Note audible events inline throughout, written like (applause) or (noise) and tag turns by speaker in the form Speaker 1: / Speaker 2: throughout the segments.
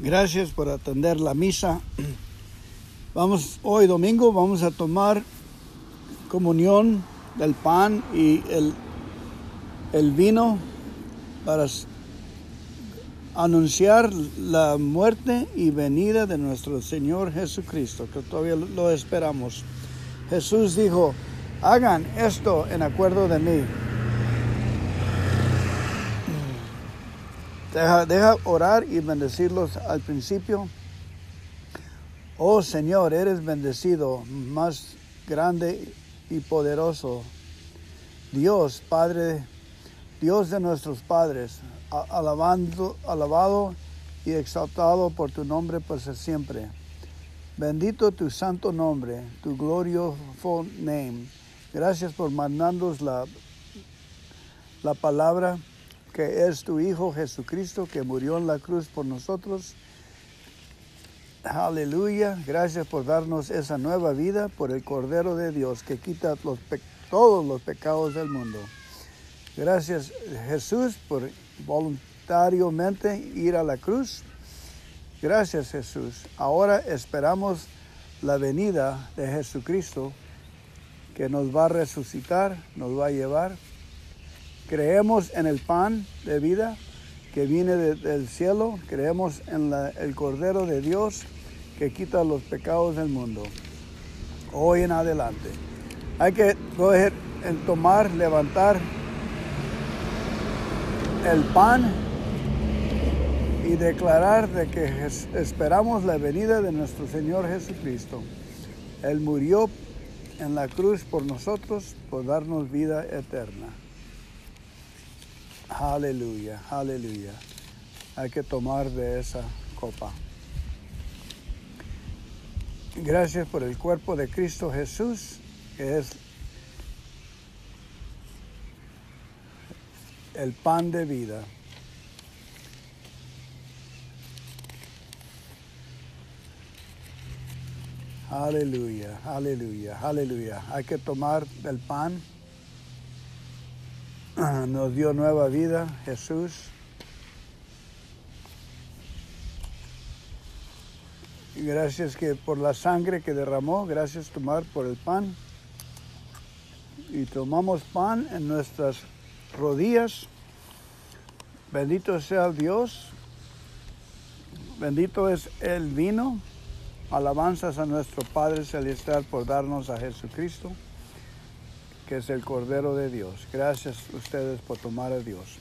Speaker 1: Gracias por atender la misa. Vamos, hoy domingo vamos a tomar comunión del pan y el, el vino para anunciar la muerte y venida de nuestro Señor Jesucristo, que todavía lo esperamos. Jesús dijo, hagan esto en acuerdo de mí. Deja, orar y bendecirlos al principio. Oh Señor, eres bendecido, más grande y poderoso. Dios, Padre, Dios de nuestros padres, alabando, alabado y exaltado por tu nombre por siempre. Bendito tu santo nombre, tu glorioso name. Gracias por mandarnos la, la palabra que es tu Hijo Jesucristo que murió en la cruz por nosotros. Aleluya. Gracias por darnos esa nueva vida por el Cordero de Dios que quita todos los pecados del mundo. Gracias Jesús por voluntariamente ir a la cruz. Gracias Jesús. Ahora esperamos la venida de Jesucristo que nos va a resucitar, nos va a llevar Creemos en el pan de vida que viene del cielo. Creemos en el Cordero de Dios que quita los pecados del mundo. Hoy en adelante. Hay que coger, tomar, levantar el pan y declarar de que esperamos la venida de nuestro Señor Jesucristo. Él murió en la cruz por nosotros, por darnos vida eterna. Aleluya, aleluya. Hay que tomar de esa copa. Gracias por el cuerpo de Cristo Jesús, que es el pan de vida. Aleluya, aleluya, aleluya. Hay que tomar del pan nos dio nueva vida Jesús. gracias que por la sangre que derramó, gracias tomar por el pan. Y tomamos pan en nuestras rodillas. Bendito sea Dios. Bendito es el vino. Alabanzas a nuestro Padre Celestial por darnos a Jesucristo que es el Cordero de Dios. Gracias a ustedes por tomar a Dios.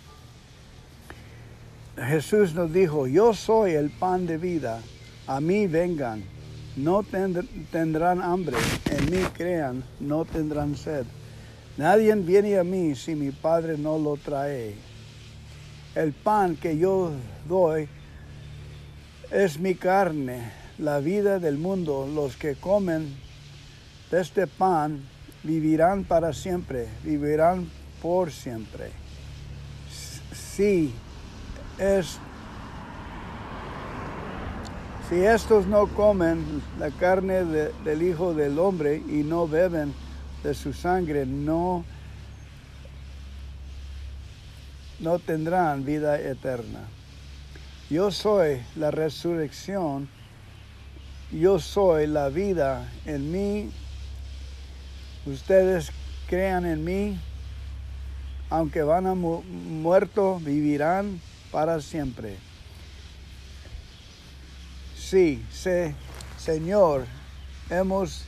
Speaker 1: Jesús nos dijo, yo soy el pan de vida, a mí vengan, no tendrán hambre, en mí crean, no tendrán sed. Nadie viene a mí si mi Padre no lo trae. El pan que yo doy es mi carne, la vida del mundo. Los que comen de este pan vivirán para siempre, vivirán por siempre. Si es si estos no comen la carne del Hijo del Hombre y no beben de su sangre, no, no tendrán vida eterna. Yo soy la resurrección, yo soy la vida, en mí ustedes crean en mí, aunque van a muerto, vivirán para siempre. Sí, sé, Señor, hemos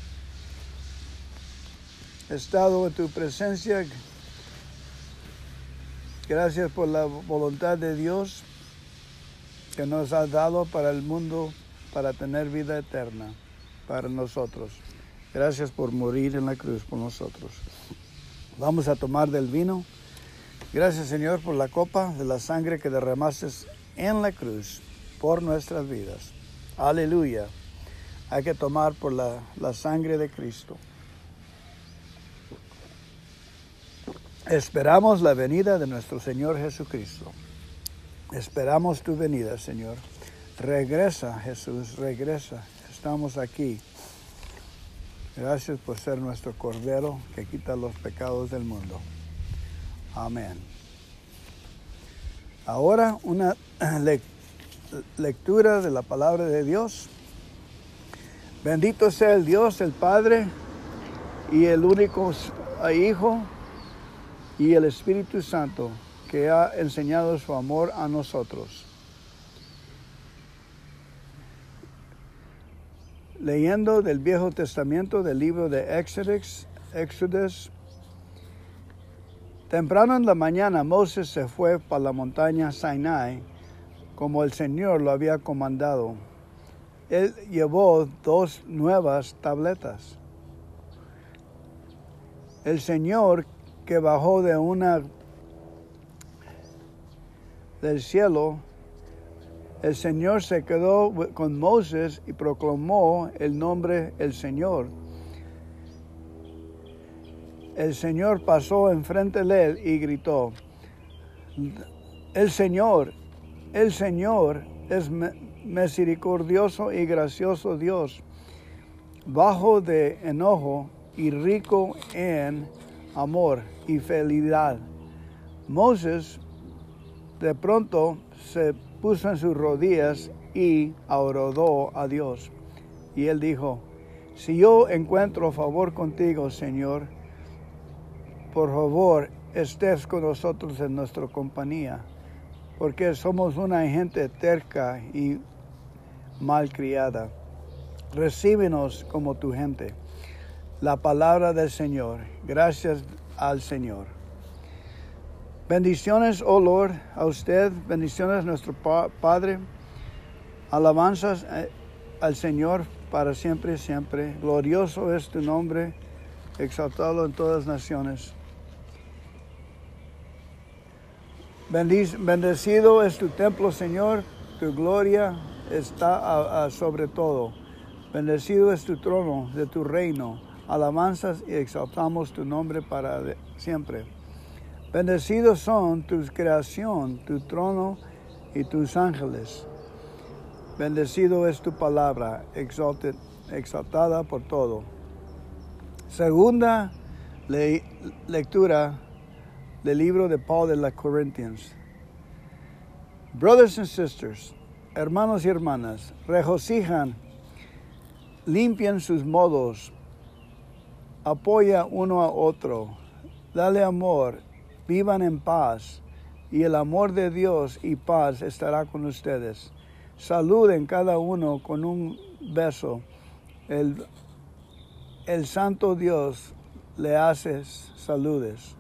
Speaker 1: estado en tu presencia. Gracias por la voluntad de Dios que nos ha dado para el mundo, para tener vida eterna para nosotros. Gracias por morir en la cruz por nosotros. Vamos a tomar del vino. Gracias Señor por la copa de la sangre que derramaste en la cruz por nuestras vidas. Aleluya. Hay que tomar por la, la sangre de Cristo. Esperamos la venida de nuestro Señor Jesucristo. Esperamos tu venida, Señor. Regresa, Jesús, regresa. Estamos aquí Gracias por ser nuestro Cordero que quita los pecados del mundo. Amén. Ahora una (clears throat) lectura de la palabra de Dios. Bendito sea el Dios, el Padre y el único Hijo y el Espíritu Santo que ha enseñado su amor a nosotros. Leyendo del Viejo Testamento del libro de Éxodos, temprano en la mañana Moses se fue para la montaña Sinai como el Señor lo había comandado. Él llevó dos nuevas tabletas. El Señor que bajó de una del cielo, el Señor se quedó con Moses y proclamó el nombre el Señor. El Señor pasó enfrente de él y gritó, el Señor, el Señor es misericordioso y gracioso Dios, bajo de enojo y rico en amor y felicidad. Moses de pronto se puso en sus rodillas y adoró a Dios. Y él dijo, si yo encuentro favor contigo, Señor, por favor, estés con nosotros en nuestra compañía, porque somos una gente terca y malcriada. Recíbenos como tu gente. La palabra del Señor. Gracias al Señor. Bendiciones, oh Lord, a usted, bendiciones nuestro Padre, alabanzas eh, al Señor para siempre siempre. Glorioso es tu nombre, exaltado en todas naciones. bendecido es tu templo, Señor, tu gloria está sobre todo. Bendecido es tu trono de tu reino. Alabanzas y exaltamos tu nombre para siempre. Bendecidos son tu creación, tu trono y tus ángeles. Bendecido es tu palabra, exaltada por todo. Segunda lectura del libro de Paul de la Corinthians. Brothers and sisters, hermanos y hermanas, regocijan, limpian sus modos, apoya uno a otro, dale amor Vivan en paz y el amor de Dios y paz estará con ustedes. Saluden cada uno con un beso. El, el Santo Dios le hace saludes.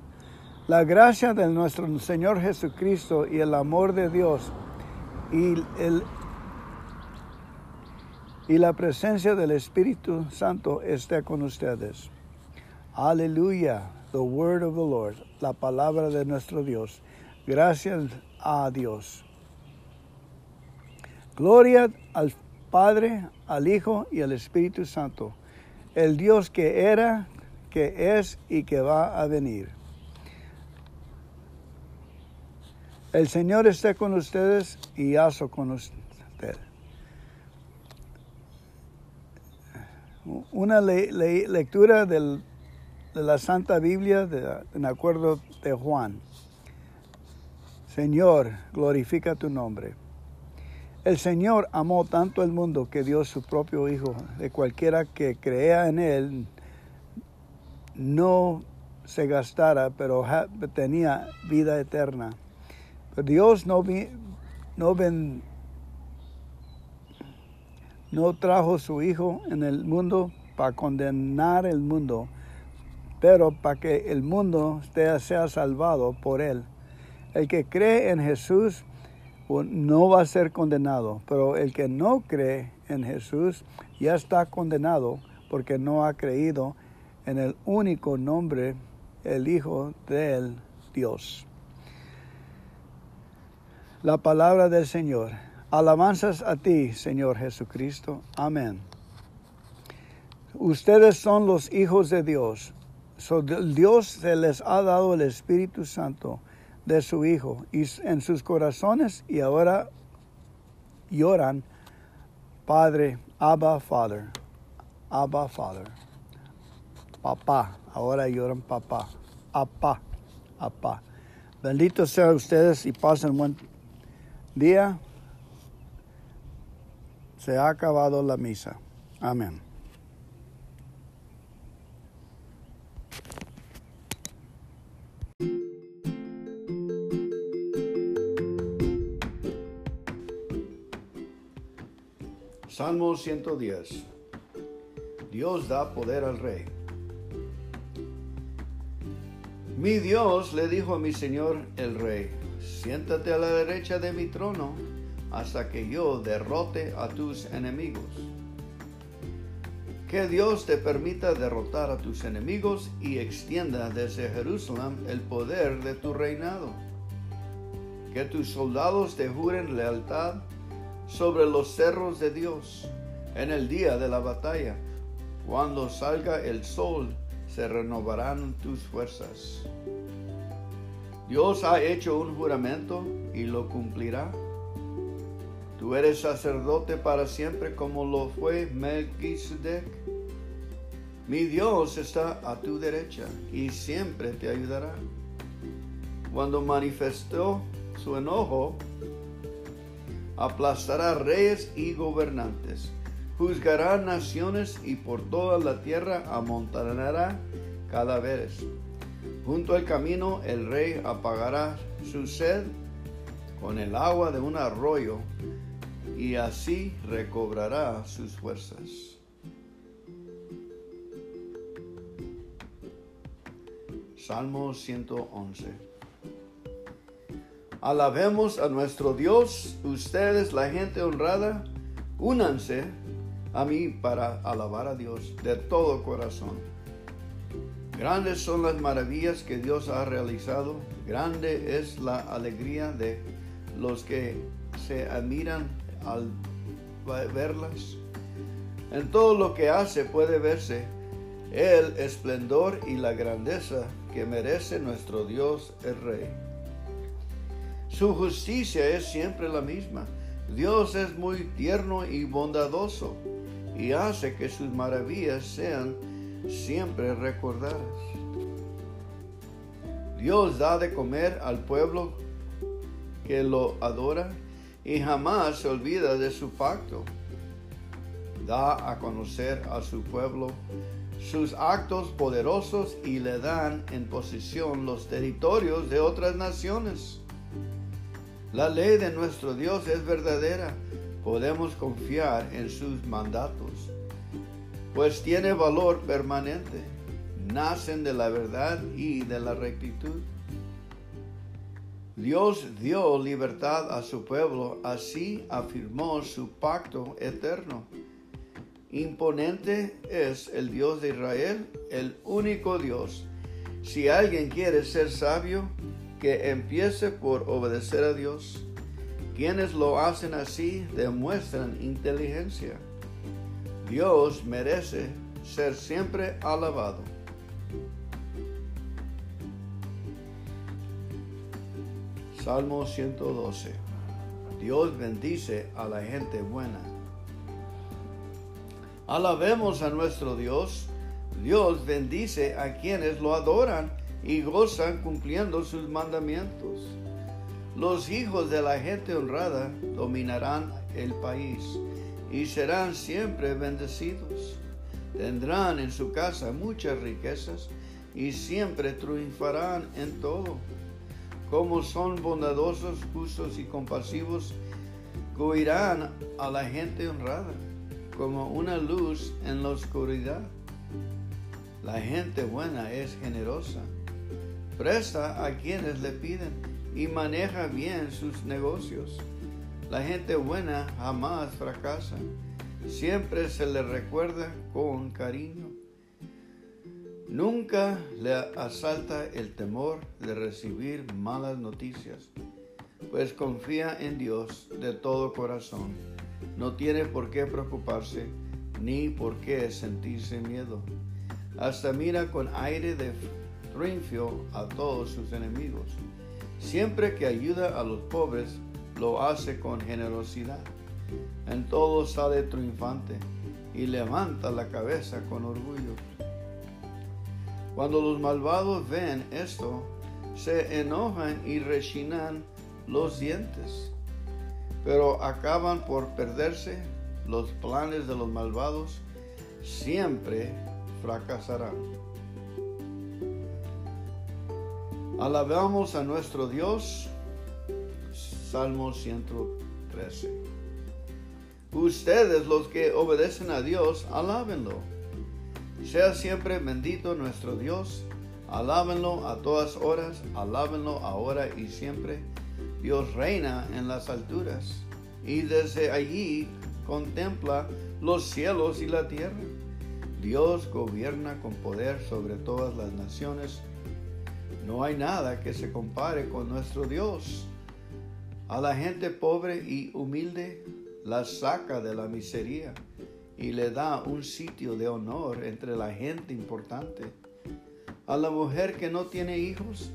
Speaker 1: La gracia de nuestro Señor Jesucristo y el amor de Dios y, el, y la presencia del Espíritu Santo esté con ustedes. Aleluya the word of the Lord, la palabra de nuestro Dios. Gracias a Dios. Gloria al Padre, al Hijo y al Espíritu Santo, el Dios que era, que es y que va a venir. El Señor esté con ustedes y aso con ustedes. Una lectura del de la Santa Biblia en acuerdo de Juan. Señor, glorifica tu nombre. El Señor amó tanto el mundo que dio su propio Hijo, de cualquiera que crea en Él, no se gastara, pero tenía vida eterna. Pero Dios no, no, ven, no trajo su Hijo en el mundo para condenar el mundo, pero para que el mundo sea salvado por él. El que cree en Jesús no va a ser condenado, pero el que no cree en Jesús ya está condenado porque no ha creído en el único nombre, el Hijo del Dios. La palabra del Señor. Alabanzas a ti, Señor Jesucristo. Amén. Ustedes son los hijos de Dios Dios se les ha dado el Espíritu Santo de su Hijo y en sus corazones y ahora lloran, Padre, Abba, Father, Abba, Father, Papá, ahora lloran Papá, Apá, Apá. Bendito sea ustedes y pasen buen día. Se ha acabado la misa. Amén. Salmo 110. Dios da poder al rey. Mi Dios le dijo a mi Señor el rey, siéntate a la derecha de mi trono hasta que yo derrote a tus enemigos. Que Dios te permita derrotar a tus enemigos y extienda desde Jerusalén el poder de tu reinado. Que tus soldados te juren lealtad sobre los cerros de Dios en el día de la batalla. Cuando salga el sol, se renovarán tus fuerzas. Dios ha hecho un juramento y lo cumplirá. Tú eres sacerdote para siempre como lo fue Melquisedec. Mi Dios está a tu derecha y siempre te ayudará. Cuando manifestó su enojo, aplastará reyes y gobernantes, juzgará naciones y por toda la tierra amontonará cadáveres. Junto al camino el rey apagará su sed con el agua de un arroyo y así recobrará sus fuerzas. Salmo 111 Alabemos a nuestro Dios, ustedes, la gente honrada, únanse a mí para alabar a Dios de todo corazón. Grandes son las maravillas que Dios ha realizado, grande es la alegría de los que se admiran al verlas. En todo lo que hace puede verse el esplendor y la grandeza que merece nuestro Dios el Rey. Su justicia es siempre la misma. Dios es muy tierno y bondadoso y hace que sus maravillas sean siempre recordadas. Dios da de comer al pueblo que lo adora y jamás se olvida de su pacto. Da a conocer a su pueblo sus actos poderosos y le dan en posesión los territorios de otras naciones. La ley de nuestro Dios es verdadera. Podemos confiar en sus mandatos, pues tiene valor permanente. Nacen de la verdad y de la rectitud. Dios dio libertad a su pueblo, así afirmó su pacto eterno. Imponente es el Dios de Israel, el único Dios. Si alguien quiere ser sabio, que empiece por obedecer a Dios. Quienes lo hacen así demuestran inteligencia. Dios merece ser siempre alabado. Salmo 112. Dios bendice a la gente buena. Alabemos a nuestro Dios. Dios bendice a quienes lo adoran y gozan cumpliendo sus mandamientos. Los hijos de la gente honrada dominarán el país y serán siempre bendecidos. Tendrán en su casa muchas riquezas y siempre triunfarán en todo. Como son bondadosos, justos y compasivos, cuidarán a la gente honrada como una luz en la oscuridad. La gente buena es generosa presta a quienes le piden y maneja bien sus negocios. La gente buena jamás fracasa, siempre se le recuerda con cariño. Nunca le asalta el temor de recibir malas noticias, pues confía en Dios de todo corazón. No tiene por qué preocuparse ni por qué sentirse miedo. Hasta mira con aire de triunfo a todos sus enemigos. Siempre que ayuda a los pobres, lo hace con generosidad. En todo sale triunfante y levanta la cabeza con orgullo. Cuando los malvados ven esto, se enojan y rechinan los dientes, pero acaban por perderse.
Speaker 2: los planes de los malvados siempre fracasarán. Alabamos a nuestro Dios. Salmo 113. Ustedes los que obedecen a Dios, alábenlo. Sea siempre bendito nuestro Dios. Alábenlo a todas horas, alábenlo ahora y siempre. Dios reina en las alturas y desde allí contempla los cielos y la tierra. Dios gobierna con poder sobre todas las naciones. No hay nada que se compare con nuestro Dios. A la gente pobre y humilde la saca de la miseria y le da un sitio de honor entre la gente importante. A la mujer que no tiene hijos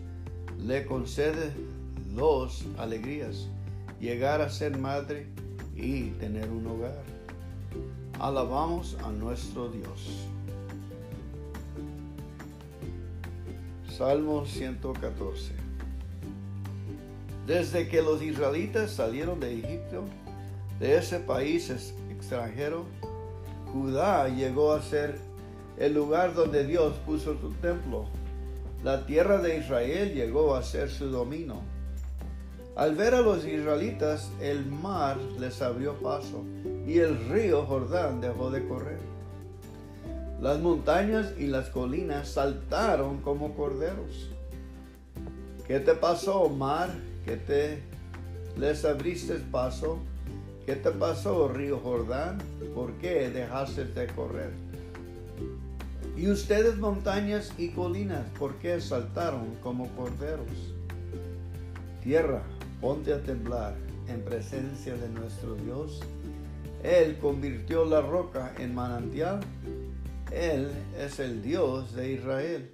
Speaker 2: le concede dos alegrías, llegar a ser madre y tener un hogar. Alabamos a nuestro Dios. Salmo 114. Desde que los israelitas salieron de Egipto, de ese país extranjero, Judá llegó a ser el lugar donde Dios puso su templo. La tierra de Israel llegó a ser su dominio. Al ver a los israelitas, el mar les abrió paso y el río Jordán dejó de correr. Las montañas y las colinas saltaron como corderos. ¿Qué te pasó, mar? ¿Qué te les abriste paso? ¿Qué te pasó, río Jordán? ¿Por qué dejaste de correr? Y ustedes, montañas y colinas, ¿por qué saltaron como corderos? Tierra, ponte a temblar en presencia de nuestro Dios. Él convirtió la roca en manantial. Él es el Dios de Israel.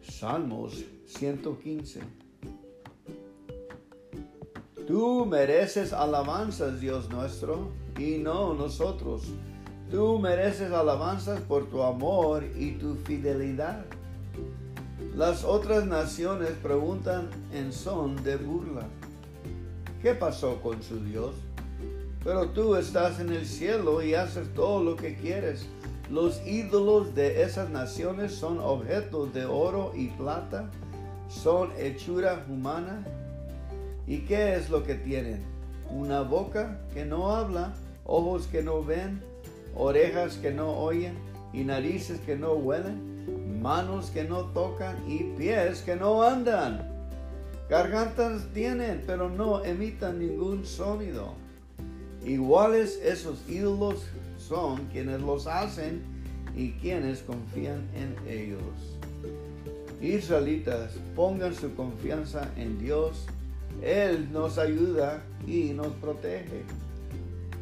Speaker 2: Salmos 115. Tú mereces alabanzas, Dios nuestro, y no nosotros. Tú mereces alabanzas por tu amor y tu fidelidad. Las otras naciones preguntan en son de burla, ¿qué pasó con su Dios? Pero tú estás en el cielo y haces todo lo que quieres. Los ídolos de esas naciones son objetos de oro y plata, son hechura humana. ¿Y qué es lo que tienen? Una boca que no habla, ojos que no ven, orejas que no oyen y narices que no huelen manos que no tocan y pies que no andan. Gargantas tienen, pero no emitan ningún sonido. Iguales esos ídolos son quienes los hacen y quienes confían en ellos. Israelitas, pongan su confianza en Dios. Él nos ayuda y nos protege.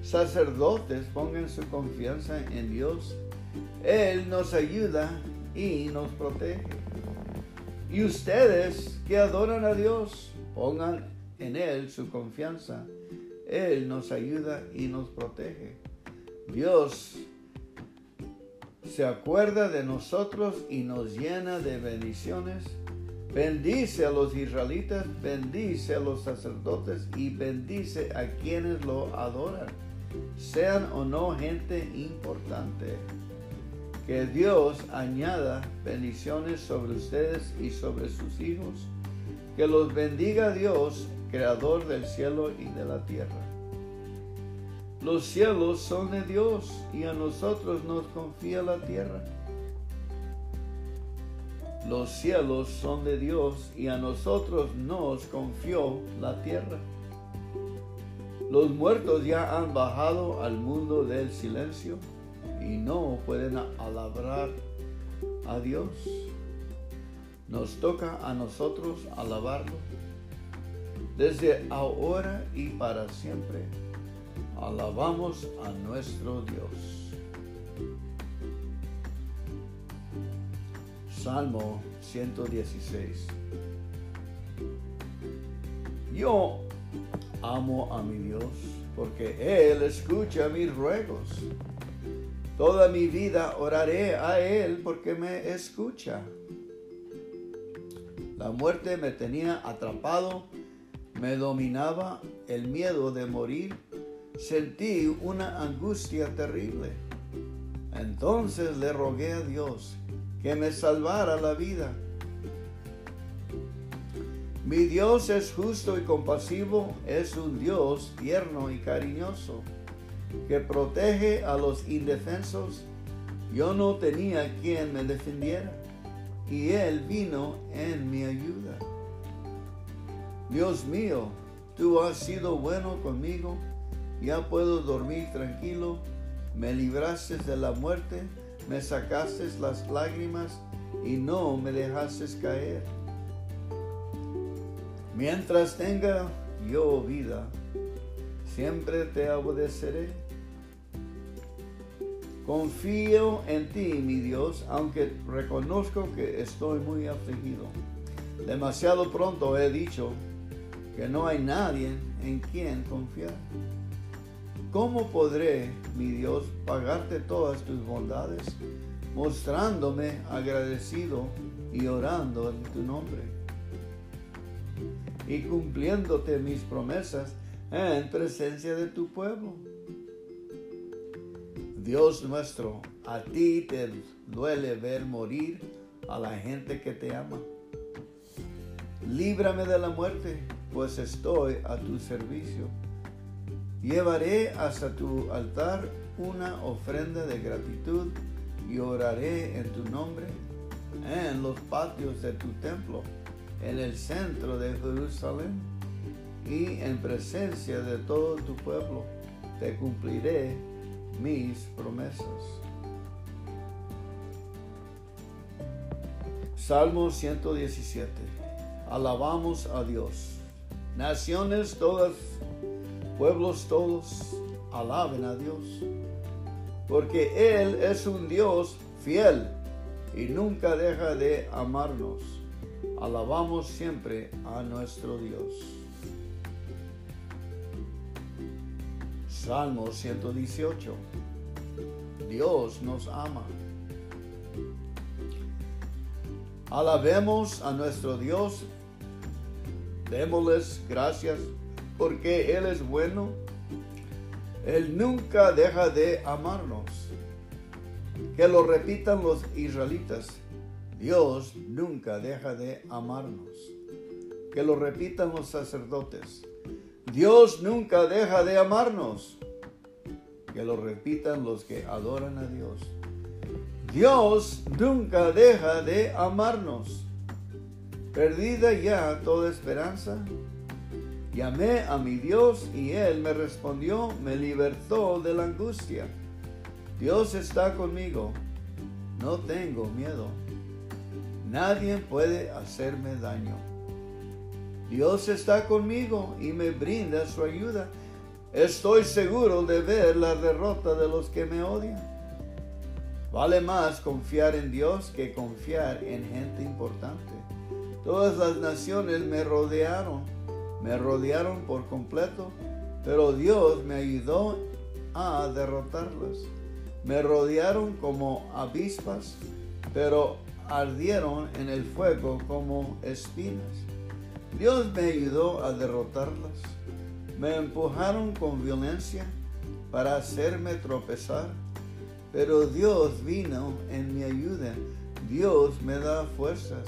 Speaker 2: Sacerdotes, pongan su confianza en Dios. Él nos ayuda y nos protege. Y ustedes que adoran a Dios, pongan en Él su confianza. Él nos ayuda y nos protege. Dios se acuerda de nosotros y nos llena de bendiciones. Bendice a los israelitas, bendice a los sacerdotes y bendice a quienes lo adoran, sean o no gente importante. Que Dios añada bendiciones sobre ustedes y sobre sus hijos. Que los bendiga Dios, creador del cielo y de la tierra. Los cielos son de Dios y a nosotros nos confía la tierra. Los cielos son de Dios y a nosotros nos confió la tierra. Los muertos ya han bajado al mundo del silencio y no pueden alabar a Dios. Nos toca a nosotros alabarlo desde ahora y para siempre. Alabamos a nuestro Dios. Salmo 116. Yo amo a mi Dios porque Él escucha mis ruegos. Toda mi vida oraré a Él porque me escucha. La muerte me tenía atrapado, me dominaba el miedo de morir, sentí una angustia terrible. Entonces le rogué a Dios que me salvara la vida. Mi Dios es justo y compasivo, es un Dios tierno y cariñoso, que protege a los indefensos. Yo no tenía quien me defendiera, y Él vino en mi ayuda. Dios mío, tú has sido bueno conmigo, ya puedo dormir tranquilo, me libraste de la muerte, me sacaste las lágrimas y no me dejaste caer. Mientras tenga yo vida, siempre te obedeceré. Confío en ti, mi Dios, aunque reconozco que estoy muy afligido. Demasiado pronto he dicho, que no hay nadie en quien confiar. ¿Cómo podré, mi Dios, pagarte todas tus bondades, mostrándome agradecido y orando en tu nombre? Y cumpliéndote mis promesas en presencia de tu pueblo. Dios nuestro, a ti te duele ver morir a la gente que te ama. Líbrame de la muerte pues estoy a tu servicio. Llevaré hasta tu altar una ofrenda de gratitud y oraré en tu nombre en los patios de tu templo, en el centro de Jerusalén y en presencia de todo tu pueblo. Te cumpliré mis promesas. Salmo 117. Alabamos a Dios. Naciones todas, pueblos todos, alaben a Dios. Porque Él es un Dios fiel y nunca deja de amarnos. Alabamos siempre a nuestro Dios. Salmo 118. Dios nos ama. Alabemos a nuestro Dios Démosles gracias porque Él es bueno. Él nunca deja de amarnos. Que lo repitan los israelitas. Dios nunca deja de amarnos. Que lo repitan los sacerdotes. Dios nunca deja de amarnos. Que lo repitan los que adoran a Dios. Dios nunca deja de amarnos. Perdida ya toda esperanza, llamé a mi Dios y Él me respondió, me libertó de la angustia. Dios está conmigo, no tengo miedo. Nadie puede hacerme daño. Dios está conmigo y me brinda su ayuda. Estoy seguro de ver la derrota de los que me odian. Vale más confiar en Dios que confiar en gente importante. Todas las naciones me rodearon, me rodearon por completo, pero Dios me ayudó a derrotarlas. Me rodearon como avispas, pero ardieron en el fuego como espinas. Dios me ayudó a derrotarlas. Me empujaron con violencia para hacerme tropezar, pero Dios vino en mi ayuda. Dios me da fuerzas.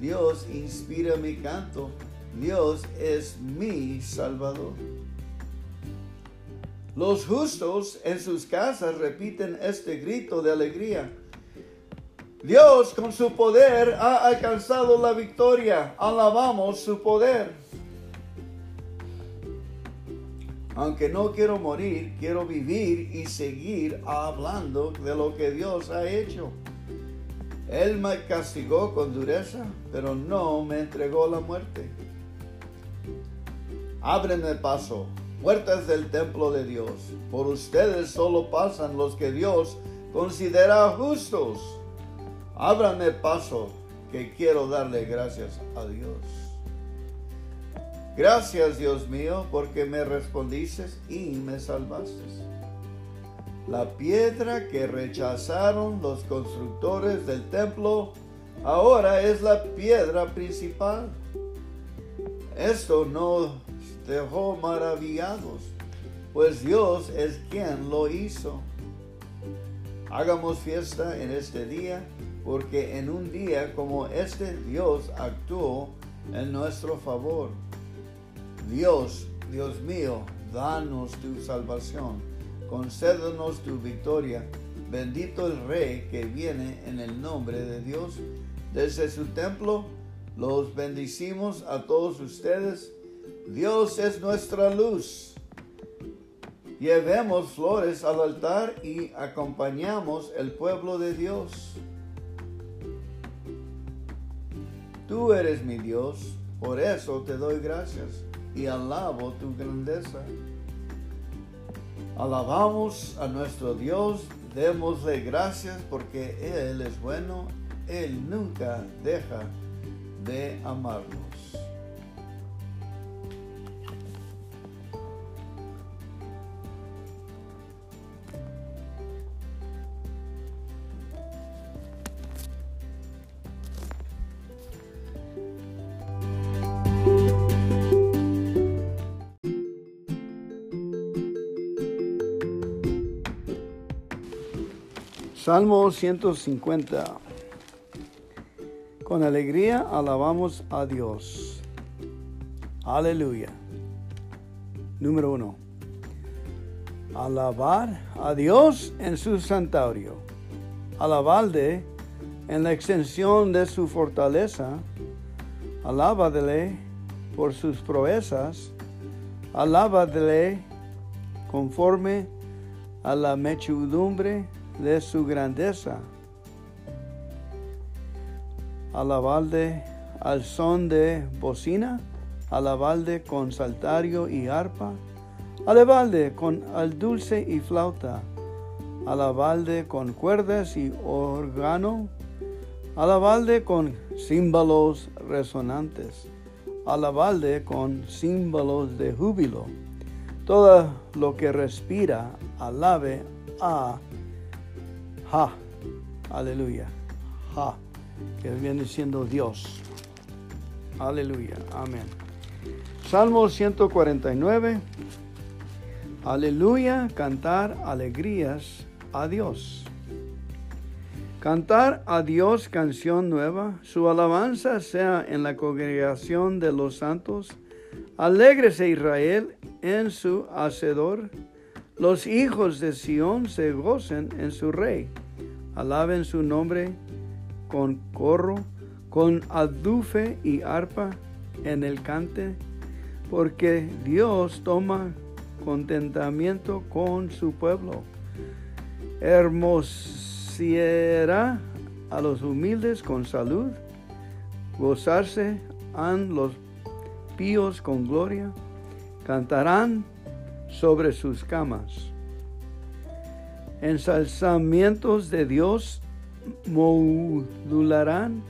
Speaker 2: Dios inspira mi canto. Dios es mi Salvador. Los justos en sus casas repiten este grito de alegría. Dios con su poder ha alcanzado la victoria. Alabamos su poder. Aunque no quiero morir, quiero vivir y seguir hablando de lo que Dios ha hecho. Él me castigó con dureza, pero no me entregó la muerte. Ábreme paso, puertas del templo de Dios. Por ustedes solo pasan los que Dios considera justos. Ábrame paso, que quiero darle gracias a Dios. Gracias, Dios mío, porque me respondiste y me salvaste. La piedra que rechazaron los constructores del templo ahora es la piedra principal. Esto no dejó maravillados, pues Dios es quien lo hizo. Hagamos fiesta en este día, porque en un día como este Dios actuó en nuestro favor. Dios, Dios mío, danos tu salvación, concédenos tu victoria. Bendito el Rey que viene en el nombre de Dios. Desde su templo los bendicimos a todos ustedes. Dios es nuestra luz. Llevemos flores al altar y acompañamos el pueblo de Dios. Tú eres mi Dios, por eso te doy gracias y alabo tu grandeza. Alabamos a nuestro Dios, démosle gracias porque Él es bueno, Él nunca deja de amarnos.
Speaker 1: Salmo 150. Con alegría alabamos a Dios. Aleluya. Número uno. Alabar a Dios en su santuario. Alabarle en la extensión de su fortaleza. Alábadele por sus proezas. Alábadele conforme a la mechudumbre de su grandeza. Alabalde al son de bocina, alabalde con saltario y arpa, alabalde con al dulce y flauta, alabalde con cuerdas y órgano, alabalde con címbalos resonantes, alabalde con címbalos de júbilo. Todo lo que respira, alabe a Aleluya. Que viene siendo Dios. Aleluya. Amén. Salmo 149. Aleluya. Cantar alegrías a Dios. Cantar a Dios canción nueva, su alabanza sea en la congregación de los santos. Alégrese Israel en su hacedor. Los hijos de Sión se gocen en su rey. Alaben su nombre con corro, con adufe y arpa en el cante, porque Dios toma contentamiento con su pueblo. Hermosiera a los humildes con salud, gozarse han los píos con gloria, cantarán sobre sus camas ensalzamientos de Dios modularán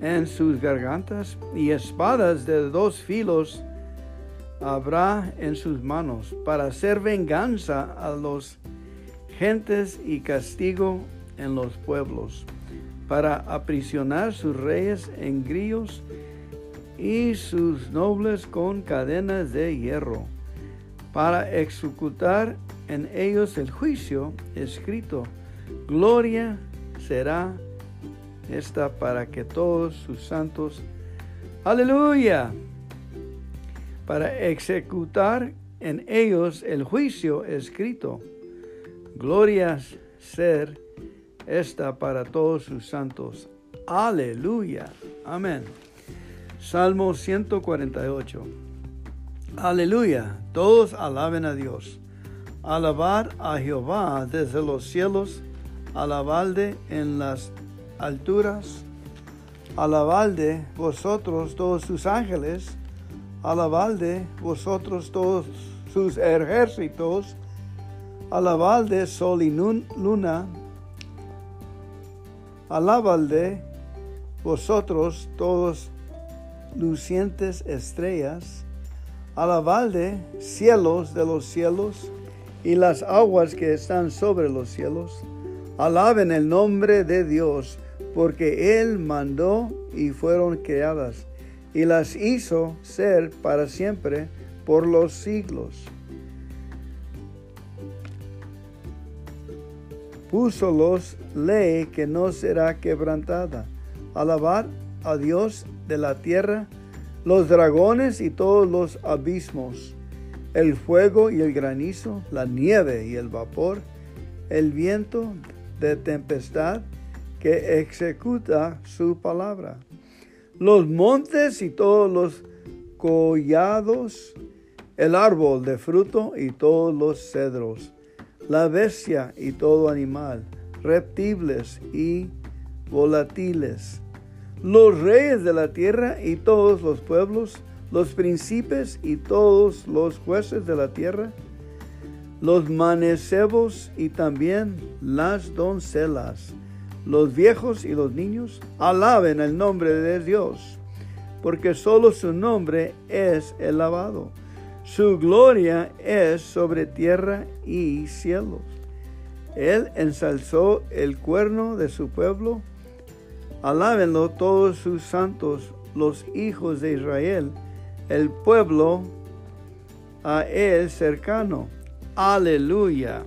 Speaker 1: en sus gargantas y espadas de dos filos habrá en sus manos para hacer venganza a los gentes y castigo en los pueblos, para aprisionar sus reyes en grillos y sus nobles con cadenas de hierro, para ejecutar en ellos el juicio escrito. Gloria será esta para que todos sus santos, aleluya, para ejecutar en ellos el juicio escrito. Gloria ser esta para todos sus santos. Aleluya. Amén. Salmo 148. Aleluya. Todos alaben a Dios. Alabar a Jehová desde los cielos, alabalde en las alturas, alabalde vosotros todos sus ángeles, alabalde vosotros todos sus ejércitos, alabalde sol y luna, alabalde vosotros todos lucientes estrellas, alabalde cielos de los cielos, y las aguas que están sobre los cielos. Alaben el nombre de Dios, porque Él mandó y fueron creadas. y las hizo ser para siempre por los siglos. Púsolos ley que no será quebrantada. Alabar a Dios de la tierra, los dragones y todos los abismos, el fuego y el granizo, la nieve y el vapor, el viento de tempestad que ejecuta su palabra. Los montes y todos los collados, el árbol de fruto y todos los cedros, la bestia y todo animal, reptiles y volátiles, los reyes de la tierra y todos los pueblos, los príncipes y todos los jueces de la tierra, los mancebos y también las doncelas los viejos y los niños alaben el nombre de Dios, porque solo su nombre es elevado. Su gloria es sobre tierra y cielos. Él ensalzó el cuerno de su pueblo. Alábenlo todos sus santos, los hijos de Israel, el pueblo a él cercano. Aleluya.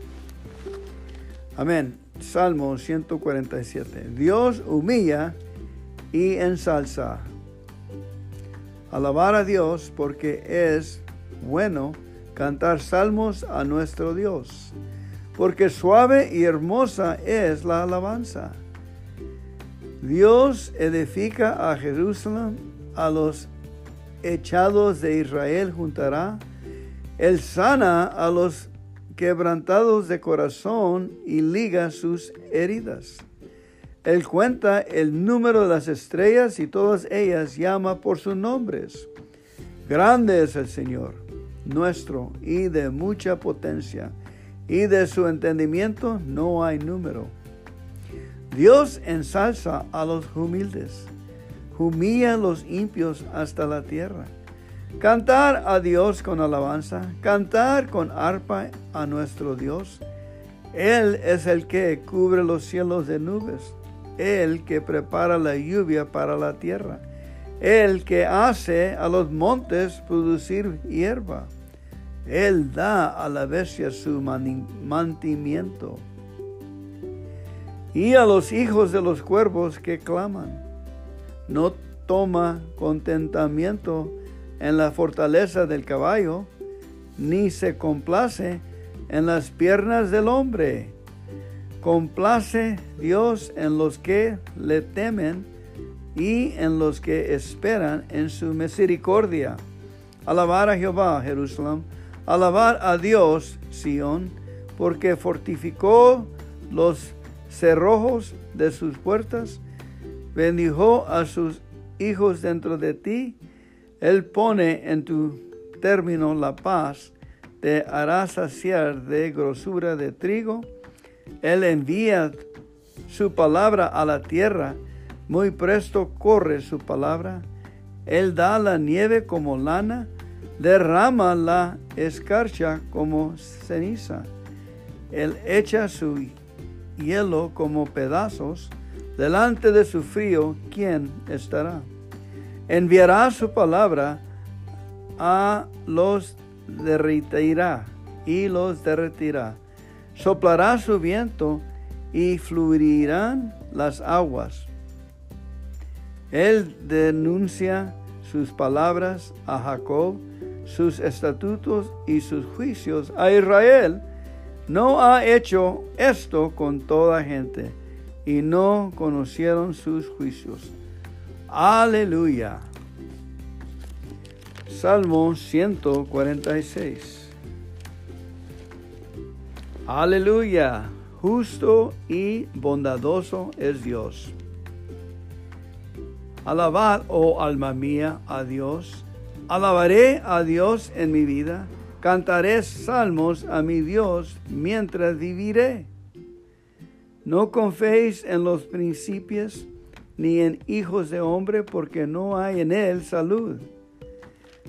Speaker 1: Amén. Salmo 147. Dios humilla y ensalza. Alabar a Dios porque es bueno cantar salmos a nuestro Dios, porque suave y hermosa es la alabanza. Dios edifica a Jerusalén, a los echados de Israel juntará, Él sana a los quebrantados de corazón y liga sus heridas. Él cuenta el número de las estrellas y todas ellas llama por sus nombres. Grande es el Señor nuestro y de mucha potencia, y de su entendimiento no hay número. Dios ensalza a los humildes, a los impios hasta la tierra. Cantar a Dios con alabanza, cantar con arpa a nuestro Dios. Él es el que cubre los cielos de nubes, el que prepara la lluvia para la tierra, el que hace a los montes producir hierba. Él da a la bestia su mantimiento y a los hijos de los cuervos que claman. No toma contentamiento en la fortaleza del caballo, ni se complace en las piernas del hombre. Complace Dios en los que le temen y en los que esperan en su misericordia. Alabar a Jehová, Jerusalén. Alabar a Dios, Sión, porque fortificó los cerrojos de sus puertas, bendijo a sus hijos dentro de ti, él pone en tu término la paz, te hará saciar de grosura de trigo. Él envía su palabra a la tierra, muy presto corre su palabra. Él da la nieve como lana, derrama la escarcha como ceniza. Él echa su hielo como pedazos. Delante de su frío, ¿quién estará? enviará su palabra a los derritirá y los derretirá. Soplará su viento y fluirán las aguas. Él denuncia sus palabras a Jacob, sus estatutos y sus juicios a Israel. No ha hecho esto con toda gente y no conocieron sus juicios. Aleluya. Salmo 146. Aleluya. Justo y bondadoso es Dios. Alabad, oh alma mía, a Dios. Alabaré a Dios en mi vida. Cantaré salmos a mi Dios mientras viviré. No conféis en los principios ni en hijos de hombre, porque no hay en él salud.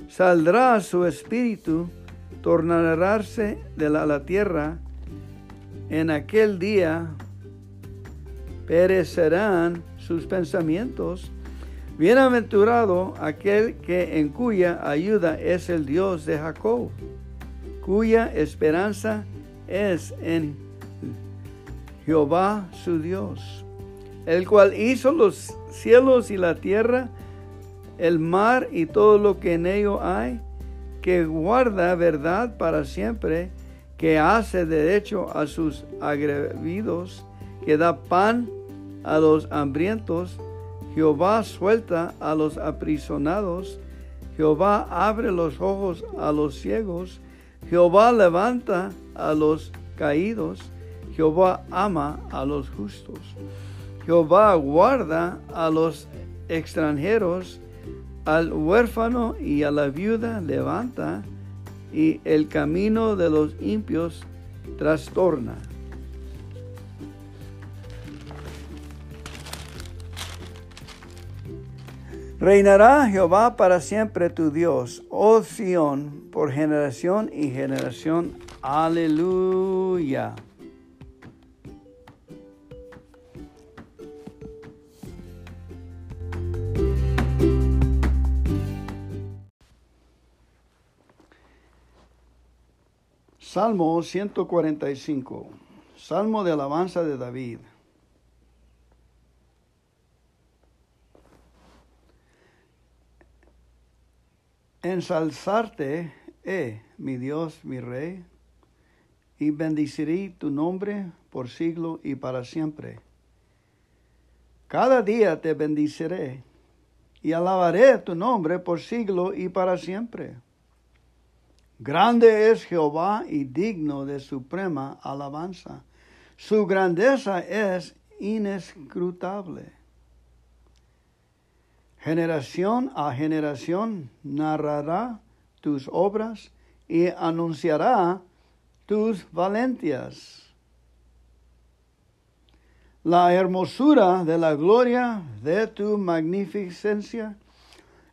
Speaker 1: Saldrá su espíritu, tornarse de la, la tierra, en aquel día perecerán sus pensamientos,
Speaker 2: Bienaventurado aquel que en cuya ayuda es el Dios de Jacob, cuya esperanza es en Jehová su Dios, el cual hizo los cielos y la tierra, el mar y todo lo que en ello hay, que guarda verdad para siempre, que hace derecho a sus agrevidos, que da pan a los hambrientos, Jehová suelta a los aprisionados, Jehová abre los ojos a los ciegos, Jehová levanta a los caídos, Jehová ama a los justos. Jehová guarda a los extranjeros, al huérfano y a la viuda levanta, y el camino de los impios trastorna. Reinará Jehová para siempre tu Dios, oh Sión, por generación y generación. Aleluya. Salmo 145. Salmo de alabanza de David. Ensalzarte, eh, mi Dios, mi Rey, y bendiciré tu nombre por siglo y para siempre. Cada día te bendiciré y alabaré tu nombre por siglo y para siempre. Grande es Jehová y digno de suprema alabanza. Su grandeza es inescrutable. Generación a generación narrará tus obras y anunciará tus valentias. La hermosura de la gloria de tu magnificencia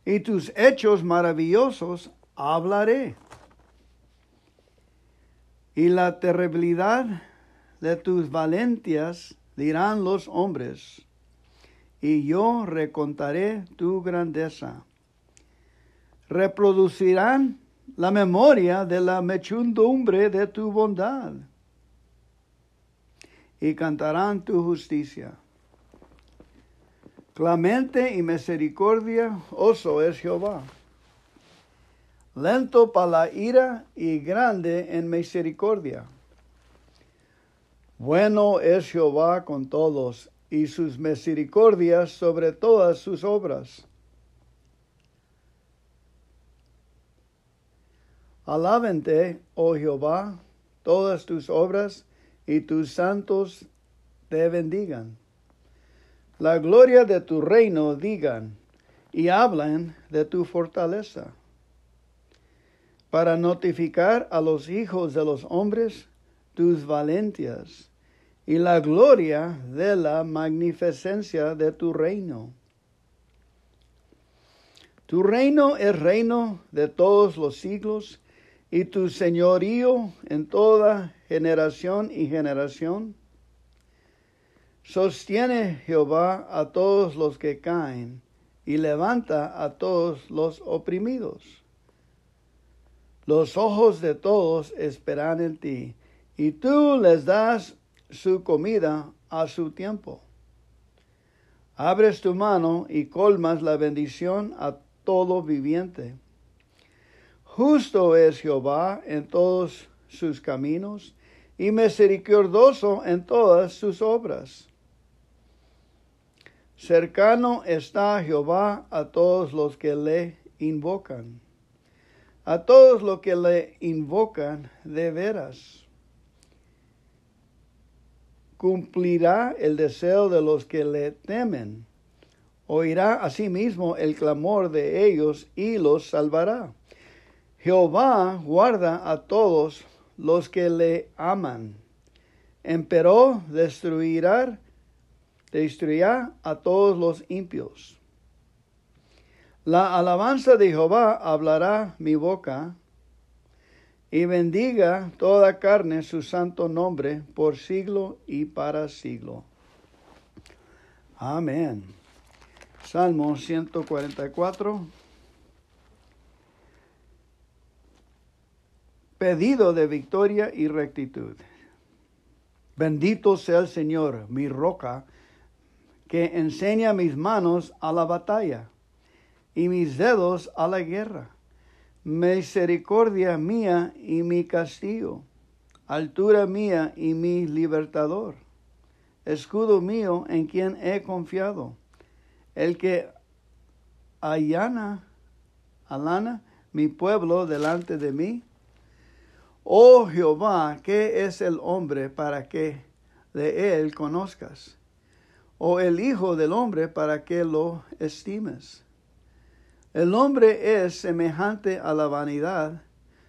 Speaker 2: y tus hechos maravillosos hablaré y la terribilidad de tus valentias dirán los hombres, y yo recontaré tu grandeza. Reproducirán la memoria de la mechundumbre de tu bondad, y cantarán tu justicia. Clemente y misericordia, oso es Jehová lento para la ira y grande en misericordia. Bueno es Jehová con todos y sus misericordias sobre todas sus obras. Alábente, oh Jehová, todas tus obras y tus santos te bendigan. La gloria de tu reino digan y hablen de tu fortaleza para notificar a los hijos de los hombres tus valentias y la gloria de la magnificencia de tu reino. Tu reino es reino de todos los siglos y tu señorío en toda generación y generación. Sostiene Jehová a todos los que caen y levanta a todos los oprimidos. Los ojos de todos esperan en ti, y tú les das su comida a su tiempo. Abres tu mano y colmas la bendición a todo viviente. Justo es Jehová en todos sus caminos y misericordioso en todas sus obras. Cercano está Jehová a todos los que le invocan a todos los que le invocan de veras. Cumplirá el deseo de los que le temen. Oirá asimismo el clamor de ellos y los salvará. Jehová guarda a todos los que le aman. Empero destruirá, destruirá a todos los impios. La alabanza de Jehová hablará mi boca, y bendiga toda carne su santo nombre por siglo y para siglo. Amén.
Speaker 1: Salmo 144. Pedido de victoria y rectitud. Bendito sea el Señor, mi roca, que enseña mis manos a la batalla y mis dedos a la guerra. Misericordia mía y mi castigo, altura mía y mi libertador, escudo mío en quien he confiado el que allana, alana mi pueblo delante de mí. Oh Jehová, ¿qué es el hombre para que de él conozcas? O el Hijo del hombre para que lo estimes. El hombre es semejante a la vanidad.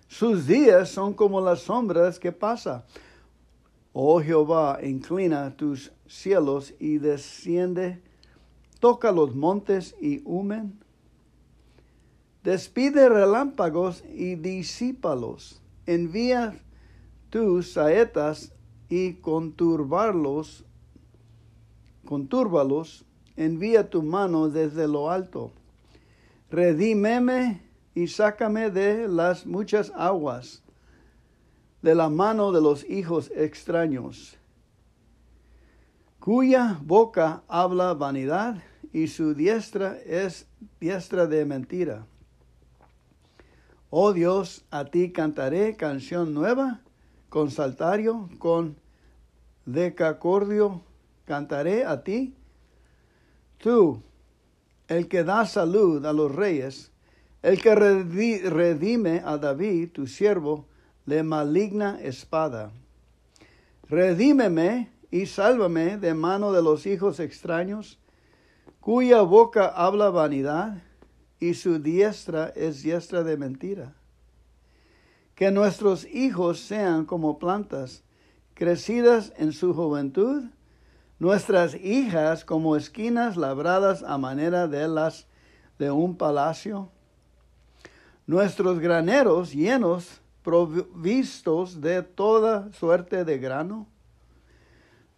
Speaker 1: Sus días son como las sombras que pasa. Oh Jehová, inclina tus cielos y desciende toca los montes y humen. Despide relámpagos y disípalos. Envía tus saetas y conturbarlos, contúrbalos. Envía tu mano desde lo alto. Redímeme y sácame de las muchas aguas, de la mano de los hijos extraños, cuya boca habla vanidad y su diestra es diestra de mentira. Oh Dios, a ti cantaré canción nueva, con saltario, con decacordio, cantaré a ti. Tú, el que da salud a los reyes, el que redime a David, tu siervo, de maligna espada. Redímeme y sálvame de mano de los hijos extraños cuya boca habla vanidad y su diestra es diestra de mentira. Que nuestros hijos sean como plantas crecidas en su juventud, nuestras hijas como esquinas labradas a manera de las de un palacio, nuestros graneros llenos provistos de toda suerte de grano,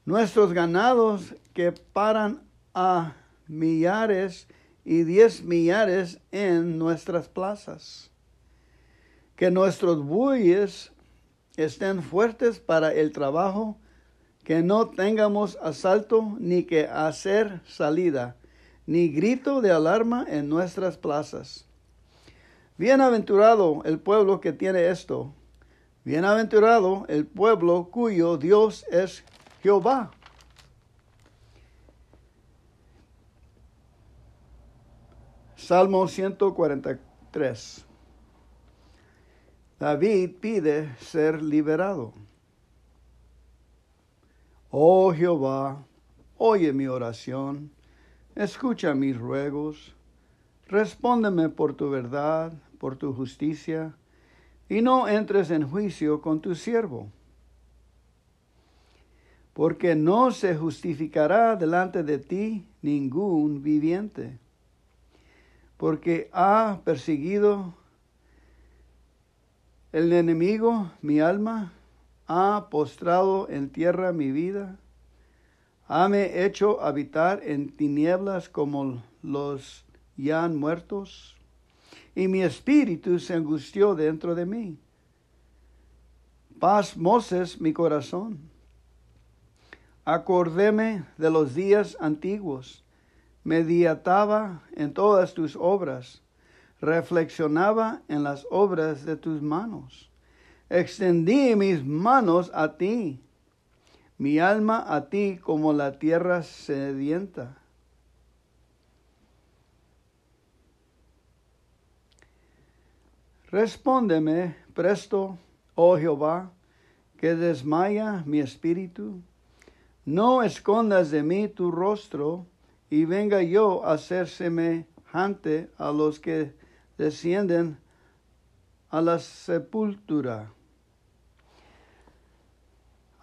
Speaker 1: nuestros ganados que paran a millares y diez millares en nuestras plazas. Que nuestros bueyes estén fuertes para el trabajo, que no tengamos asalto ni que hacer salida, ni grito de alarma en nuestras plazas. Bienaventurado el pueblo que tiene esto, bienaventurado el pueblo cuyo Dios es Jehová Salmo 143. David pide ser liberado. Oh Jehová, oye mi oración, escucha mis ruegos, respóndeme por tu verdad, por tu justicia, y no entres en juicio con tu siervo. Porque no se justificará delante de ti ningún viviente porque ha perseguido el enemigo mi alma, ha postrado en tierra mi vida, hame hecho habitar en tinieblas como los ya muertos, y mi espíritu se angustió dentro de mí. Paz Moses mi corazón. Acordéme de los días antiguos mediataba en todas tus obras, reflexionaba en las obras de tus manos. Extendí mis manos a ti, mi alma a ti como la tierra sedienta. Respóndeme presto, oh Jehová, que desmaya mi espíritu. No escondas de mí tu rostro y venga yo a ser semejante a los que descienden a la sepultura.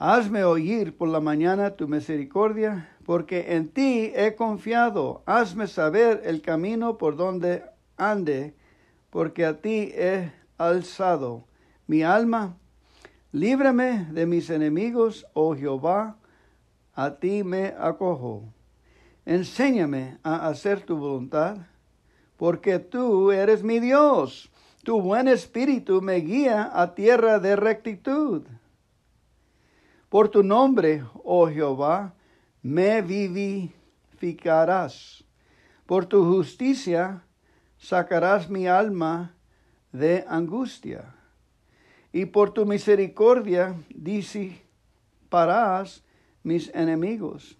Speaker 1: Hazme oír por la mañana tu misericordia, porque en ti he confiado. Hazme saber el camino por donde ande, porque a ti he alzado mi alma. Líbrame de mis enemigos, oh Jehová, a ti me acojo.
Speaker 2: enséñame a hacer tu voluntad, porque tú eres mi Dios. Tu buen espíritu me guía a tierra de rectitud. Por tu nombre, oh Jehová, me vivificarás. Por tu justicia sacarás mi alma de angustia. Y por tu misericordia disiparás mis enemigos.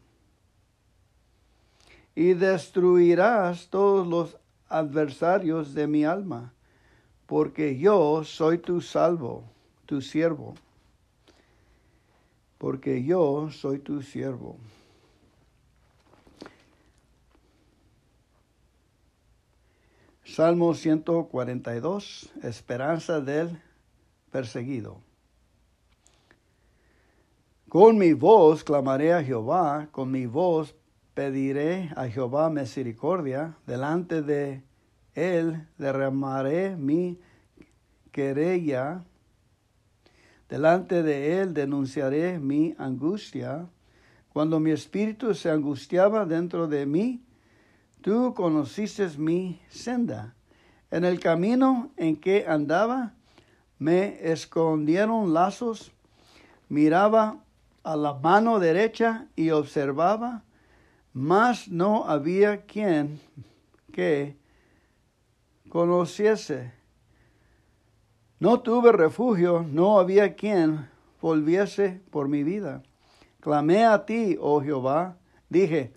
Speaker 2: Y destruirás todos los adversarios de mi alma, porque yo soy tu salvo, tu siervo porque yo soy tu siervo. Salmo 142, esperanza del perseguido. Con mi voz clamaré a Jehová, con mi voz pediré a Jehová misericordia, delante de él derramaré mi querella Delante de él denunciaré mi angustia. Cuando mi espíritu se angustiaba dentro de mí, tú conociste mi senda. En el camino en que andaba, me escondieron lazos, miraba a la mano derecha y observaba, mas no había quien que conociese no tuve refugio, no había quien volviese por mi vida. Clamé a ti, oh Jehová, dije,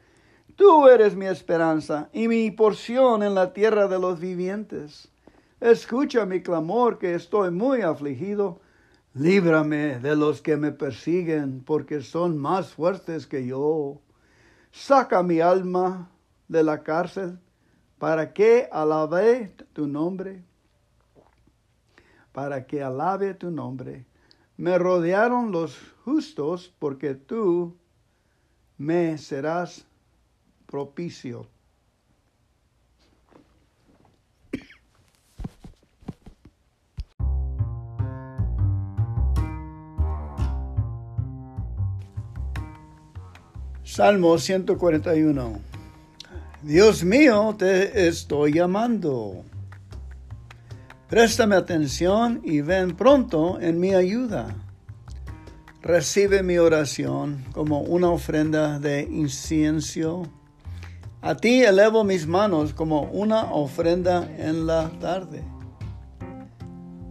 Speaker 2: tú eres mi esperanza y mi porción en la tierra de los vivientes. Escucha mi clamor, que estoy muy afligido. Líbrame de los que me persiguen, porque son más fuertes que yo. Saca mi alma de la cárcel, para que alabe tu nombre para que alabe tu nombre. Me rodearon los justos porque tú me serás propicio. Salmo 141. Dios mío, te estoy llamando. Préstame atención y ven pronto en mi ayuda. Recibe mi oración como una ofrenda de incienso. A ti elevo mis manos como una ofrenda en la tarde.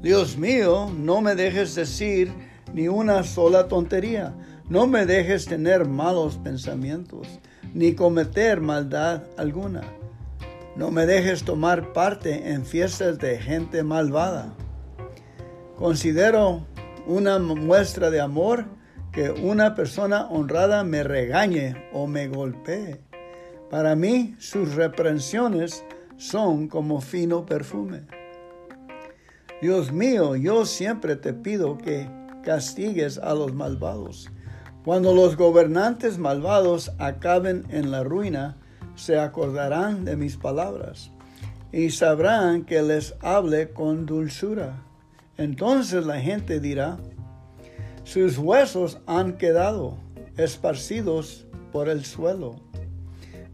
Speaker 2: Dios mío, no me dejes decir ni una sola tontería. No me dejes tener malos pensamientos, ni cometer maldad alguna no me dejes tomar parte en fiestas de gente malvada. Considero una muestra de amor que una persona honrada me regañe o me golpee. Para mí sus reprensiones son como fino perfume. Dios mío, yo siempre te pido que castigues a los malvados. Cuando los gobernantes malvados acaben en la ruina, se acordarán de mis palabras y sabrán que les hable con dulzura. Entonces la gente dirá, sus huesos han quedado esparcidos por el suelo.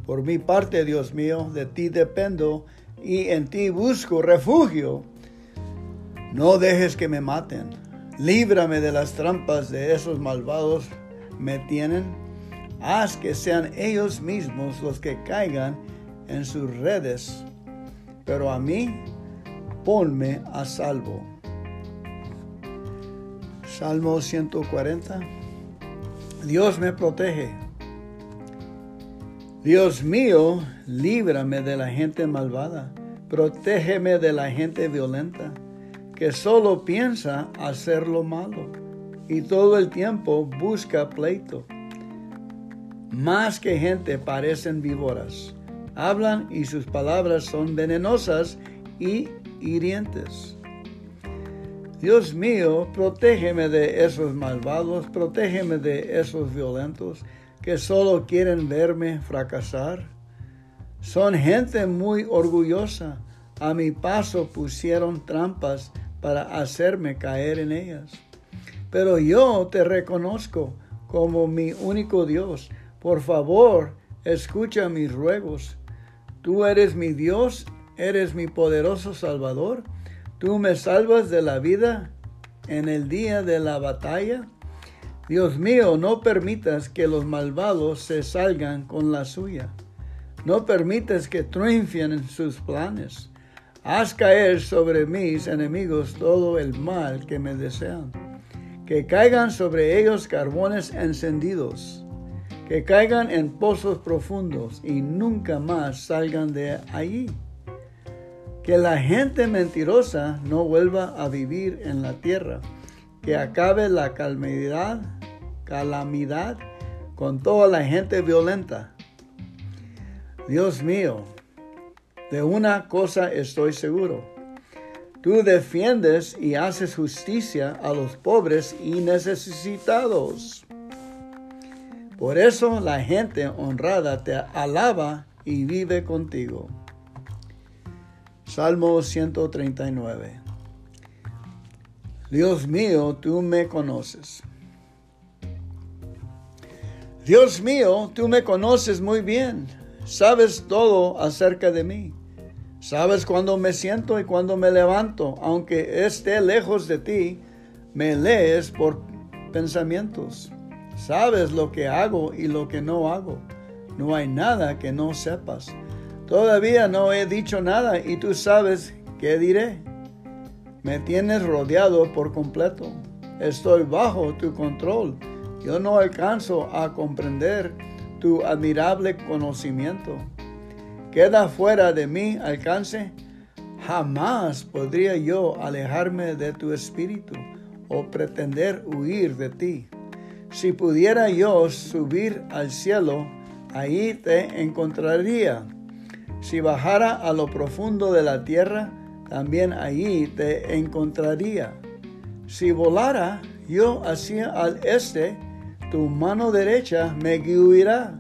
Speaker 2: Por mi parte, Dios mío, de ti dependo y en ti busco refugio. No dejes que me maten. Líbrame de las trampas de esos malvados me tienen haz que sean ellos mismos los que caigan en sus redes, pero a mí ponme a salvo. Salmo 140. Dios me protege. Dios mío, líbrame de la gente malvada. Protégeme de la gente violenta, que solo piensa hacer lo malo y todo el tiempo busca pleito más que gente parecen víboras. Hablan y sus palabras son venenosas y hirientes. Dios mío, protégeme de esos malvados, protégeme de esos violentos que solo quieren verme fracasar. Son gente muy orgullosa. A mi paso pusieron trampas para hacerme caer en ellas. Pero yo te reconozco como mi único Dios por favor,
Speaker 1: escucha mis ruegos. Tú eres mi Dios, eres mi poderoso Salvador. Tú me salvas de la vida en el día de la batalla. Dios mío, no permitas que los malvados se salgan con la suya. No permitas que triunfen en sus planes. Haz caer sobre mis enemigos todo el mal que me desean. Que caigan sobre ellos carbones encendidos. Que caigan en pozos profundos y nunca más salgan de allí. Que la gente mentirosa no vuelva a vivir en la tierra. Que acabe la calamidad, calamidad con toda la gente violenta. Dios mío, de una cosa estoy seguro. Tú defiendes y haces justicia a los pobres y necesitados. Por eso la gente honrada te alaba y vive contigo. Salmo 139. Dios mío, tú me conoces. Dios mío, tú me conoces muy bien. Sabes todo acerca de mí. Sabes cuándo me siento y cuándo me levanto. Aunque esté lejos de ti, me lees por pensamientos. Sabes lo que hago y lo que no hago. No hay nada que no sepas. Todavía no he dicho nada y tú sabes qué diré. Me tienes rodeado por completo. Estoy bajo tu control. Yo no alcanzo a comprender tu admirable conocimiento. Queda fuera de mi alcance. Jamás podría yo alejarme de tu espíritu o pretender huir de ti. Si pudiera yo subir al cielo, ahí te encontraría si bajara a lo profundo de la tierra, también allí te encontraría. Si volara yo hacia al este, tu mano derecha me guiará.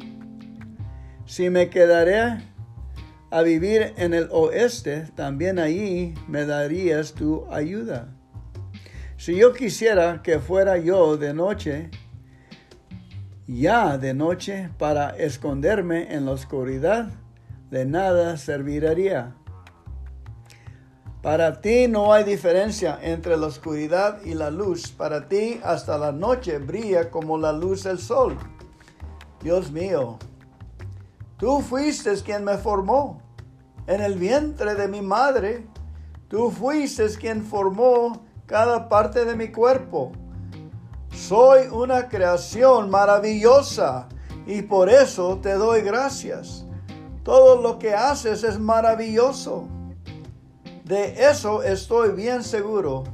Speaker 1: Si me quedaré a vivir en el oeste, también allí me darías tu ayuda. Si yo quisiera que fuera yo de noche, ya de noche, para esconderme en la oscuridad, de nada serviría. Para ti no hay diferencia entre la oscuridad y la luz. Para ti hasta la noche brilla como la luz del sol. Dios mío, tú fuiste quien me formó. En el vientre de mi madre, tú fuiste quien formó cada parte de mi cuerpo. Soy una creación maravillosa y por eso te doy gracias. Todo lo que haces es maravilloso. De eso estoy bien seguro.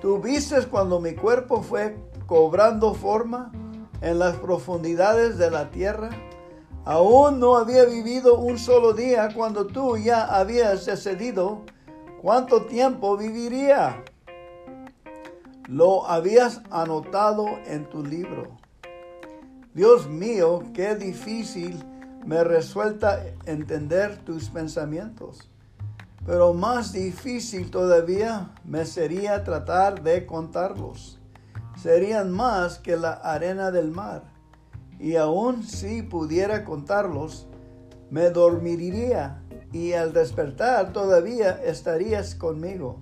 Speaker 1: Tú viste cuando mi cuerpo fue cobrando forma en las profundidades de la tierra. Aún no había vivido un solo día cuando tú ya habías decidido cuánto tiempo viviría. Lo habías anotado en tu libro. Dios mío, qué difícil me resuelta entender tus pensamientos. Pero más difícil todavía me sería tratar de contarlos. Serían más que la arena del mar. Y aun si pudiera contarlos, me dormiría y al despertar todavía estarías conmigo.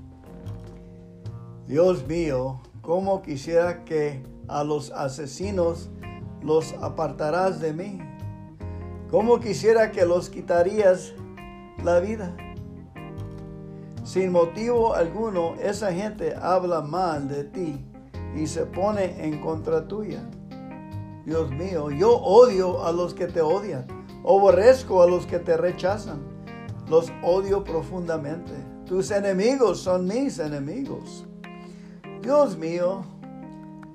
Speaker 1: Dios mío, cómo quisiera que a los asesinos los apartarás de mí ¿Cómo quisiera que los quitarías la vida? Sin motivo alguno, esa gente habla mal de ti y se pone en contra tuya. Dios mío, yo odio a los que te odian, aborrezco a los que te rechazan, los odio profundamente. Tus enemigos son mis enemigos. Dios mío,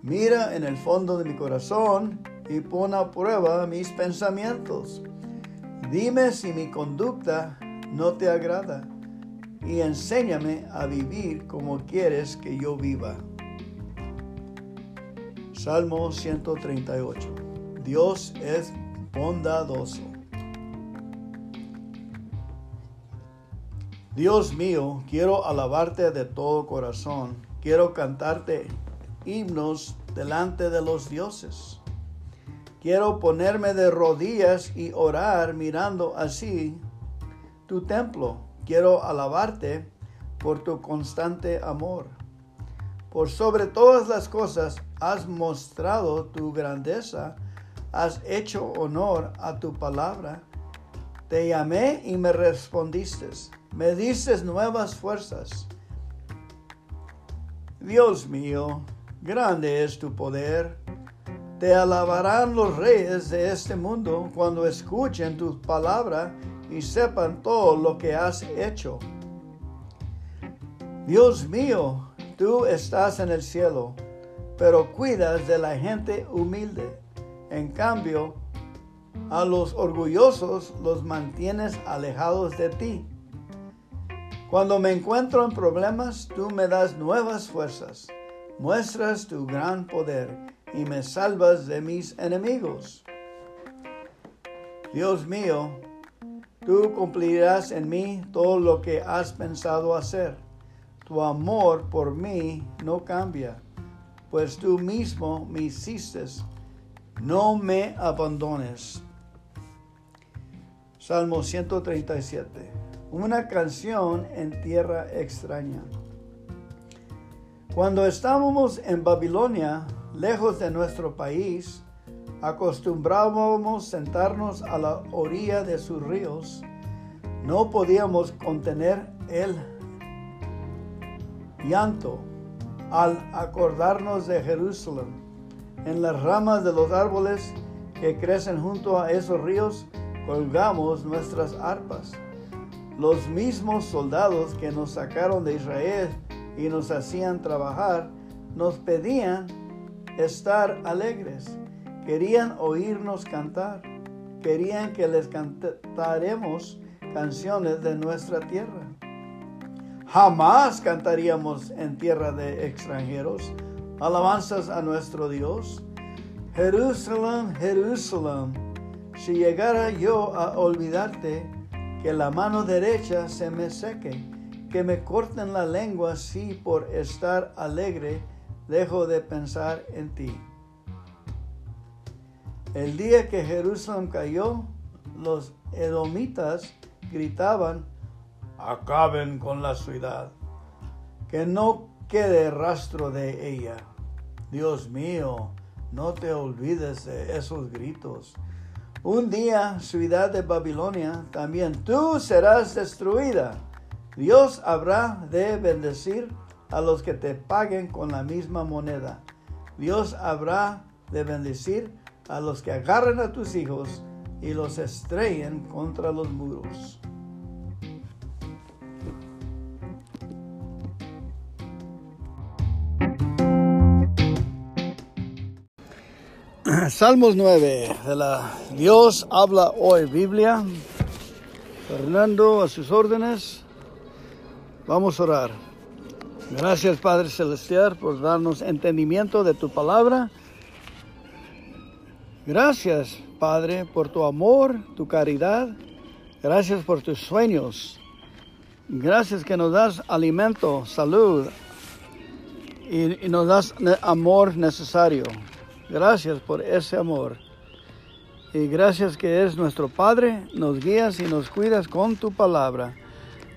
Speaker 1: mira en el fondo de mi corazón y pon a prueba mis pensamientos. Dime si mi conducta no te agrada y enséñame a vivir como quieres que yo viva. Salmo 138. Dios es bondadoso. Dios mío, quiero alabarte de todo corazón. Quiero cantarte himnos delante de los dioses.
Speaker 2: Quiero ponerme de rodillas y orar mirando así tu templo. Quiero alabarte por tu constante amor. Por sobre todas las cosas has mostrado tu grandeza, has hecho honor a tu palabra. Te llamé y me respondiste. Me dices nuevas fuerzas. Dios mío, grande es tu poder. Te alabarán los reyes de este mundo cuando escuchen tu palabra y sepan todo lo que has hecho. Dios mío, tú estás en el cielo, pero cuidas de la gente humilde. En cambio, a los orgullosos los mantienes alejados de ti. Cuando me encuentro en problemas, tú me das nuevas fuerzas, muestras tu gran poder y me salvas de mis enemigos. Dios mío, tú cumplirás en mí todo lo que has pensado hacer. Tu amor por mí no cambia, pues tú mismo me hiciste. No me abandones. Salmo 137 una canción en tierra extraña. Cuando estábamos en Babilonia, lejos de nuestro país, acostumbrábamos sentarnos a la orilla de sus ríos. No podíamos contener el llanto al acordarnos de Jerusalén. En las ramas de los árboles que crecen junto a esos ríos colgamos nuestras arpas los mismos soldados que nos sacaron de Israel y nos hacían trabajar, nos pedían estar alegres, querían oírnos cantar, querían que les cantaremos canciones de nuestra tierra. Jamás cantaríamos en tierra de extranjeros alabanzas a nuestro Dios. Jerusalén, Jerusalén, si llegara yo a olvidarte, que la mano derecha se me seque, que me corten la lengua si por estar alegre dejo de pensar en ti. El día que Jerusalén cayó, los edomitas gritaban, acaben con la ciudad, que no quede rastro de ella. Dios mío, no te olvides de esos gritos un día, ciudad de Babilonia, también tú serás destruida. Dios habrá de bendecir a los que te paguen con la misma moneda. Dios habrá de bendecir a los que agarren a tus hijos y los estrellen contra los muros. (clears throat) Salmos 9 de la Dios habla hoy Biblia. Fernando a sus órdenes. Vamos a orar. Gracias Padre Celestial por darnos entendimiento de tu palabra. Gracias Padre por tu amor, tu caridad. Gracias por tus sueños. Gracias que nos das alimento, salud y, y nos das amor necesario. Gracias por ese amor. Y gracias que es nuestro Padre, nos guías y nos cuidas con tu palabra.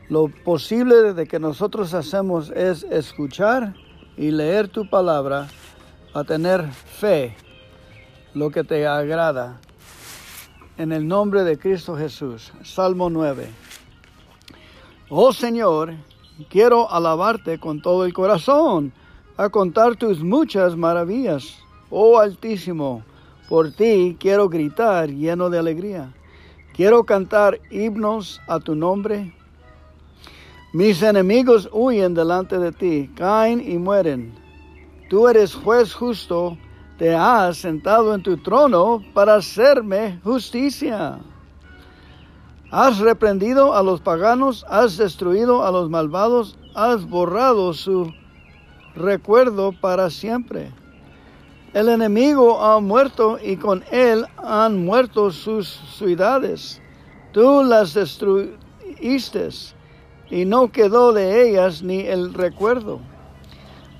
Speaker 2: Lo posible de que nosotros hacemos es escuchar y leer tu palabra a tener fe, lo que te agrada. En el nombre de Cristo Jesús. Salmo 9. Oh Señor, quiero alabarte con todo el corazón, a contar tus muchas maravillas. Oh Altísimo, por ti quiero gritar lleno de alegría. Quiero cantar himnos a tu nombre. Mis enemigos huyen delante de ti, caen y mueren. Tú eres juez justo, te has sentado en tu trono para hacerme justicia. Has reprendido a los paganos, has destruido a los malvados, has borrado su recuerdo para siempre. El enemigo ha muerto y con él han muerto sus ciudades. Tú las destruiste y no quedó de ellas ni el recuerdo.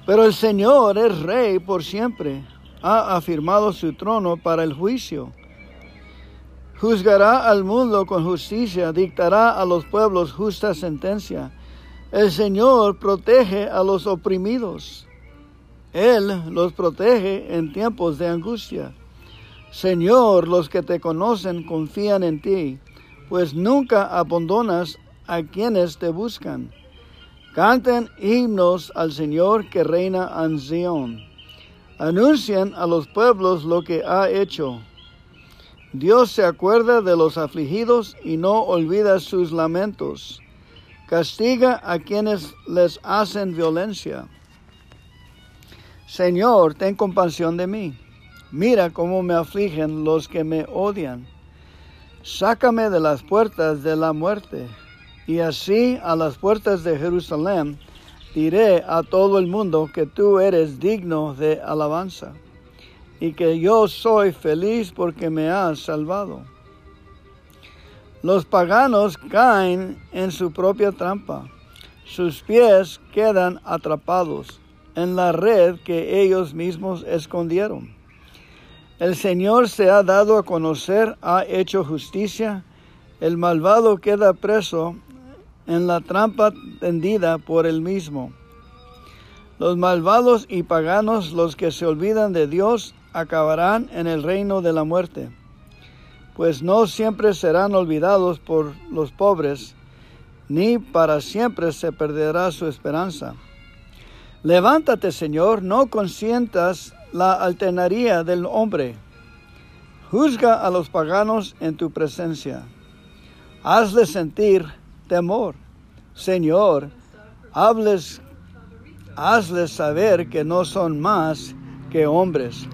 Speaker 2: Pero el Señor es rey por siempre.
Speaker 1: ha afirmado su trono para el juicio. Juzgará al mundo con justicia, dictará a los pueblos justa sentencia. El Señor protege a los oprimidos. Él los protege en tiempos de angustia. Señor, los que te conocen confían en ti, pues nunca abandonas a quienes te buscan. Canten himnos al Señor que reina en Zion. Anuncien a los pueblos lo que ha hecho. Dios se acuerda de los afligidos y no olvida sus lamentos. Castiga a quienes les hacen violencia. Señor, ten compasión de mí. Mira cómo me afligen los que me odian. Sácame de las puertas de la muerte y así a las puertas de Jerusalén diré a todo el mundo que tú eres digno de alabanza y que yo soy feliz porque me has salvado. Los paganos caen en su propia trampa, sus pies quedan atrapados en la red que ellos mismos escondieron. El Señor se ha dado a conocer, ha hecho justicia, el malvado queda preso en la trampa tendida por él mismo. Los malvados y paganos, los que se olvidan de Dios, acabarán en el reino de la muerte, pues no siempre serán olvidados por los pobres, ni para siempre se perderá su esperanza. Levántate, Señor, no consientas la alternaría del hombre. Juzga a los paganos en tu presencia. Hazle sentir temor. Señor, hables, hazles saber que no son más que hombres.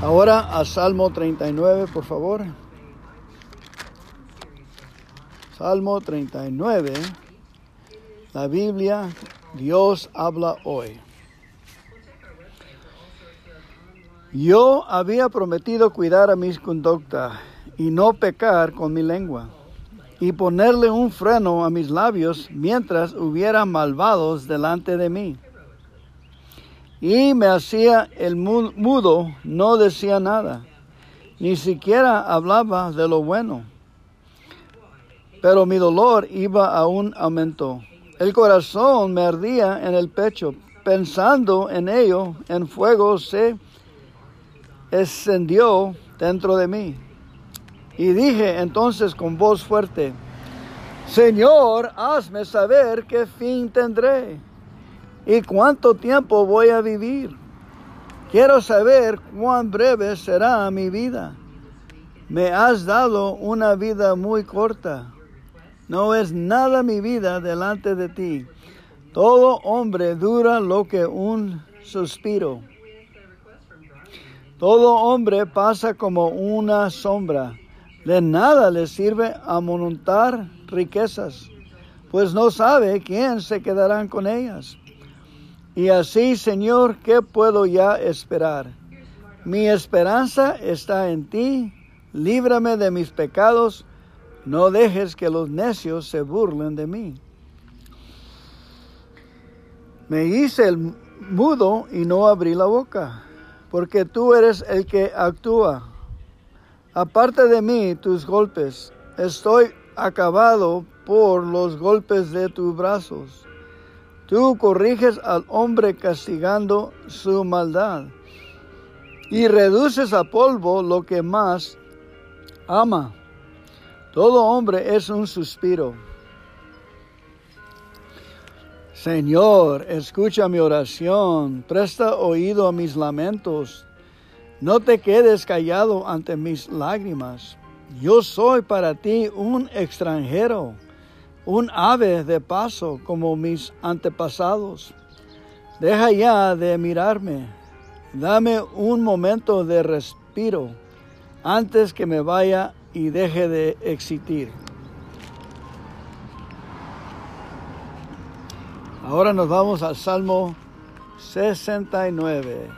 Speaker 1: Ahora a Salmo 39, por favor. Salmo 39. La Biblia, Dios habla hoy. Yo había prometido cuidar a mis conducta y no pecar con mi lengua, y ponerle un freno a mis labios mientras hubiera malvados delante de mí. Y me hacía el mudo, no decía nada, ni siquiera hablaba de lo bueno. Pero mi dolor iba aún aumentó. El corazón me ardía en el pecho, pensando en ello, en fuego se encendió dentro de mí. Y dije entonces con voz fuerte, Señor, hazme saber qué fin tendré y cuánto tiempo voy a vivir. Quiero saber cuán breve será mi vida. Me has dado una vida muy corta. No es nada mi vida delante de ti. Todo hombre dura lo que un suspiro. Todo hombre pasa como una sombra. De nada le sirve amontar riquezas, pues no sabe quién se quedarán con ellas. Y así, Señor, ¿qué puedo ya esperar? Mi esperanza está en ti, líbrame de mis pecados, no dejes que los necios se burlen de mí. Me hice el mudo y no abrí la boca, porque tú eres el que actúa. Aparte de mí tus golpes, estoy acabado por los golpes de tus brazos. Tú corriges al hombre castigando su maldad y reduces a polvo lo que más ama. Todo hombre es un suspiro. Señor, escucha mi oración, presta oído a mis lamentos no te quedes callado ante mis lágrimas. Yo soy para ti un extranjero, un ave de paso como mis antepasados. Deja ya de mirarme. Dame un momento de respiro antes que me vaya y deje de existir. Ahora nos vamos al Salmo 69.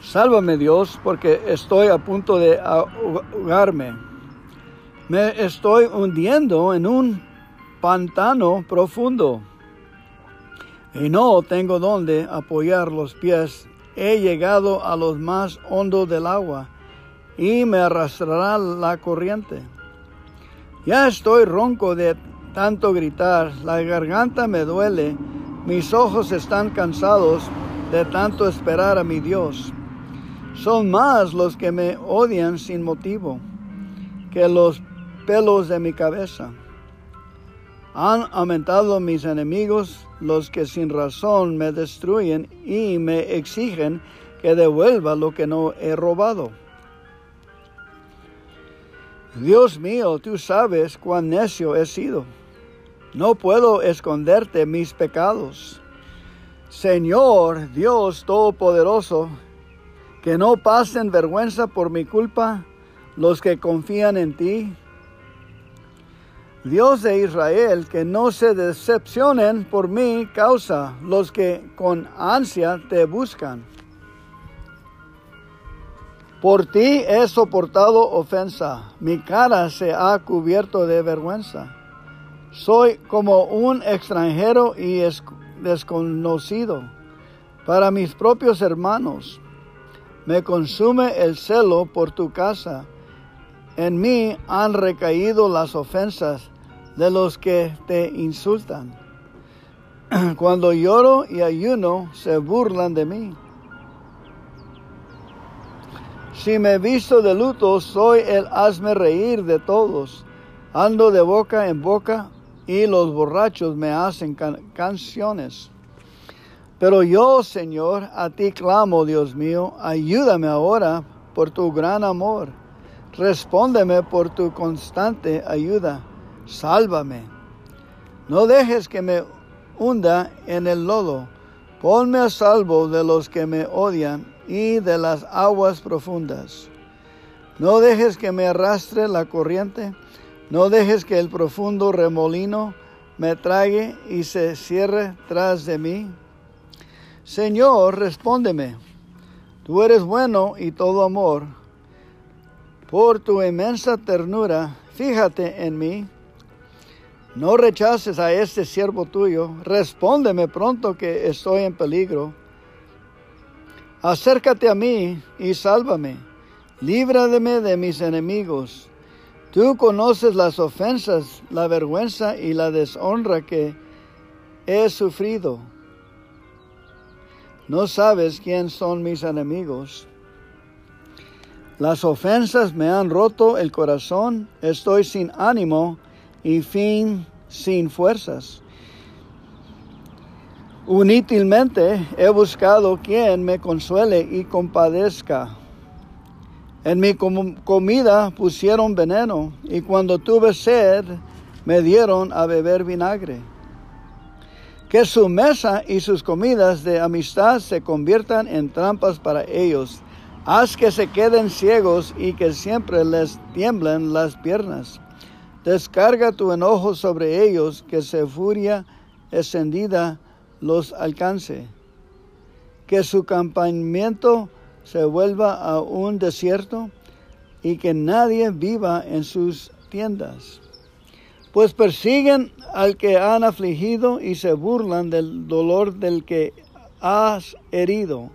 Speaker 1: Sálvame Dios porque estoy a punto de ahogarme. Me estoy hundiendo en un pantano profundo y no tengo donde apoyar los pies. He llegado a los más hondos del agua y me arrastrará la corriente. Ya estoy ronco de tanto gritar, la garganta me duele, mis ojos están cansados de tanto esperar a mi Dios. Son más los que me odian sin motivo que los pelos de mi cabeza. Han aumentado mis enemigos, los que sin razón me destruyen y me exigen que devuelva lo que no he robado. Dios mío, tú sabes cuán necio he sido. No puedo esconderte mis pecados. Señor Dios Todopoderoso, que no pasen vergüenza por mi culpa los que confían en ti. Dios de Israel, que no se decepcionen por mi causa los que con ansia te buscan. Por ti he soportado ofensa, mi cara se ha cubierto de vergüenza. Soy como un extranjero y desconocido para mis propios hermanos. Me consume el celo por tu casa. En mí han recaído las ofensas de los que te insultan. (clears throat) Cuando lloro y ayuno, se burlan de mí. Si me visto de luto, soy el hazme reír de todos. Ando de boca en boca y los borrachos me hacen canciones. Pero yo, Señor, a ti clamo, Dios mío, ayúdame ahora por tu gran amor. Respóndeme por tu constante ayuda. Sálvame. No dejes que me hunda en el lodo. Ponme a salvo de los que me odian y de las aguas profundas. No dejes que me arrastre la corriente, no dejes que el profundo remolino me trague y se cierre tras de mí. Señor, respóndeme. Tú eres bueno y todo amor. Por tu inmensa ternura, fíjate en mí. No rechaces a este siervo tuyo. Respóndeme pronto que estoy en peligro. Acércate a mí y sálvame. Líbrame de mis enemigos. Tú conoces las ofensas, la vergüenza y la deshonra que he sufrido. No sabes quién son mis enemigos. Las ofensas me han roto el corazón, estoy sin ánimo y fin sin fuerzas. Unítilmente he buscado quien me consuele y compadezca. En mi comida pusieron veneno y cuando tuve sed me dieron a beber vinagre. Que su mesa y sus comidas de amistad se conviertan en trampas para ellos. Haz que se queden ciegos y que siempre les tiemblen las piernas. Descarga tu enojo sobre ellos, que se furia encendida los alcance, que su campamento se vuelva a un desierto y que nadie viva en sus tiendas. Pues persiguen al que han afligido y se burlan del dolor del que has herido.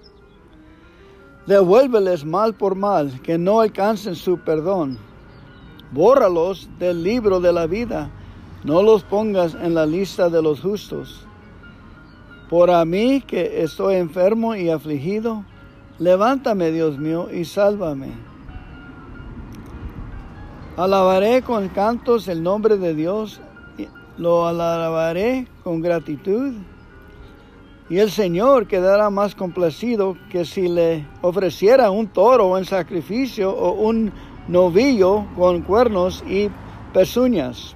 Speaker 1: Devuélveles mal por mal, que no alcancen su perdón. Bórralos del libro de la vida, no los pongas en la lista de los justos por a mí que estoy enfermo y afligido, levántame, Dios mío, y sálvame. Alabaré con cantos el nombre de Dios, lo alabaré con gratitud. Y el Señor quedará más complacido que si le ofreciera un toro en sacrificio o un novillo con cuernos y pezuñas.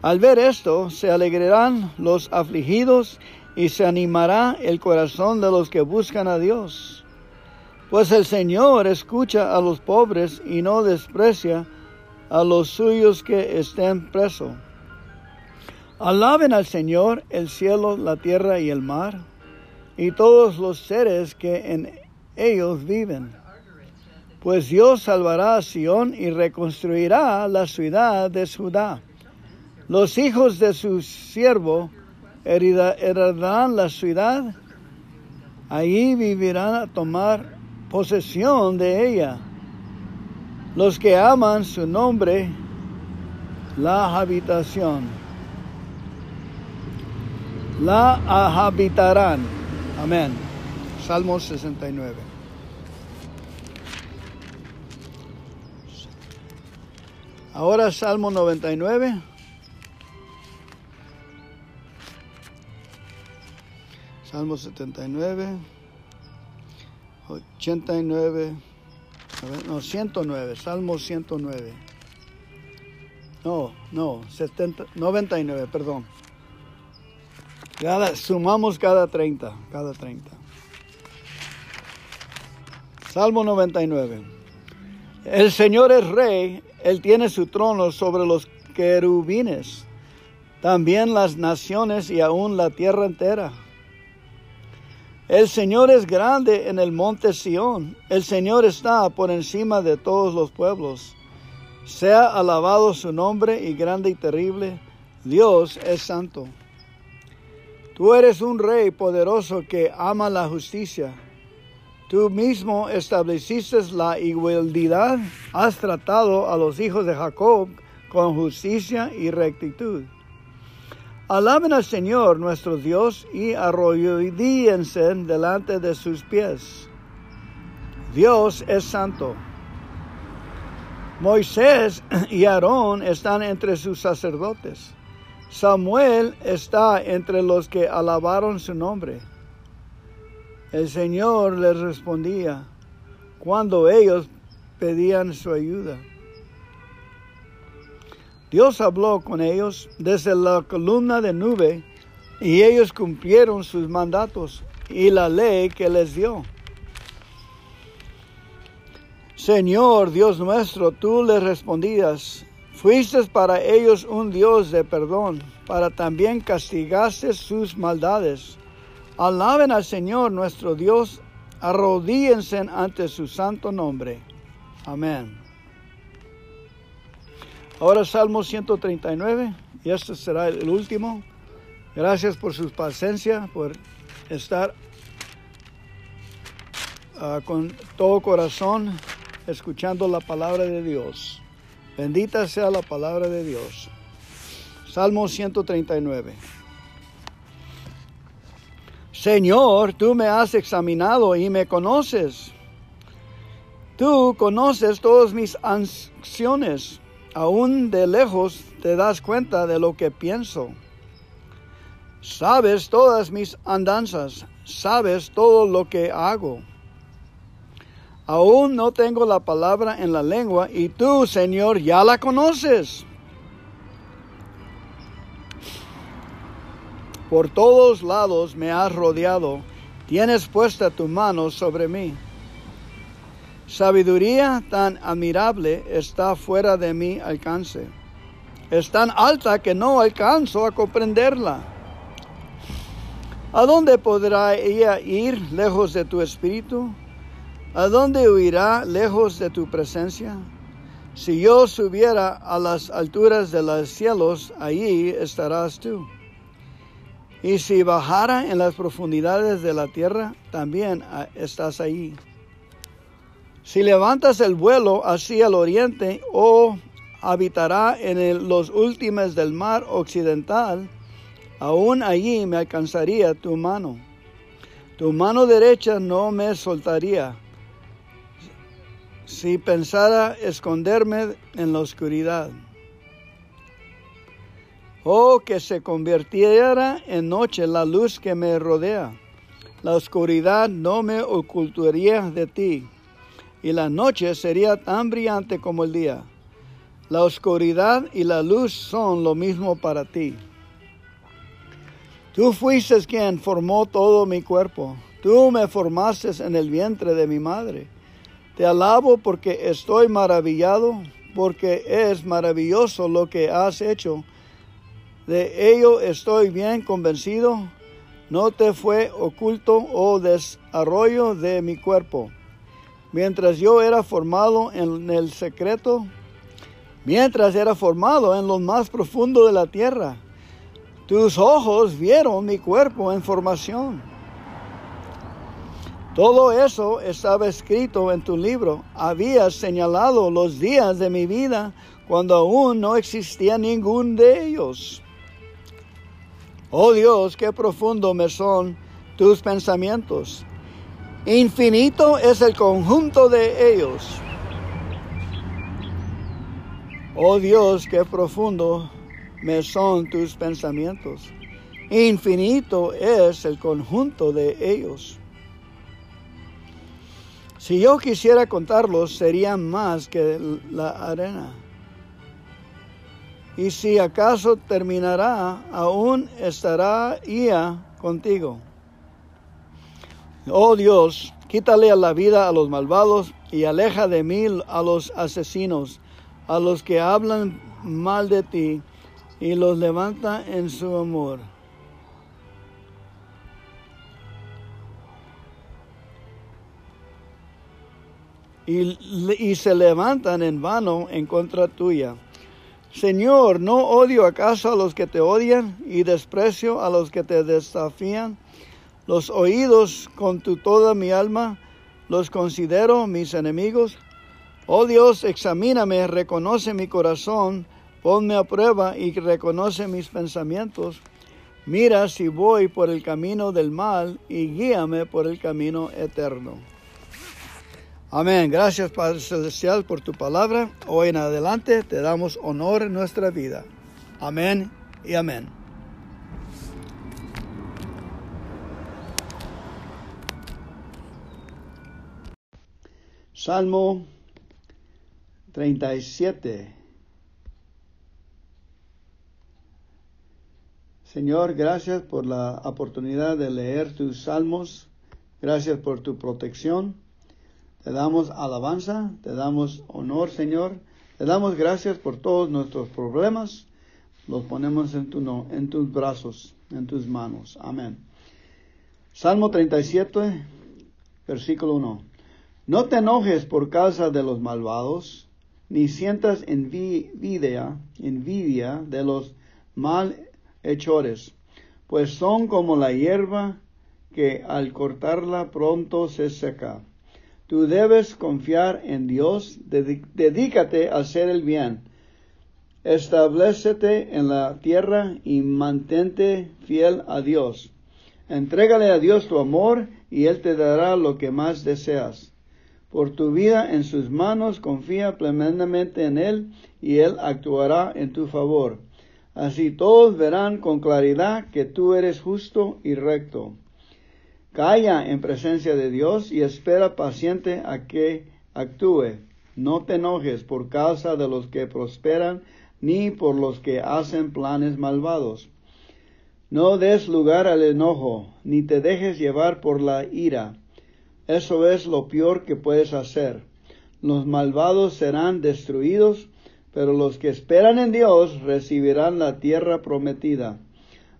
Speaker 1: Al ver esto, se alegrarán los afligidos y se animará el corazón de los que buscan a Dios. Pues el Señor escucha a los pobres y no desprecia a los suyos que estén presos. Alaben al Señor el cielo, la tierra y el mar, y todos los seres que en ellos viven. Pues Dios salvará a Sión y reconstruirá la ciudad de Judá Los hijos de su siervo heredarán la ciudad, allí vivirán a tomar posesión de ella. Los que aman su nombre, la habitación, la habitarán. Amén. Salmo 69. Ahora Salmo 99. Salmo 79, 89, no, 109, Salmo 109. No, no, 70, 99, perdón. Cada, sumamos cada 30, cada 30. Salmo 99. El Señor es rey, Él tiene su trono sobre los querubines, también las naciones y aún la tierra entera el Señor es grande en el monte Sión. El Señor está por encima de todos los pueblos. Sea alabado su nombre y grande y terrible. Dios es santo. Tú eres un rey poderoso que ama la justicia. Tú mismo estableciste la igualdad. Has tratado a los hijos de Jacob con justicia y rectitud. Alaben al Señor nuestro Dios y arrodíense delante de sus pies. Dios es santo. Moisés y Aarón están entre sus sacerdotes. Samuel está entre los que alabaron su nombre. El Señor les respondía cuando ellos pedían su ayuda. Dios habló con ellos desde la columna de nube y ellos cumplieron sus mandatos y la ley que les dio. Señor Dios nuestro, tú les respondías, fuiste para ellos un Dios de perdón, para también castigaste sus maldades. Alaben al Señor nuestro Dios, arrodíense ante su santo nombre. Amén. Ahora Salmo 139, y este será el último. Gracias por su paciencia, por estar ah, con todo corazón escuchando la palabra de Dios. Bendita sea la palabra de Dios. Salmo 139. Señor, tú me has examinado y me conoces. Tú conoces todas mis acciones aún de lejos te das cuenta de lo que pienso. Sabes todas mis andanzas, sabes todo lo que hago. Aún no tengo la palabra en la lengua y tú, Señor, ya la conoces. Por todos lados me has rodeado, tienes puesta tu mano sobre mí. Sabiduría tan admirable está fuera de mi alcance. Es tan alta que no alcanzo a comprenderla. ¿A dónde podrá ella ir lejos de tu espíritu? ¿A dónde huirá lejos de tu presencia? Si yo subiera a las alturas de los cielos, allí estarás tú. Y si bajara en las profundidades de la tierra, también ah, estás allí. Si levantas el vuelo hacia el oriente o habitará en los últimos del mar occidental, aún allí me alcanzaría tu mano. Tu mano derecha no me soltaría. Si pensara esconderme en la oscuridad. Oh, que se convirtiera en noche la luz que me rodea. La oscuridad no me ocultaría de ti y la noche sería tan brillante como el día. La oscuridad y la luz son lo mismo para ti. Tú fuiste quien formó todo mi cuerpo. Tú me formaste en el vientre de mi madre. Te alabo porque estoy maravillado, porque es maravilloso lo que has hecho. De ello estoy bien convencido. No te fue oculto o desarrollo de mi cuerpo mientras yo era formado en el secreto mientras era formado en lo más profundo de la tierra. Tus ojos vieron mi cuerpo en formación. Todo eso estaba escrito en tu libro. Habías señalado los días de mi vida cuando aún no existía ningún de ellos. Oh Dios, qué profundo me son tus pensamientos. Infinito es el conjunto de ellos. Oh Dios, qué profundo me son tus pensamientos. Infinito es el conjunto de ellos. Si yo quisiera contarlos, serían más que la arena. Y si acaso terminará, aún estará ya contigo. Oh Dios, quítale la vida a los malvados y aleja de mí a los asesinos, a los que hablan mal de ti y los levanta en su amor. Y, y, se levantan en vano en contra tuya. Señor, ¿no odio acaso a los que te odian y desprecio a los que te desafían? Los oídos con tu toda mi alma los considero mis enemigos. Oh Dios, examíname, reconoce mi corazón, ponme a prueba y reconoce mis pensamientos. Mira si voy por el camino del mal y guíame por el camino eterno. Amén. Gracias Padre Celestial por tu palabra. Hoy en adelante te damos honor en nuestra vida. Amén y amén. Salmo 37. Señor, gracias por la oportunidad de leer tus salmos. Gracias por tu protección. Te damos alabanza, te damos honor, Señor. Te damos gracias por todos nuestros problemas. Los ponemos en, tu, en tus brazos, en tus manos. Amén. Salmo 37, versículo 1. No te enojes por causa de los malvados, ni sientas envidia, envidia de los malhechores, pues son como la hierba que al cortarla pronto se seca. Tú debes confiar en Dios, dedícate a hacer el bien. Establecete en la tierra y mantente fiel a Dios. Entrégale a Dios tu amor y Él te dará lo que más deseas. Por tu vida en sus manos confía plenamente en Él y Él actuará en tu favor. Así todos verán con claridad que tú eres justo y recto. Calla en presencia de Dios y espera paciente a que actúe. No te enojes por causa de los que prosperan, ni por los que hacen planes malvados. No des lugar al enojo, ni te dejes llevar por la ira. Eso es lo peor que puedes hacer. Los malvados serán destruidos, pero los que esperan en Dios recibirán la tierra prometida.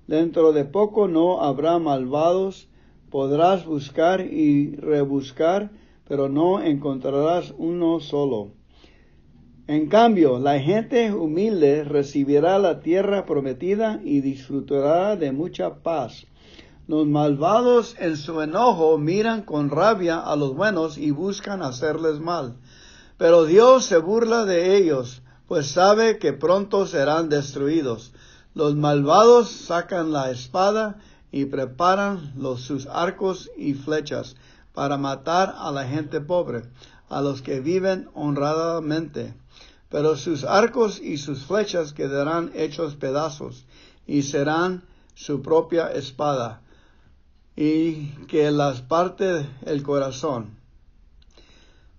Speaker 1: Dentro de poco no habrá malvados, Podrás buscar y rebuscar, pero no encontrarás uno solo. En cambio, la gente humilde recibirá la tierra prometida y disfrutará de mucha paz. Los malvados en su enojo miran con rabia a los buenos y buscan hacerles mal. Pero Dios se burla de ellos, pues sabe que pronto serán destruidos. Los malvados sacan la espada y preparan los, sus arcos y flechas para matar a la gente pobre, a los que viven honradamente. Pero sus arcos y sus flechas quedarán hechos pedazos y serán su propia espada y que las parte el corazón.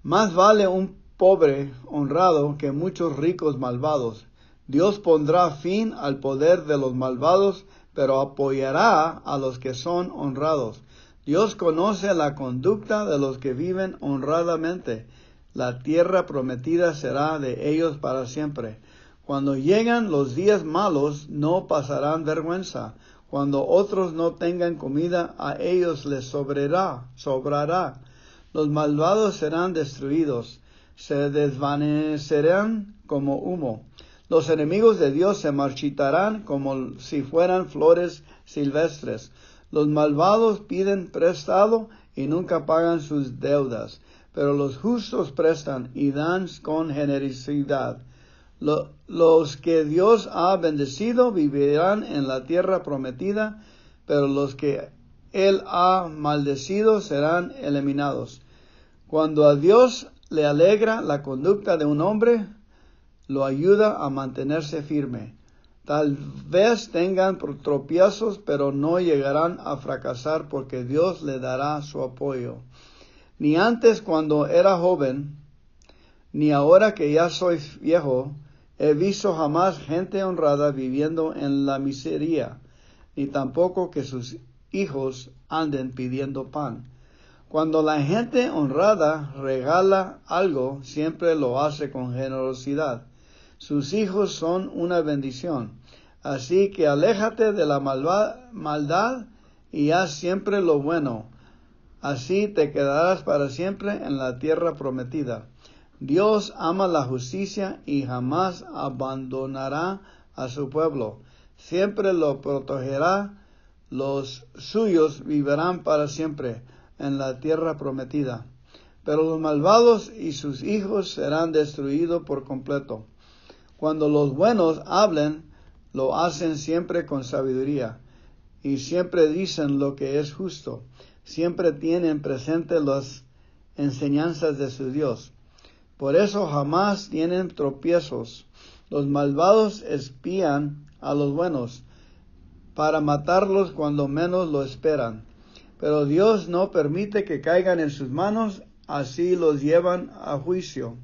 Speaker 1: Más vale un pobre honrado que muchos ricos malvados. Dios pondrá fin al poder de los malvados pero apoyará a los que son honrados. Dios conoce la conducta de los que viven honradamente. La tierra prometida será de ellos para siempre. Cuando llegan los días malos, no pasarán vergüenza. Cuando otros no tengan comida, a ellos les sobrará, sobrará. Los malvados serán destruidos, se desvanecerán
Speaker 2: como humo. Los enemigos de Dios se marchitarán como si fueran flores silvestres. Los malvados piden prestado y nunca pagan sus deudas, pero los justos prestan y dan con generosidad. los que Dios ha bendecido vivirán en la tierra prometida, pero los que Él ha maldecido serán eliminados. Cuando a Dios le alegra la conducta de un hombre, lo ayuda a mantenerse firme. Tal vez tengan tropiezos, pero no llegarán a fracasar porque Dios le dará su apoyo. Ni antes cuando era joven, ni ahora que ya soy viejo, he visto jamás gente honrada viviendo en la miseria, ni tampoco que sus hijos anden pidiendo pan. Cuando la gente honrada regala algo, siempre lo hace con generosidad sus hijos son una bendición. Así que aléjate de la maldad y haz siempre lo bueno. Así te quedarás para siempre en la tierra prometida. Dios ama la justicia y jamás abandonará a su pueblo. Siempre lo protegerá. Los suyos vivirán para siempre en la tierra prometida. Pero los malvados y sus hijos serán destruidos por completo. Cuando los buenos hablen, lo hacen siempre con sabiduría y siempre dicen lo que es justo. Siempre tienen presente las enseñanzas de su Dios. Por eso jamás tienen tropiezos. Los malvados espían a los buenos para matarlos cuando menos lo esperan. Pero Dios no permite que caigan en sus manos, así los llevan a juicio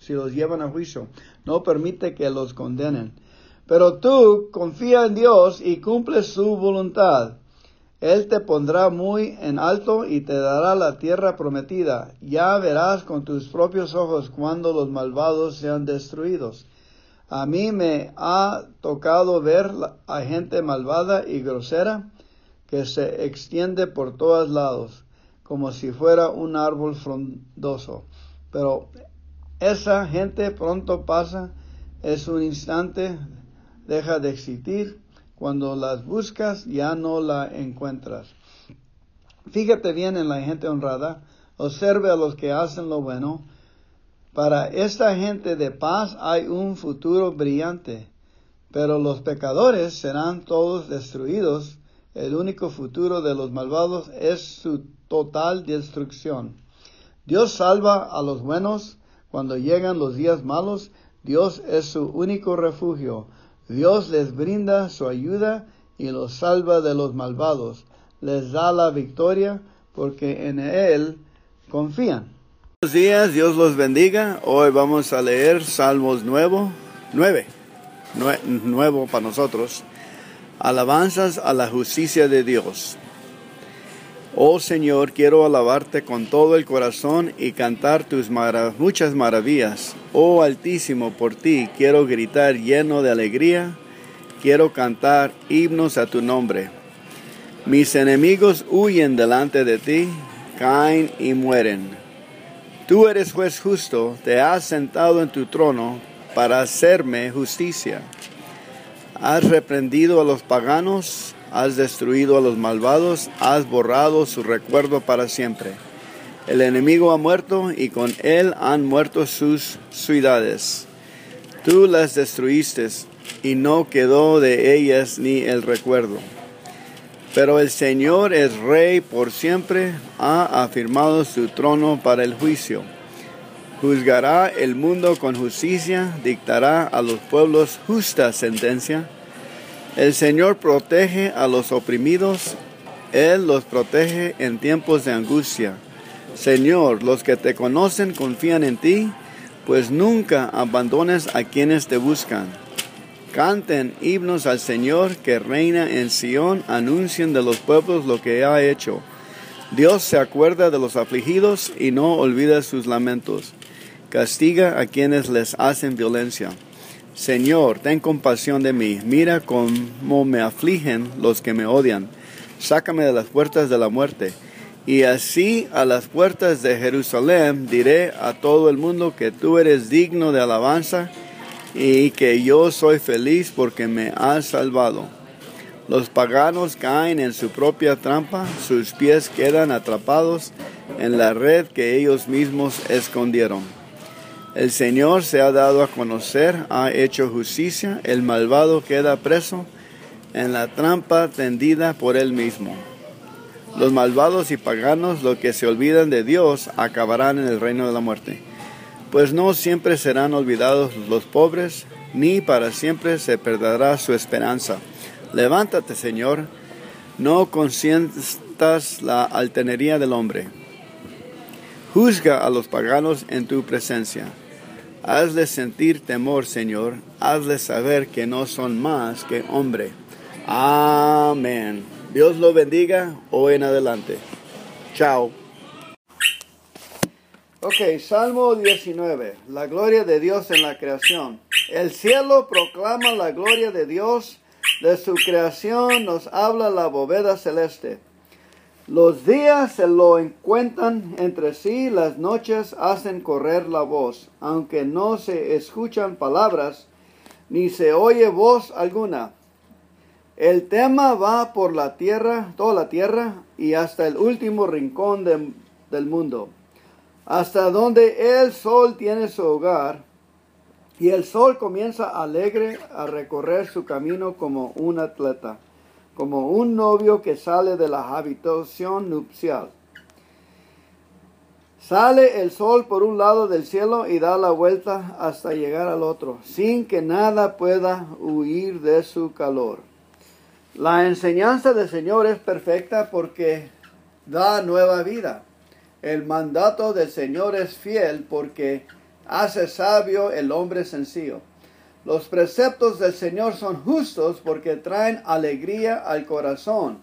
Speaker 2: si los llevan a juicio. No permite que los condenen. Pero tú confía en Dios y cumple su voluntad. Él te pondrá muy en alto y te dará la tierra prometida. Ya verás con tus propios ojos cuando los malvados sean destruidos. A mí me ha tocado ver a gente malvada y grosera que se extiende por todos lados, como si fuera un árbol frondoso. Pero esa gente pronto pasa, es un instante, deja de existir. Cuando las buscas ya no la encuentras. Fíjate bien en la gente honrada, observe a los que hacen lo bueno. Para esta gente de paz hay un futuro brillante, pero los pecadores serán todos destruidos. El único futuro de los malvados es su total destrucción. Dios salva a los buenos, cuando llegan los días malos, Dios es su único refugio. Dios les brinda su ayuda y los salva de los malvados. Les da la victoria porque en Él confían. Buenos días, Dios los bendiga. Hoy vamos a leer Salmos nuevo, nueve, nuevo para nosotros. Alabanzas a la justicia de Dios. Oh Señor, quiero alabarte con todo el corazón y cantar tus muchas maravillas. Oh Altísimo, por ti quiero gritar lleno de alegría, quiero cantar himnos a tu nombre. Mis enemigos huyen delante de ti, caen y mueren. Tú eres juez justo, te has sentado en tu trono para hacerme justicia. Has reprendido a los paganos has destruido a los malvados, has borrado su recuerdo para siempre. El enemigo ha muerto y con él han muerto sus ciudades. Tú las destruiste y no quedó de ellas ni el recuerdo. Pero el Señor es rey por siempre, ha afirmado su trono para el juicio. Juzgará el mundo con justicia, dictará a los pueblos justa sentencia el Señor protege a los oprimidos, Él los protege en tiempos de angustia. Señor, los que te conocen confían en ti, pues nunca abandones a quienes te buscan. Canten himnos al Señor que reina en Sión, anuncien de los pueblos lo que ha hecho. Dios se acuerda de los afligidos y no olvida sus lamentos. Castiga a quienes les hacen violencia. Señor, ten compasión de mí, mira cómo me afligen los que me odian, sácame de las puertas de la muerte, Y así a las puertas de Jerusalén diré a todo el mundo que tú eres digno de alabanza y que yo soy feliz porque me has salvado. Los paganos caen en su propia trampa, sus pies quedan atrapados en la red que ellos mismos escondieron. El Señor se ha dado a conocer, ha hecho justicia, el malvado queda preso en la trampa tendida por él mismo. Los malvados y paganos, los que se olvidan de Dios, acabarán en el reino de la muerte. Pues no siempre serán olvidados los pobres, ni para siempre se perderá su esperanza. Levántate, Señor, no consientas la altanería del hombre. Juzga a los paganos en tu presencia. Hazle sentir temor, Señor. Hazle saber que no son más que hombre. Amén. Dios lo bendiga hoy en adelante. Chao. Ok, Salmo 19. La gloria de Dios en la creación. El cielo proclama la gloria de Dios. De su creación nos habla la bóveda celeste. Los días se lo encuentran entre sí, las noches hacen correr la voz, aunque no se escuchan palabras, ni se oye voz alguna. El tema va por la tierra, toda la tierra, y hasta el último rincón del mundo, hasta donde el sol tiene su hogar, y el sol comienza alegre a recorrer su camino como un atleta como un novio que sale de la habitación nupcial. Sale el sol por un lado del cielo y da la vuelta hasta llegar al otro, sin que nada pueda huir de su calor. La enseñanza del Señor es perfecta porque da nueva vida. El mandato del Señor es fiel porque hace sabio el hombre sencillo. Los preceptos del Señor son justos porque traen alegría al corazón.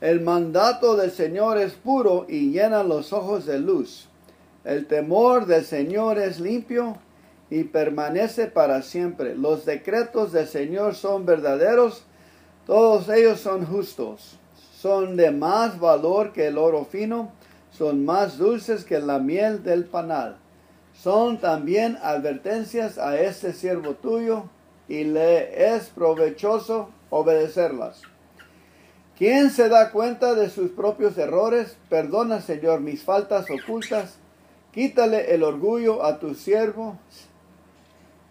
Speaker 2: El mandato del Señor es puro y llena los ojos de luz. El temor del Señor es limpio y permanece para siempre. Los decretos del Señor son verdaderos, todos ellos son justos. Son de más valor que el oro fino, son más dulces que la miel del panal son también advertencias a este siervo tuyo y le es provechoso obedecerlas. ¿Quién se da cuenta de sus propios errores? Perdona, Señor, mis faltas ocultas. Quítale el orgullo a tu siervo.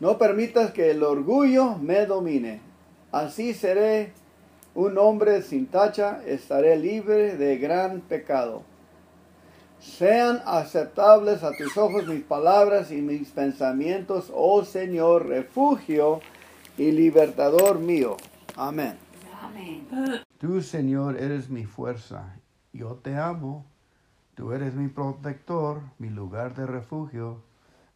Speaker 2: No permitas que el orgullo me domine. Así seré un hombre sin tacha, estaré libre de gran pecado. Sean aceptables a tus ojos mis palabras y mis pensamientos, oh Señor, refugio y libertador mío. Amén. Amén. Tú, Señor, eres mi fuerza. Yo te amo. Tú eres mi protector, mi lugar de refugio,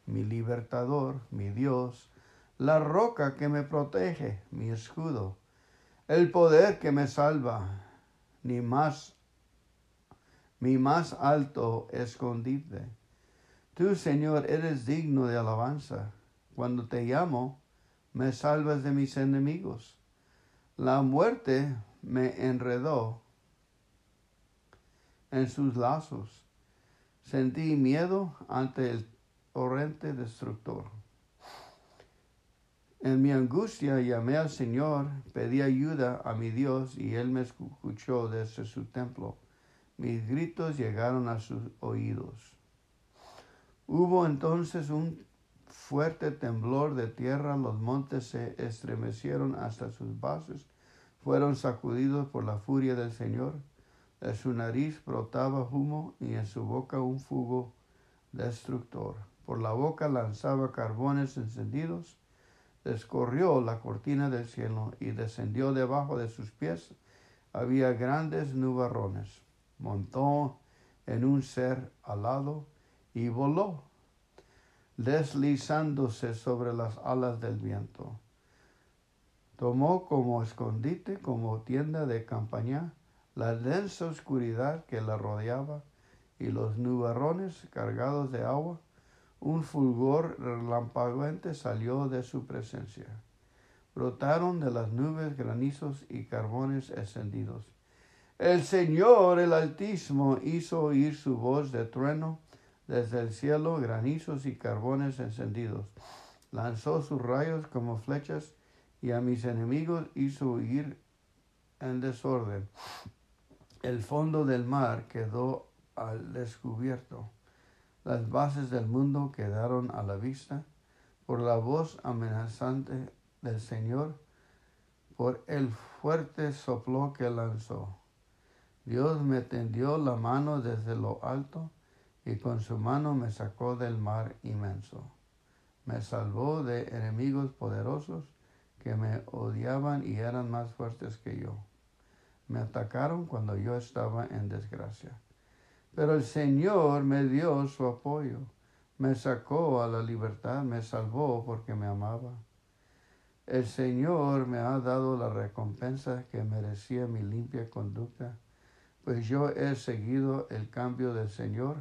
Speaker 2: mi libertador, mi Dios, la roca que me protege, mi escudo, el poder que me salva. Ni más mi más alto escondite. Tú, Señor, eres digno de alabanza. Cuando te llamo, me salvas de mis enemigos. La muerte me enredó en sus lazos. Sentí miedo ante el torrente destructor. En mi angustia llamé al Señor, pedí ayuda a mi Dios y Él me escuchó desde su templo. Mis gritos llegaron a sus oídos. Hubo entonces un fuerte temblor de tierra, los montes se estremecieron hasta sus bases, fueron sacudidos por la furia del Señor. De su nariz brotaba humo y en su boca un fuego destructor. Por la boca lanzaba carbones encendidos. Descorrió la cortina del cielo y descendió debajo de sus pies. Había grandes nubarrones montó en un ser alado y voló, deslizándose sobre las alas del viento. Tomó como escondite, como tienda de campaña, la densa oscuridad que la rodeaba y los nubarrones cargados de agua. Un fulgor relampagueante salió de su presencia. Brotaron de las nubes granizos y carbones encendidos El Señor, el Altísimo, hizo oír su voz de trueno desde el cielo, granizos y carbones encendidos. Lanzó sus rayos como flechas y a mis enemigos hizo huir en desorden. El fondo del mar quedó al descubierto. Las bases del mundo quedaron a la vista por la voz amenazante del Señor, por el fuerte soplo que lanzó. Dios me tendió la mano desde lo alto y con su mano me sacó del mar inmenso. Me salvó de enemigos poderosos que me odiaban y eran más fuertes que yo. Me atacaron cuando yo estaba en desgracia. Pero el Señor me dio su apoyo, me sacó a la libertad, me salvó porque me amaba. El Señor me ha dado la recompensa que merecía mi limpia conducta pues yo he seguido el cambio del Señor.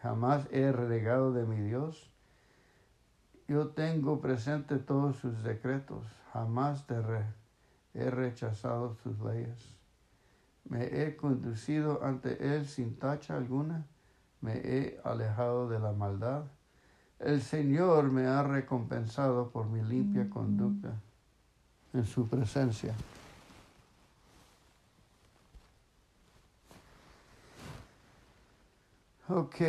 Speaker 2: Jamás he renegado de mi Dios. Yo tengo presente todos sus decretos. Jamás te he rechazado sus leyes. Me he conducido ante Él sin tacha alguna. Me he alejado de la maldad. El Señor me ha recompensado por mi limpia conducta en su presencia. Ok,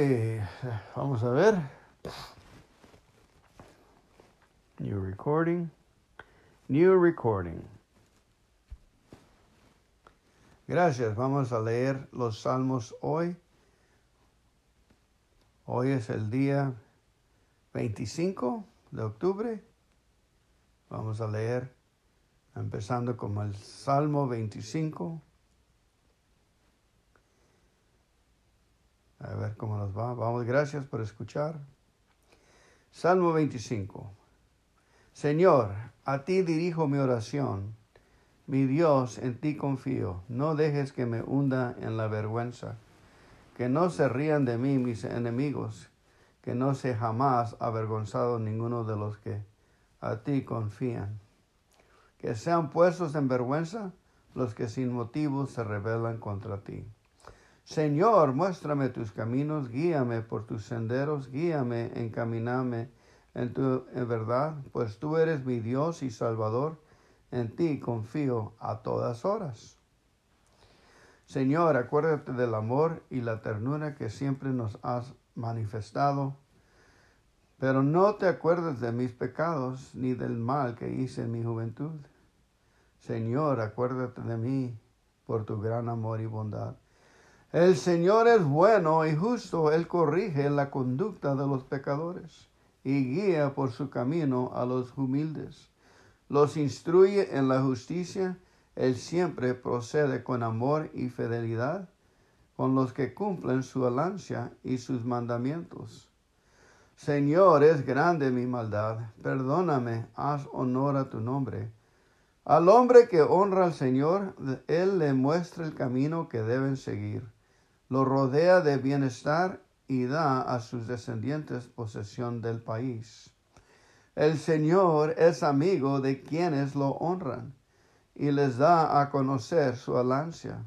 Speaker 2: vamos a ver. New recording. New recording. Gracias. Vamos a leer los salmos hoy. Hoy es el día 25 de octubre. Vamos a leer empezando con el Salmo 25. A ver cómo nos va. Vamos, gracias por escuchar. Salmo 25. Señor, a ti dirijo mi oración. Mi Dios, en ti confío. No dejes que me hunda en la vergüenza. Que no se rían de mí mis enemigos. Que no se jamás avergonzado ninguno de los que a ti confían. Que sean puestos en vergüenza los que sin motivo se rebelan contra ti. Señor, muéstrame tus caminos, guíame por tus senderos, guíame, encamíname en tu verdad, pues tú eres mi Dios y Salvador, en ti confío a todas horas. Señor, acuérdate del amor y la ternura que siempre nos has manifestado, pero no te acuerdes de mis pecados ni del mal que hice en mi juventud. Señor, acuérdate de mí por tu gran amor y bondad el Señor es bueno y justo, Él corrige la conducta de los pecadores y guía por su camino a los humildes. Los instruye en la justicia, Él siempre procede con amor y fidelidad con los que cumplen su alancia y sus mandamientos. Señor, es grande mi maldad, perdóname, haz honor a tu nombre. Al hombre que honra al Señor, Él le muestra el camino que deben seguir lo rodea de bienestar y da a sus descendientes posesión del país. El Señor es amigo de quienes lo honran y les da a conocer su alancia.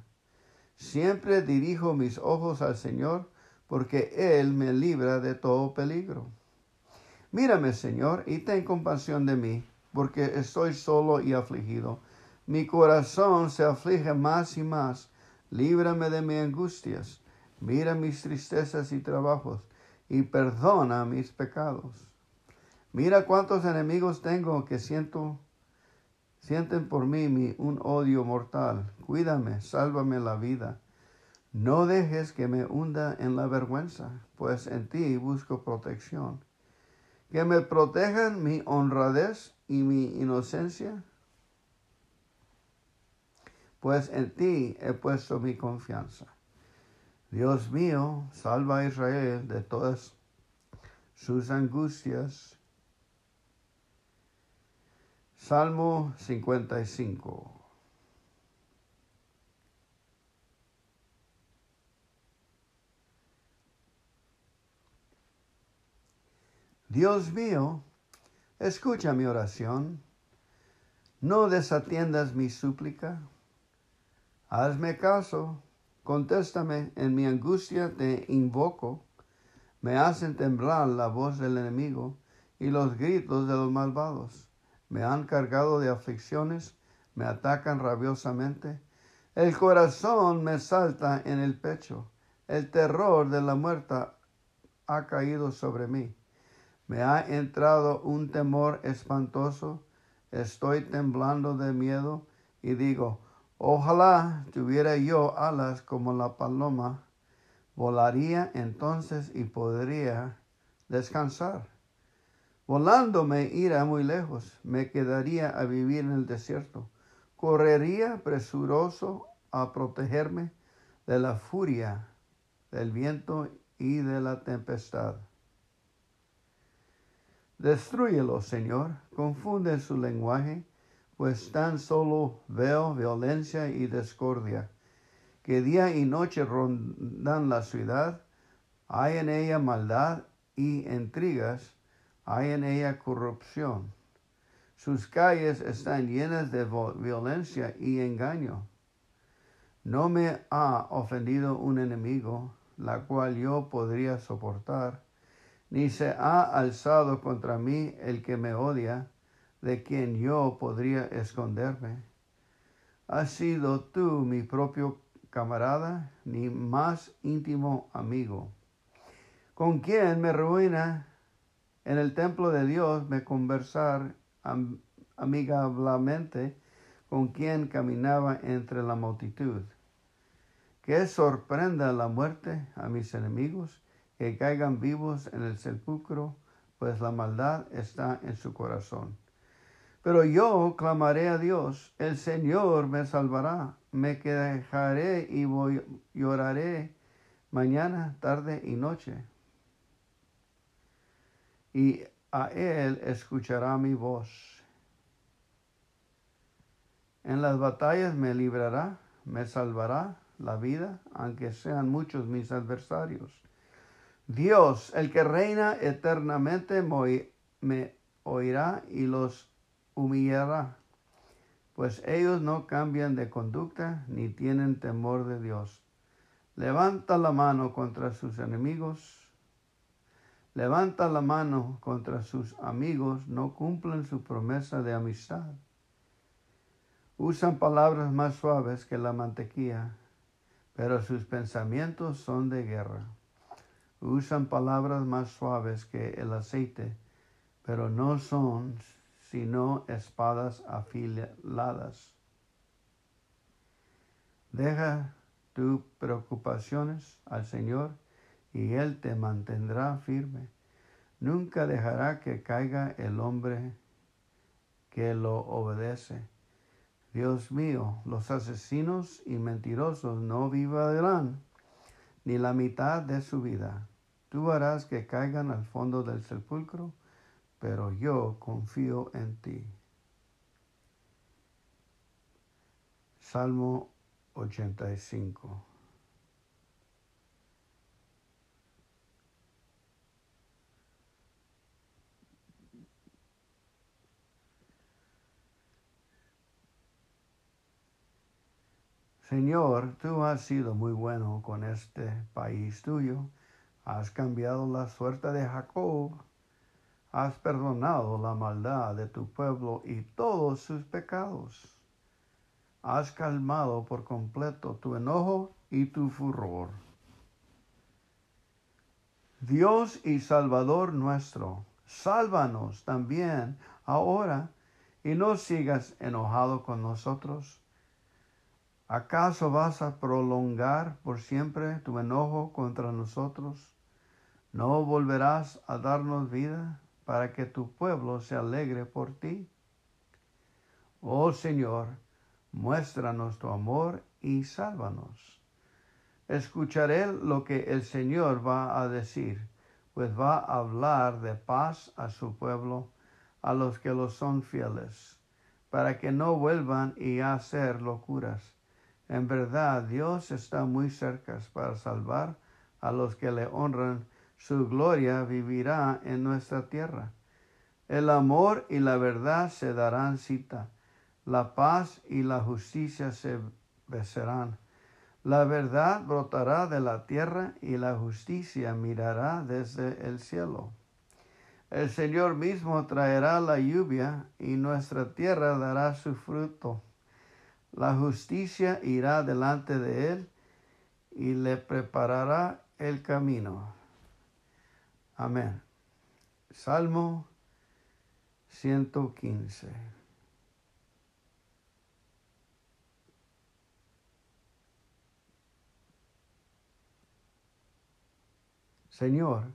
Speaker 2: Siempre dirijo mis ojos al Señor porque Él me libra de todo peligro. Mírame, Señor, y ten compasión de mí, porque estoy solo y afligido. Mi corazón se aflige más y más líbrame de mis angustias, mira mis tristezas y trabajos, y perdona mis pecados. Mira cuántos enemigos tengo que siento, sienten por mí un odio mortal. Cuídame, sálvame la vida. No dejes que me hunda en la vergüenza, pues en ti busco protección. Que me protejan mi honradez y mi inocencia pues en ti he puesto mi confianza. Dios mío, salva a Israel de todas sus angustias. Salmo 55. Dios mío, escucha mi oración, no desatiendas mi súplica Hazme caso, contéstame, en mi angustia te invoco. Me hacen temblar la voz del enemigo y los gritos de los malvados. Me han cargado de aflicciones, me atacan rabiosamente. El corazón me salta en el pecho. El terror de la muerte ha caído sobre mí. Me ha entrado un temor espantoso. Estoy temblando de miedo y digo, ojalá tuviera yo alas como la paloma. Volaría entonces y podría descansar. Volando me irá muy lejos, me quedaría a vivir en el desierto. Correría presuroso a protegerme de la furia del viento y de la tempestad. Destruyelo, Señor, confunde su lenguaje, pues tan solo veo violencia y discordia, que día y noche rondan la ciudad, hay en ella maldad y intrigas, hay en ella corrupción. Sus calles están llenas de violencia y engaño. No me ha ofendido un enemigo, la cual yo podría soportar, ni se ha alzado contra mí el que me odia, de quien yo podría esconderme. Has sido tú mi propio camarada, ni más íntimo amigo. Con quien me ruina en el templo de Dios me conversar amigablemente con quien caminaba entre la multitud que sorprenda la muerte a mis enemigos, que caigan vivos en el sepulcro, pues la maldad está en su corazón. Pero yo clamaré a Dios, el Señor me salvará, me quejaré y voy, lloraré mañana, tarde y noche. Y a Él escuchará mi voz. En las batallas me librará, me salvará la vida, aunque sean muchos mis adversarios. Dios, el que reina eternamente, me oirá y los humillará, pues ellos no cambian de conducta ni tienen temor de Dios. Levanta la mano contra sus enemigos, levanta la mano contra sus amigos, no cumplen su promesa de amistad. Usan palabras más suaves que la mantequilla pero sus pensamientos son de guerra. Usan palabras más suaves que el aceite, pero no son sino espadas afiladas. Deja tus preocupaciones al Señor y Él te mantendrá firme. Nunca dejará que caiga el hombre que lo obedece Dios mío, los asesinos y mentirosos no vivirán ni la mitad de su vida. Tú harás que caigan al fondo del sepulcro, pero yo confío en ti. Salmo 85 Señor, tú has sido muy bueno con este país tuyo. Has cambiado la suerte de Jacob. Has perdonado la maldad de tu pueblo y todos sus pecados. Has calmado por completo tu enojo y tu furor. Dios y Salvador nuestro, sálvanos también ahora y no sigas enojado con nosotros ¿Acaso vas a prolongar por siempre tu enojo contra nosotros? ¿No volverás a darnos vida para que tu pueblo se alegre por ti? Oh Señor, muéstranos tu amor y sálvanos. Escucharé lo que el Señor va a decir, pues va a hablar de paz a su pueblo, a los que lo son fieles, para que no vuelvan y a hacer locuras en verdad, Dios está muy cerca para salvar a los que le honran. Su gloria vivirá en nuestra tierra. El amor y la verdad se darán cita. La paz y la justicia se envejecerán. La verdad brotará de la tierra y la justicia mirará desde el cielo. El Señor mismo traerá la lluvia y nuestra tierra dará su fruto. La justicia irá delante de él y le preparará el camino. Amén. Salmo 115. Señor,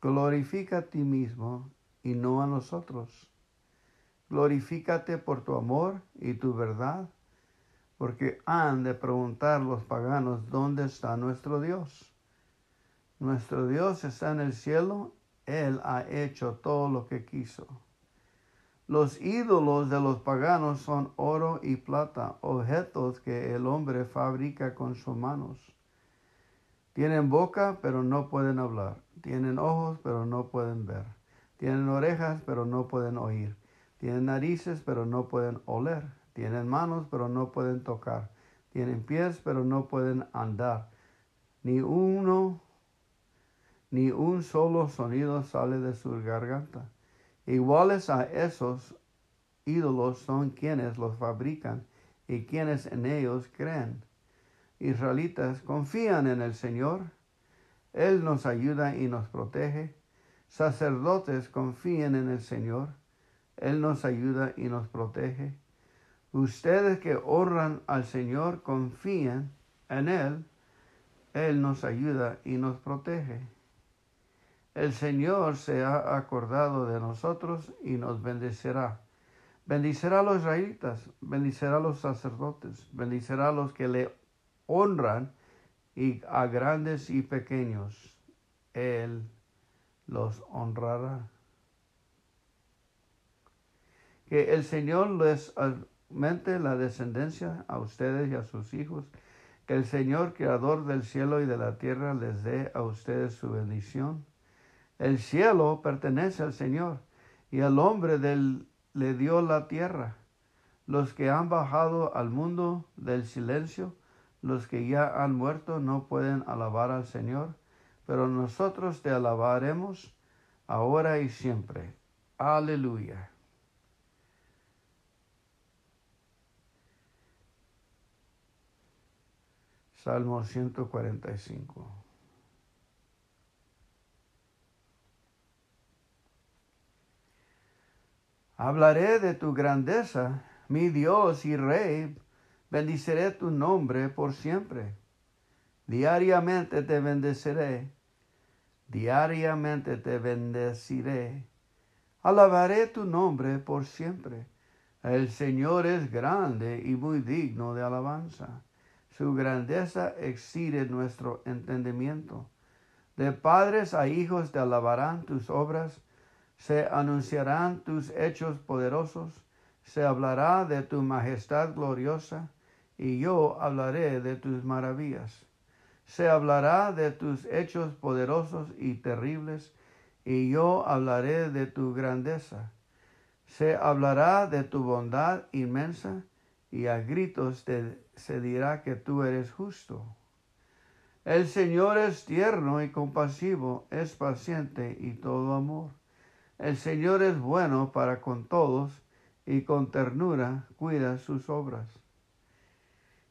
Speaker 2: glorifica a ti mismo y no a nosotros. Glorifícate por tu amor y tu verdad, porque han de preguntar los paganos dónde está nuestro Dios. Nuestro Dios está en el cielo, Él ha hecho todo lo que quiso. Los ídolos de los paganos son oro y plata, objetos que el hombre fabrica con sus manos. Tienen boca, pero no pueden hablar. Tienen ojos, pero no pueden ver. Tienen orejas, pero no pueden oír. Tienen narices, pero no pueden oler. Tienen manos, pero no pueden tocar. Tienen pies, pero no pueden andar. Ni uno, ni un solo sonido sale de su garganta. Iguales a esos ídolos son quienes los fabrican y quienes en ellos creen israelitas confían en el Señor. Él nos ayuda y nos protege. Sacerdotes confían en el Señor. Él nos ayuda y nos protege. Ustedes que honran al Señor confían en Él. Él nos ayuda y nos protege. El Señor se ha acordado de nosotros y nos bendecirá. Bendicirá a los israelitas, bendicirá a los sacerdotes, bendicirá a los que le honran y a grandes y pequeños, Él los honrará. Que el Señor les aumente la descendencia a ustedes y a sus hijos. Que el Señor, creador del cielo y de la tierra, les dé a ustedes su bendición. El cielo pertenece al Señor y al hombre del, le dio la tierra. Los que han bajado al mundo del silencio, los que ya han muerto no pueden alabar al Señor, pero nosotros te alabaremos ahora y siempre. Aleluya. Salmo 145. Hablaré de tu grandeza, mi Dios y Rey, Bendiciré tu nombre por siempre. Diariamente te bendeciré. Diariamente te bendeciré. Alabaré tu nombre por siempre. El Señor es grande y muy digno de alabanza. Su grandeza excede nuestro entendimiento. De padres a hijos te alabarán tus obras, se anunciarán tus hechos poderosos, se hablará de tu majestad gloriosa y yo hablaré de tus maravillas. Se hablará de tus hechos poderosos y terribles, y yo hablaré de tu grandeza. Se hablará de tu bondad inmensa, y a gritos se dirá que tú eres justo. El Señor es tierno y compasivo, es paciente y todo amor. El Señor es bueno para con todos, y con ternura cuida sus obras.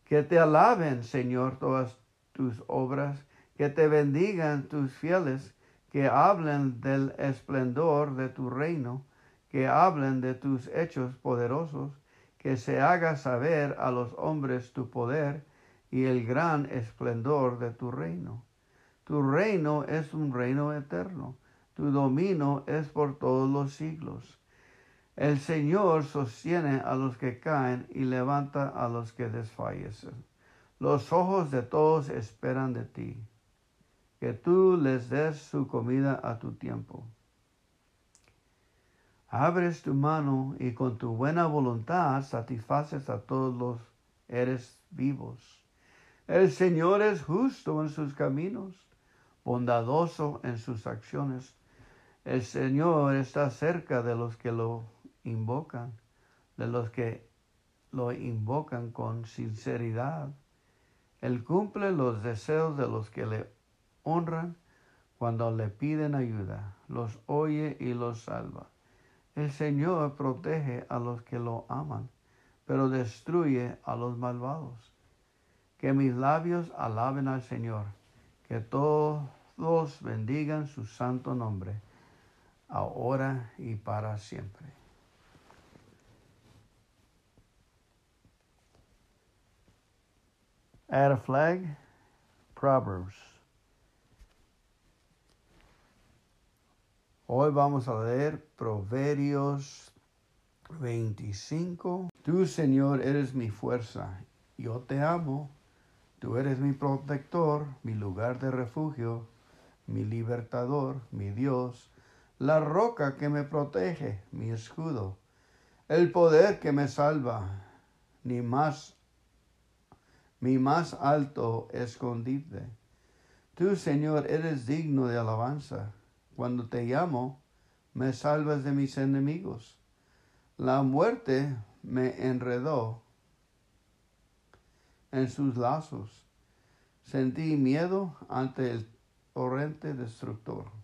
Speaker 2: Que te alaben, Señor, todas tus obras, que te bendigan tus fieles, que hablen del esplendor de tu reino, que hablen de tus hechos poderosos, que se haga saber a los hombres tu poder y el gran esplendor de tu reino. Tu reino es un reino eterno, tu dominio es por todos los siglos. El Señor sostiene a los que caen y levanta a los que desfallecen. Los ojos de todos esperan de ti, que tú les des su comida a tu tiempo. Abres tu mano y con tu buena voluntad satisfaces a todos los eres vivos. El Señor es justo en sus caminos, bondadoso en sus acciones. El Señor está cerca de los que lo invocan, de los que lo invocan con sinceridad. Él cumple los deseos de los que le honran cuando le piden ayuda, los oye y los salva. El Señor protege a los que lo aman, pero destruye a los malvados. Que mis labios alaben al Señor, que todos bendigan su santo nombre, ahora y para siempre. Add a flag, Proverbs. Hoy vamos a leer Proverbios 25. Tú, Señor, eres mi fuerza. Yo te amo. Tú eres mi protector, mi lugar de refugio, mi libertador, mi Dios, la roca que me protege, mi escudo, el poder que me salva, ni más mi más alto escondite. Tú, Señor, eres digno de alabanza. Cuando te llamo, me salvas de mis enemigos. La muerte me enredó en sus lazos. Sentí miedo ante el torrente destructor.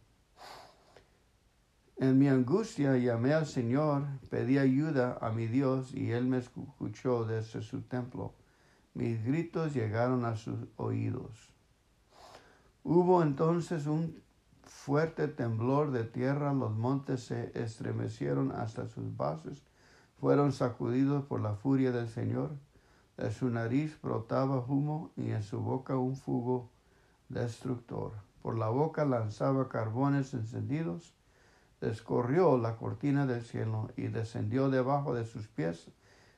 Speaker 2: En mi angustia llamé al Señor, pedí ayuda a mi Dios y Él me escuchó desde su templo. Mis gritos llegaron a sus oídos. Hubo entonces un fuerte temblor de tierra, los montes se estremecieron hasta sus bases, fueron sacudidos por la furia del Señor. De su nariz brotaba humo y en su boca un fuego destructor. Por la boca lanzaba carbones encendidos. Descorrió la cortina del cielo y descendió debajo de sus pies.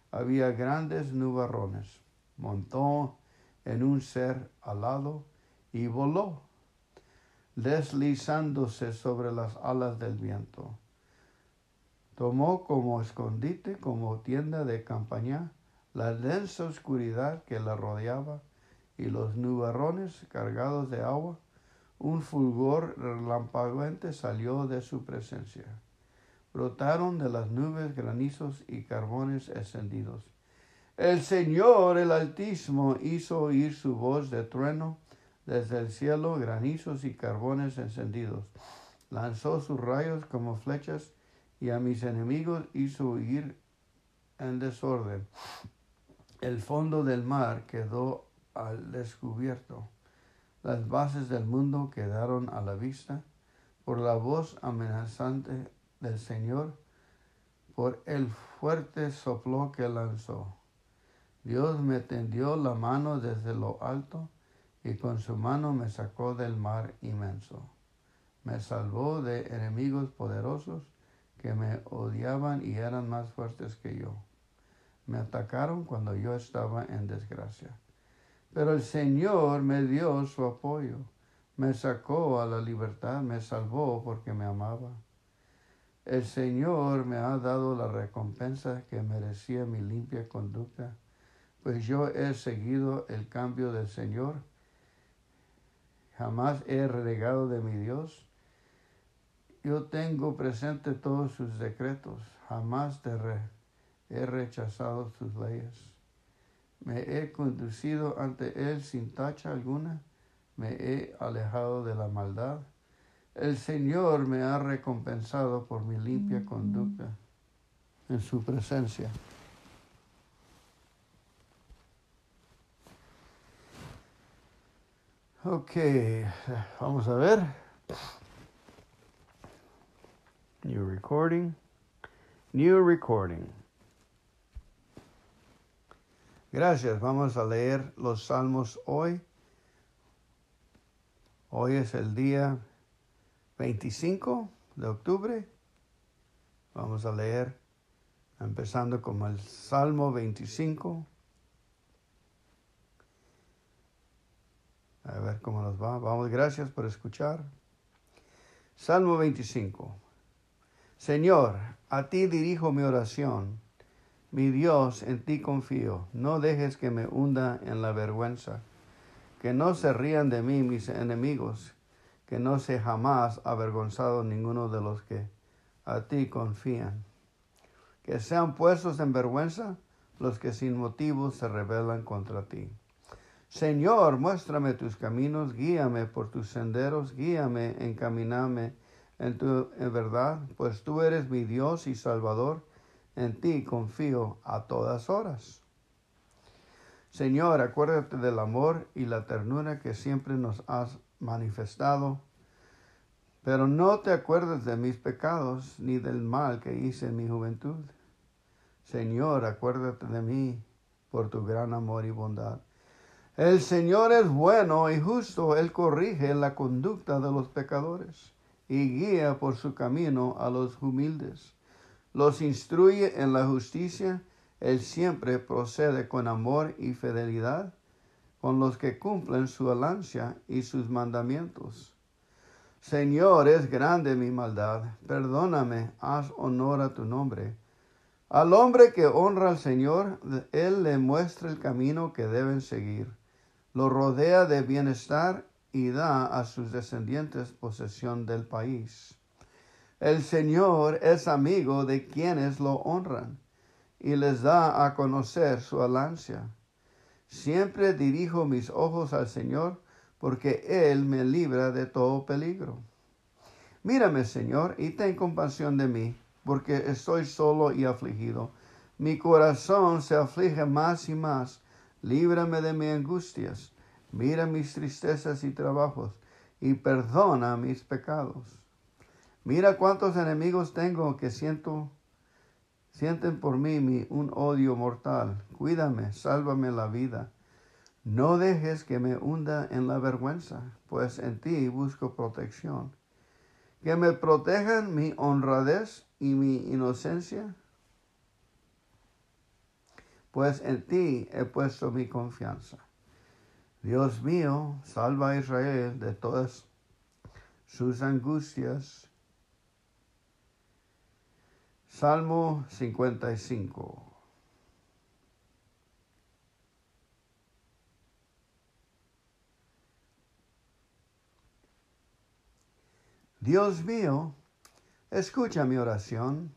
Speaker 2: Había grandes nubarrones montó en un ser alado y voló, deslizándose sobre las alas del viento. Tomó como escondite, como tienda de campaña, la densa oscuridad que la rodeaba y los nubarrones cargados de agua. Un fulgor relampagueante salió de su presencia. Brotaron de las nubes granizos y carbones encendidos el Señor, el Altísimo, hizo oír su voz de trueno desde el cielo, granizos y carbones encendidos. Lanzó sus rayos como flechas y a mis enemigos hizo huir en desorden. El fondo del mar quedó al descubierto. Las bases del mundo quedaron a la vista por la voz amenazante del Señor, por el fuerte soplo que lanzó. Dios me tendió la mano desde lo alto y con su mano me sacó del mar inmenso. Me salvó de enemigos poderosos que me odiaban y eran más fuertes que yo. Me atacaron cuando yo estaba en desgracia. Pero el Señor me dio su apoyo, me sacó a la libertad, me salvó porque me amaba. El Señor me ha dado la recompensa que merecía mi limpia conducta pues yo he seguido el cambio del Señor. Jamás he renegado de mi Dios. Yo tengo presente todos sus decretos. Jamás he rechazado sus leyes. Me he conducido ante Él sin tacha alguna. Me he alejado de la maldad. El Señor me ha recompensado por mi limpia conducta en su presencia. Ok, vamos a ver. New recording. New recording. Gracias. Vamos a leer los salmos hoy. Hoy es el día 25 de octubre. Vamos a leer empezando con el Salmo 25. A ver cómo nos va. Vamos, gracias por escuchar. Salmo 25. Señor, a ti dirijo mi oración. Mi Dios, en ti confío. No dejes que me hunda en la vergüenza. Que no se rían de mí mis enemigos. Que no se jamás avergonzado ninguno de los que a ti confían. Que sean puestos en vergüenza los que sin motivo se rebelan contra ti. Señor, muéstrame tus caminos, guíame por tus senderos, guíame, encamíname en tu en verdad, pues tú eres mi Dios y Salvador, en ti confío a todas horas. Señor, acuérdate del amor y la ternura que siempre nos has manifestado, pero no te acuerdes de mis pecados ni del mal que hice en mi juventud. Señor, acuérdate de mí por tu gran amor y bondad. El Señor es bueno y justo, Él corrige la conducta de los pecadores y guía por su camino a los humildes. Los instruye en la justicia él siempre procede con amor y fidelidad con los que cumplen su alancia y sus mandamientos. Señor, es grande mi maldad, perdóname, haz honor a tu nombre. Al hombre que honra al Señor, Él le muestra el camino que deben seguir, lo rodea de bienestar y da a sus descendientes posesión del país. El Señor es amigo de quienes lo honran y les da a conocer su alancia. Siempre dirijo mis ojos al Señor, porque Él me libra de todo peligro. Mírame, Señor, y ten compasión de mí, porque estoy solo y afligido. Mi corazón se aflige más y más. Líbrame de mis angustias. Mira mis tristezas y trabajos, y perdona mis pecados. Mira cuántos enemigos tengo que siento Sienten por mí un odio mortal. Cuídame, sálvame la vida. No dejes que me hunda en la vergüenza, pues en ti busco protección. Que me protejan mi honradez y mi inocencia, pues en ti he puesto mi confianza. Dios mío, salva a Israel de todas sus angustias Salmo 55. Dios mío, escucha mi oración,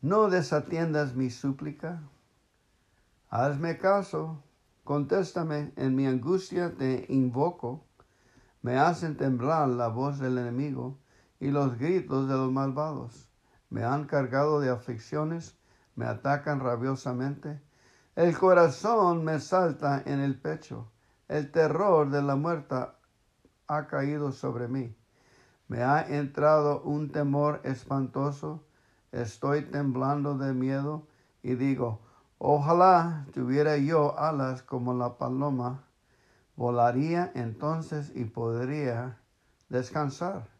Speaker 2: no desatiendas mi súplica, hazme caso, contéstame, en mi angustia te invoco, me hacen temblar la voz del enemigo y los gritos de los malvados me han cargado de aflicciones, me atacan rabiosamente. El corazón me salta en el pecho, el terror de la muerte ha caído sobre mí. Me ha entrado un temor espantoso, estoy temblando de miedo y digo, ojalá tuviera yo alas como la paloma, volaría entonces y podría descansar.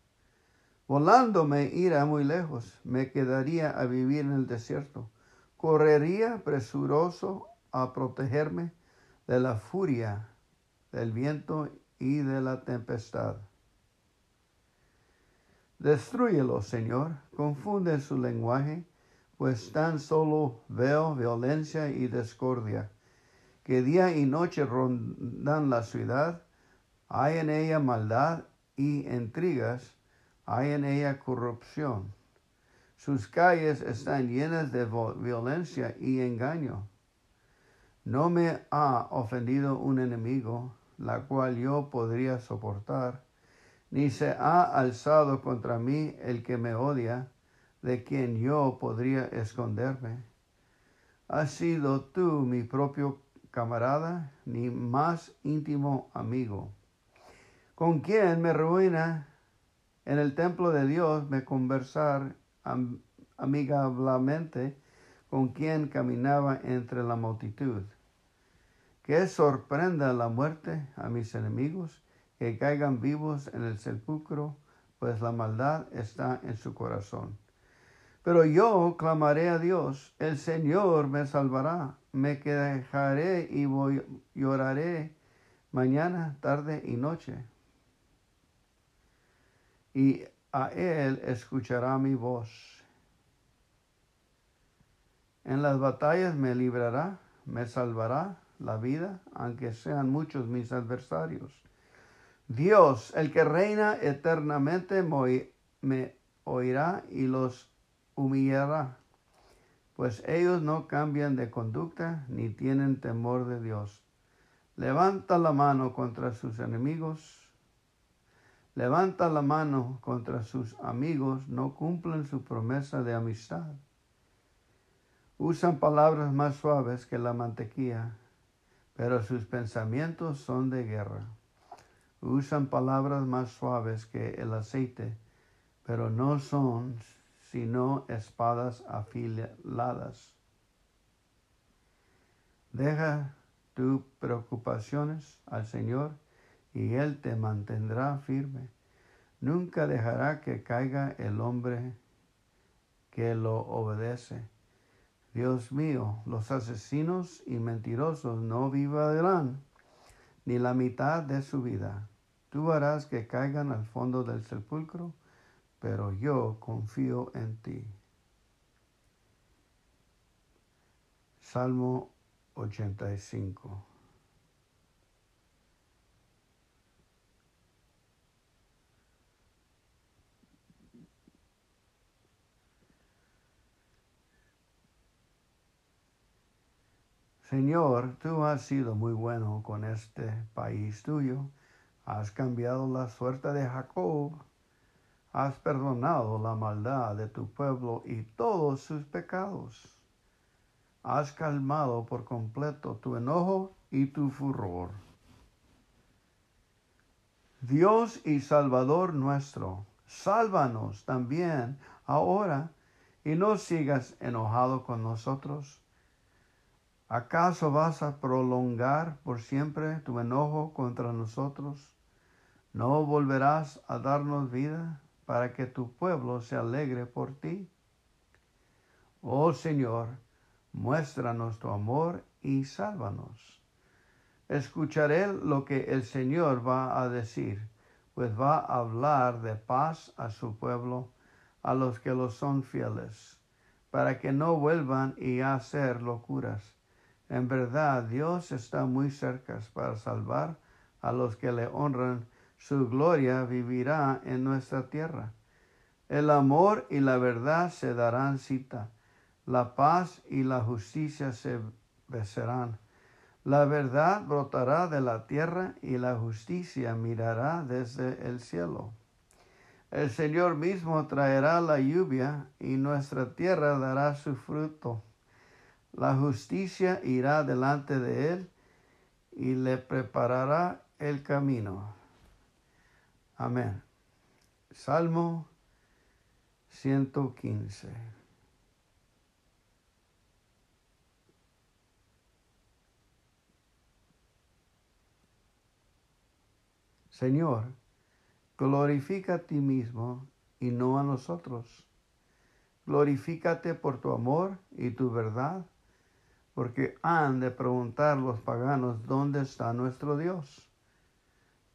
Speaker 2: Volando me irá muy lejos, me quedaría a vivir en el desierto. Correría presuroso a protegerme de la furia del viento y de la tempestad. Destruyelo, Señor, confunde su lenguaje, pues tan solo veo violencia y discordia, que día y noche rondan la ciudad, hay en ella maldad y intrigas, hay en ella corrupción. Sus calles están llenas de violencia y engaño. No me ha ofendido un enemigo, la cual yo podría soportar, ni se ha alzado contra mí el que me odia, de quien yo podría esconderme. Has sido tú mi propio camarada, ni más íntimo amigo. ¿Con quién me ruina en el templo de Dios me conversar amigablemente con quien caminaba entre la multitud. Que sorprenda la muerte a mis enemigos, que caigan vivos en el sepulcro, pues la maldad está en su corazón. Pero yo clamaré a Dios, el Señor me salvará, me quejaré y lloraré mañana, tarde y noche y a él escuchará mi voz. En las batallas me librará, me salvará la vida, aunque sean muchos mis adversarios. Dios, el que reina eternamente, me oirá y los humillará. pues ellos no cambian de conducta ni tienen temor de Dios. Levanta la mano contra sus enemigos, levanta la mano contra sus amigos, no cumplen su promesa de amistad. Usan palabras más suaves que la mantequilla, pero sus pensamientos son de guerra. Usan palabras más suaves que el aceite, pero no son sino espadas afiladas. Deja tus preocupaciones al Señor y Él te mantendrá firme. Nunca dejará que caiga el hombre que lo obedece. Dios mío, los asesinos y mentirosos no vivirán ni la mitad de su vida. Tú harás que caigan al fondo del sepulcro pero yo confío en ti. Salmo 85. Señor, tú has sido muy bueno con este país tuyo. Has cambiado la suerte de Jacob has perdonado la maldad de tu pueblo y todos sus pecados. Has calmado por completo tu enojo y tu furor. Dios y Salvador nuestro, sálvanos también ahora y no sigas enojado con nosotros. ¿Acaso vas a prolongar por siempre tu enojo contra nosotros? ¿No volverás a darnos vida? para que tu pueblo se alegre por ti. Oh Señor, muéstranos tu amor y sálvanos. Escucharé lo que el Señor va a decir, pues va a hablar de paz a su pueblo, a los que lo son fieles, para que no vuelvan y a hacer locuras. En verdad, Dios está muy cerca para salvar a los que le honran su gloria vivirá en nuestra tierra. El amor y la verdad se darán cita, la paz y la justicia se besarán. La verdad brotará de la tierra y la justicia mirará desde el cielo. El Señor mismo traerá la lluvia y nuestra tierra dará su fruto. La justicia irá delante de él y le preparará el camino. Amén. Salmo 115. Señor, glorifica a ti mismo y no a nosotros. Glorifícate por tu amor y tu verdad, porque han de preguntar los paganos dónde está nuestro Dios.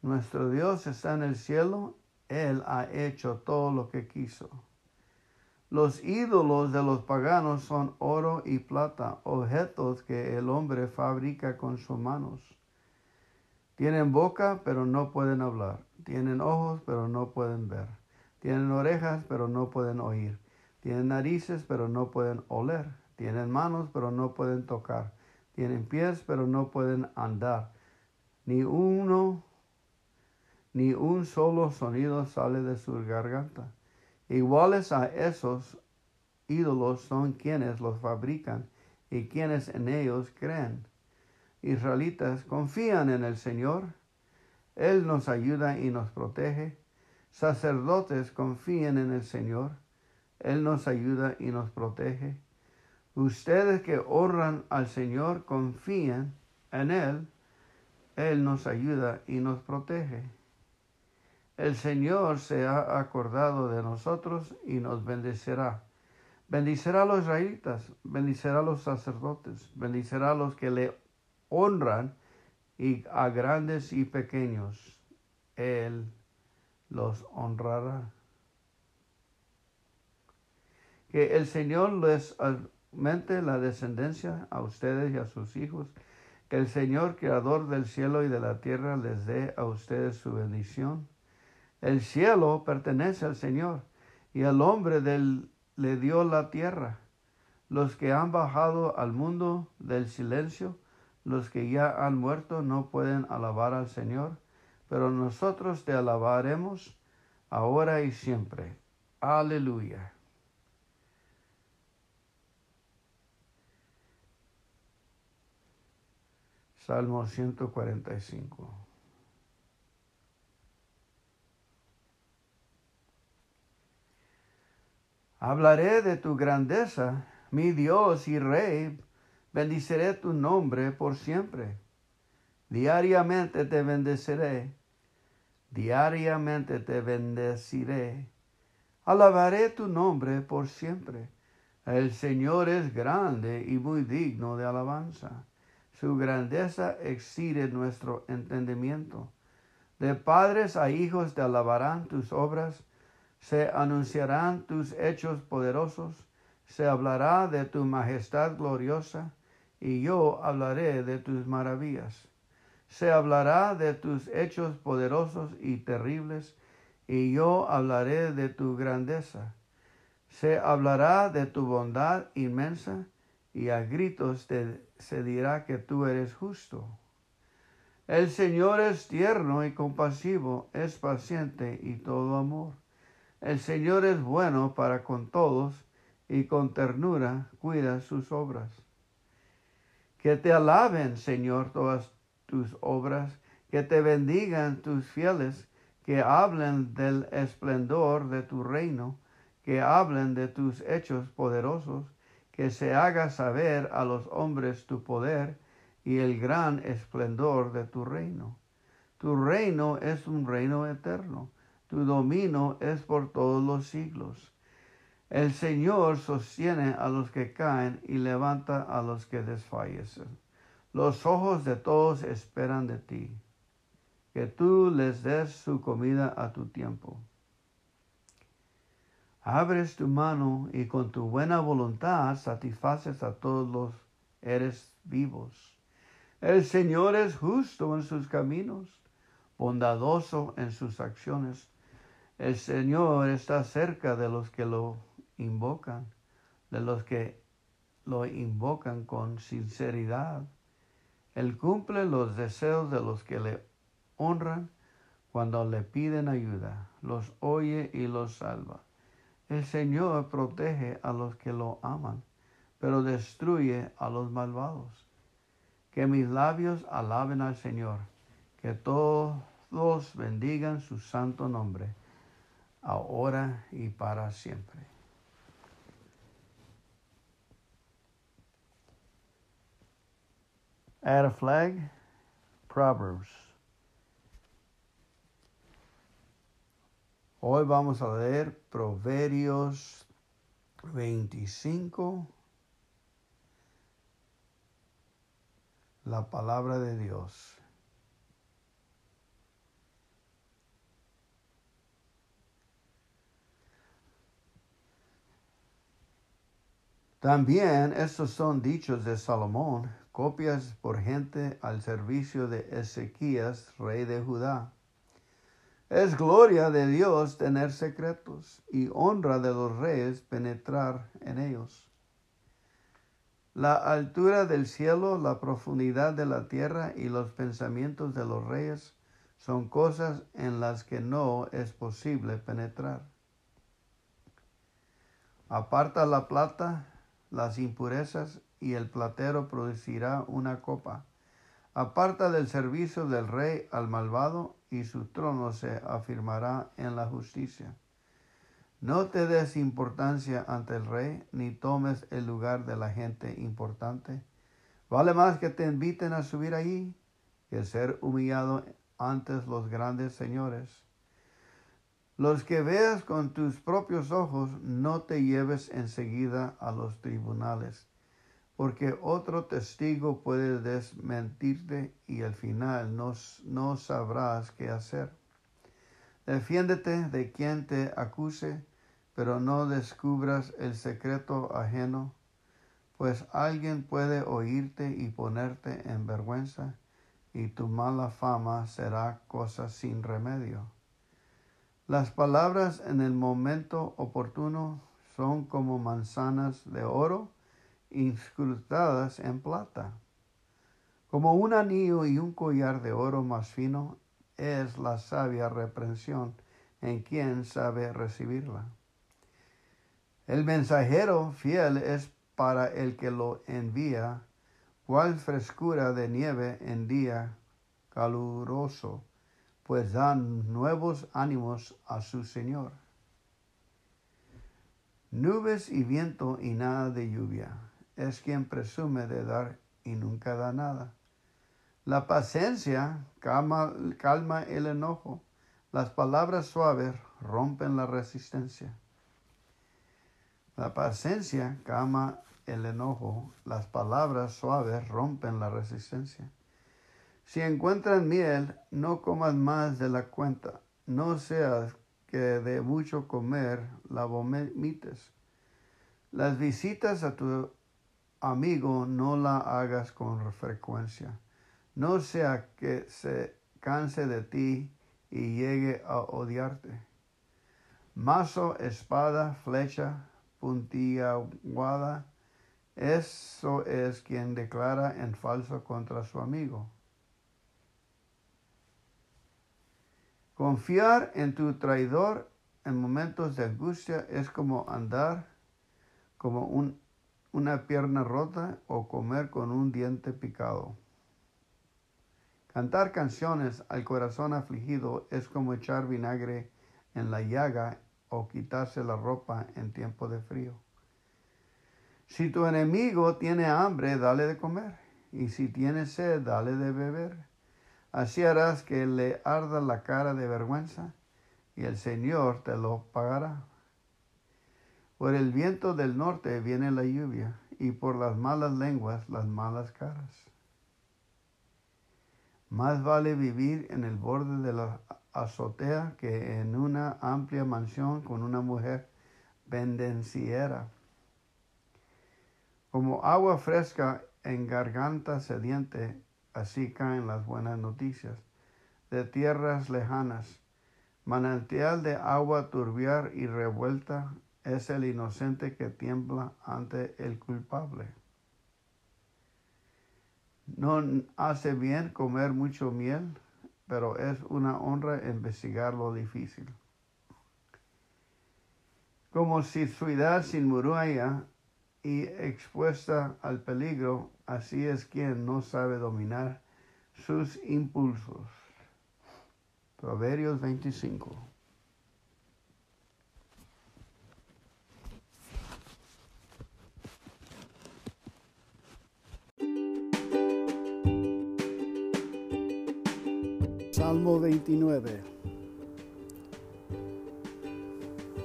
Speaker 2: Nuestro Dios está en el cielo, Él ha hecho todo lo que quiso. Los ídolos de los paganos son oro y plata, objetos que el hombre fabrica con sus manos. Tienen boca, pero no pueden hablar. Tienen ojos, pero no pueden ver. Tienen orejas, pero no pueden oír. Tienen narices, pero no pueden oler. Tienen manos, pero no pueden tocar. Tienen pies, pero no pueden andar. Ni uno ni un solo sonido sale de su garganta. Iguales a esos ídolos son quienes los fabrican y quienes en ellos creen. Israelitas confían en el Señor. Él nos ayuda y nos protege. Sacerdotes confían en el Señor. Él nos ayuda y nos protege. Ustedes que honran al Señor confían en Él. Él nos ayuda y nos protege. El Señor se ha acordado de nosotros y nos bendecirá. Bendicirá a los israelitas, bendicirá a los sacerdotes, bendicirá a los que le honran y a grandes y pequeños. Él los honrará. Que el Señor les la descendencia a ustedes y a sus hijos. Que el Señor, creador del cielo y de la tierra, les dé a ustedes su bendición el cielo pertenece al Señor y al hombre del, le dio la tierra. los que han bajado al mundo del silencio, los que ya han muerto no pueden alabar al Señor, pero nosotros te alabaremos ahora y siempre. Aleluya. Salmo 145. Hablaré de tu grandeza, mi Dios y Rey, bendiciré tu nombre por siempre. Diariamente te bendeciré, diariamente te bendeciré. Alabaré tu nombre por siempre. El Señor es grande y muy digno de alabanza. Su grandeza excede nuestro entendimiento. De padres a hijos te alabarán tus obras, se anunciarán tus hechos poderosos, se hablará de tu majestad gloriosa, y yo hablaré de tus maravillas. Se hablará de tus hechos poderosos y terribles, y yo hablaré de tu grandeza. Se hablará de tu bondad inmensa, y a gritos te, se dirá que tú eres justo. El Señor es tierno y compasivo, es paciente y todo amor. El Señor es bueno para con todos y con ternura cuida sus obras. Que te alaben, Señor, todas tus obras, que te bendigan tus fieles, que hablen del esplendor de tu reino, que hablen de tus hechos poderosos, que se haga saber a los hombres tu poder y el gran esplendor de tu reino. Tu reino es un reino eterno, tu dominio es por todos los siglos. El Señor sostiene a los que caen y levanta a los que desfallecen. Los ojos de todos esperan de ti, que tú les des su comida a tu tiempo abres tu mano y con tu buena voluntad satisfaces a todos los seres vivos. El Señor es justo en sus caminos, bondadoso en sus acciones. El Señor está cerca de los que lo invocan, de los que lo invocan con sinceridad. Él cumple los deseos de los que le honran cuando le piden ayuda, los oye y los salva. El Señor protege a los que lo aman, pero destruye a los malvados. Que mis labios alaben al Señor, que todos bendigan su santo nombre, ahora y para siempre. Add a flag, Proverbs Hoy vamos a leer Proverbios 25, la palabra de Dios. También estos son dichos de Salomón, copias por gente al servicio de Ezequías, rey de Judá es gloria de Dios tener secretos y honra de los reyes penetrar en ellos. La altura del cielo, la profundidad de la tierra y los pensamientos de los reyes son cosas en las que no es posible penetrar. Aparta la plata, las impurezas, y el platero producirá una copa. Aparta del servicio del rey al malvado y su trono se afirmará en la justicia. No te des importancia ante el rey, ni tomes el lugar de la gente importante. Vale más que te inviten a subir allí que ser humillado ante los grandes señores. Los que veas con tus propios ojos, no te lleves enseguida a los tribunales porque otro testigo puede desmentirte y al final no, no sabrás qué hacer. Defiéndete de quien te acuse, pero no descubras el secreto ajeno, pues alguien puede oírte y ponerte en vergüenza, y tu mala fama será cosa sin remedio. Las palabras en el momento oportuno son como manzanas de oro, incrustadas en plata. Como un anillo y un collar de oro más fino es la sabia reprensión en quien sabe recibirla. El mensajero fiel es para el que lo envía, cual frescura de nieve en día caluroso, pues dan nuevos ánimos a su Señor. Nubes y viento y nada de lluvia, es quien presume de dar y nunca da nada. La paciencia calma, calma el enojo, las palabras suaves rompen la resistencia. La paciencia calma el enojo, las palabras suaves rompen la resistencia. Si encuentras miel, no comas más de la cuenta, no seas que de mucho comer la vomites. Las visitas a tu amigo no la hagas con frecuencia, no sea que se canse de ti y llegue a odiarte. Mazo, espada, flecha, puntillada, eso es quien declara en falso contra su amigo. Confiar en tu traidor en momentos de angustia es como andar como una pierna rota o comer con un diente picado. Cantar canciones al corazón afligido es como echar vinagre en la llaga o quitarse la ropa en tiempo de frío. Si tu enemigo tiene hambre, dale de comer, y si tiene sed, dale de beber Así harás que le arda la cara de vergüenza y el Señor te lo pagará. Por el viento del norte viene la lluvia y por las malas lenguas las malas caras. Más vale vivir en el borde de la azotea que en una amplia mansión con una mujer pendenciera. Como agua fresca en garganta sediente así caen las buenas noticias de tierras lejanas. Manantial de agua turbiar y revuelta es el inocente que tiembla ante el culpable. No hace bien comer mucho miel, pero es una honra investigar lo difícil. Como si ciudad sin muralla y expuesta al peligro, así es quien no sabe dominar sus impulsos. Proverbios 25.
Speaker 1: Salmo 29.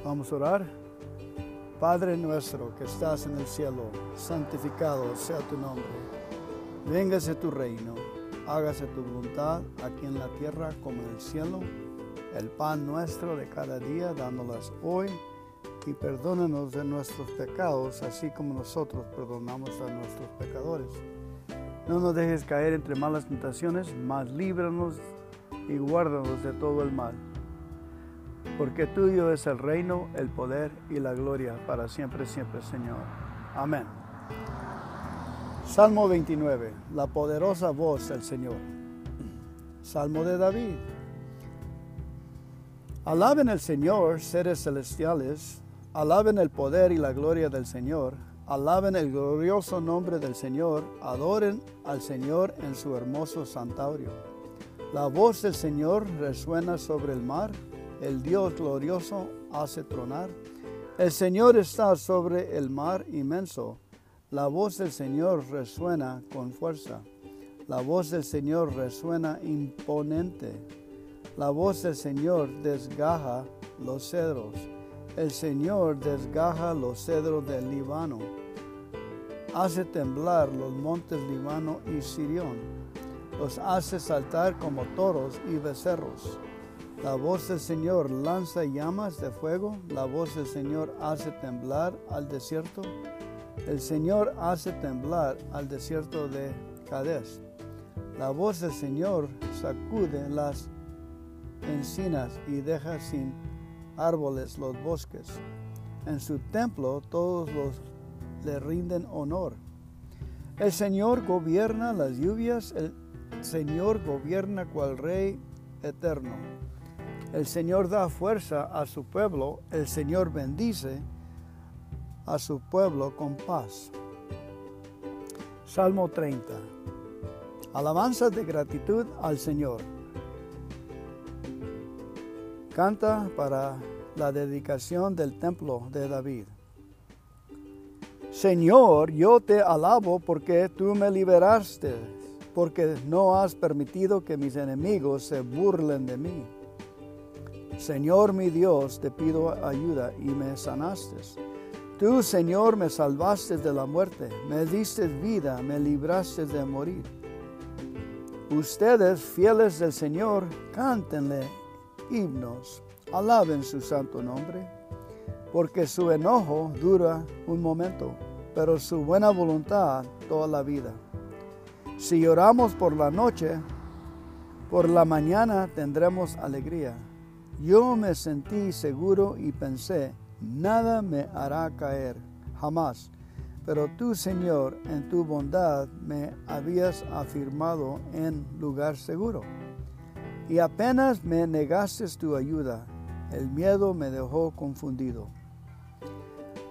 Speaker 1: Vamos a orar. Padre nuestro que estás en el cielo, santificado sea tu nombre. Véngase tu reino, hágase tu voluntad aquí en la tierra como en el cielo. El pan nuestro de cada día, dándolas hoy, y perdónanos de nuestros pecados, así como nosotros perdonamos a nuestros pecadores. No nos dejes caer entre malas tentaciones, mas líbranos y guárdanos de todo el mal porque tuyo es el reino, el poder y la gloria para siempre, siempre, Señor. Amén. Salmo 29, la poderosa voz del Señor. Salmo de David. Alaben al Señor, seres celestiales, alaben el poder y la gloria del Señor, alaben el glorioso nombre del Señor, adoren al Señor en su hermoso santuario. La voz del Señor resuena sobre el mar el Dios glorioso hace tronar. El Señor está sobre el mar inmenso. La voz del Señor resuena con fuerza. La voz del Señor resuena imponente. La voz del Señor desgaja los cedros. El Señor desgaja los cedros del Líbano. Hace temblar los montes Líbano y Sirión. Los hace saltar como toros y becerros. La voz del Señor lanza llamas de fuego, la voz del Señor hace temblar al desierto. El Señor hace temblar al desierto de Cades. La voz del Señor sacude las encinas y deja sin árboles los bosques. En su templo todos los le rinden honor. El Señor gobierna las lluvias, Señor gobierna cual Rey eterno. El Señor da fuerza a su pueblo, el Señor bendice a su pueblo con paz. Salmo 30. Alabanza de gratitud al Señor. Canta para la dedicación del templo de David. Señor, yo te alabo porque tú me liberaste, porque no has permitido que mis enemigos se burlen de mí. Señor mi Dios, te pido ayuda y me sanaste. Tú, Señor, me salvaste de la muerte, me diste vida, me libraste de morir. Ustedes, fieles del Señor, cántenle himnos, alaben su santo nombre, porque su enojo dura un momento, pero su buena voluntad toda la vida. Si lloramos por la noche, por la mañana tendremos alegría. Yo me sentí seguro y pensé, nada me hará caer, jamás. Pero tú, Señor, en tu bondad me habías afirmado en lugar seguro. Y apenas me negaste tu ayuda, el miedo me dejó confundido.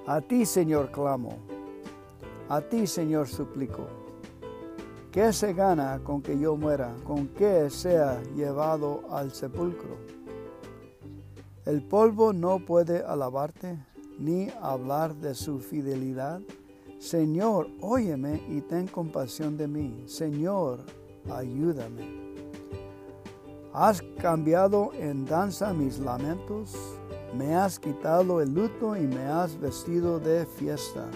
Speaker 1: A ti, Señor, clamo. A ti, Señor, suplico. ¿Qué se gana con que yo muera? ¿Con qué sea llevado al sepulcro? El polvo no puede alabarte ni hablar de su fidelidad. Señor, óyeme y ten compasión de mí. Señor, ayúdame. Has cambiado en danza mis lamentos, me has quitado el luto y me has vestido de fiesta.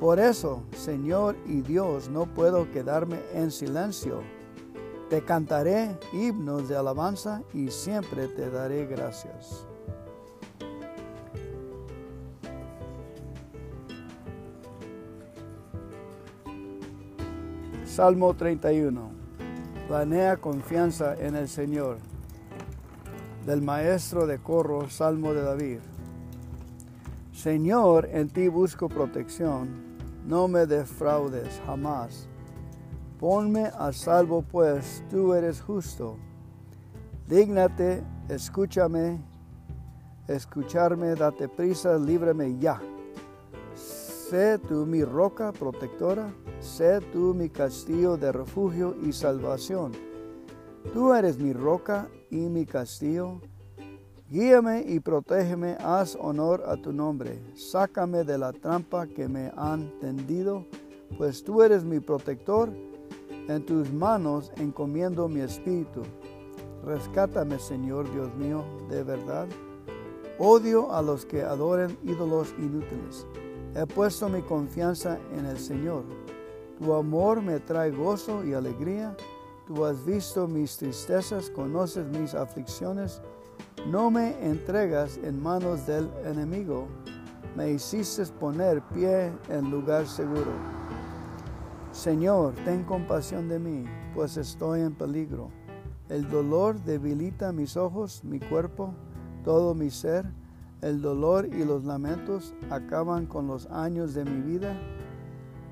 Speaker 1: Por eso, Señor y Dios, no puedo quedarme en silencio. Te cantaré himnos de alabanza y siempre te daré gracias. Salmo 31. Planea confianza en el Señor. Del maestro de corro, Salmo de David. Señor, en ti busco protección, no me defraudes jamás. Ponme a salvo, pues tú eres justo. Dígnate, escúchame, escucharme, date prisa, líbrame ya. Sé tú mi roca protectora sé tú mi castillo de refugio y salvación. Tú eres mi roca y mi castillo. Guíame y protégeme, haz honor a tu nombre. Sácame de la trampa que me han tendido, pues tú eres mi protector. En tus manos encomiendo mi espíritu. Rescátame, Señor Dios mío, de verdad. Odio a los que adoren ídolos inútiles. He puesto mi confianza en el Señor. Tu amor me trae gozo y alegría. Tú has visto mis tristezas, conoces mis aflicciones. No me entregas en manos del enemigo. Me hiciste poner pie en lugar seguro. Señor, ten compasión de mí, pues estoy en peligro. El dolor debilita mis ojos, mi cuerpo, todo mi ser. El dolor y los lamentos acaban con los años de mi vida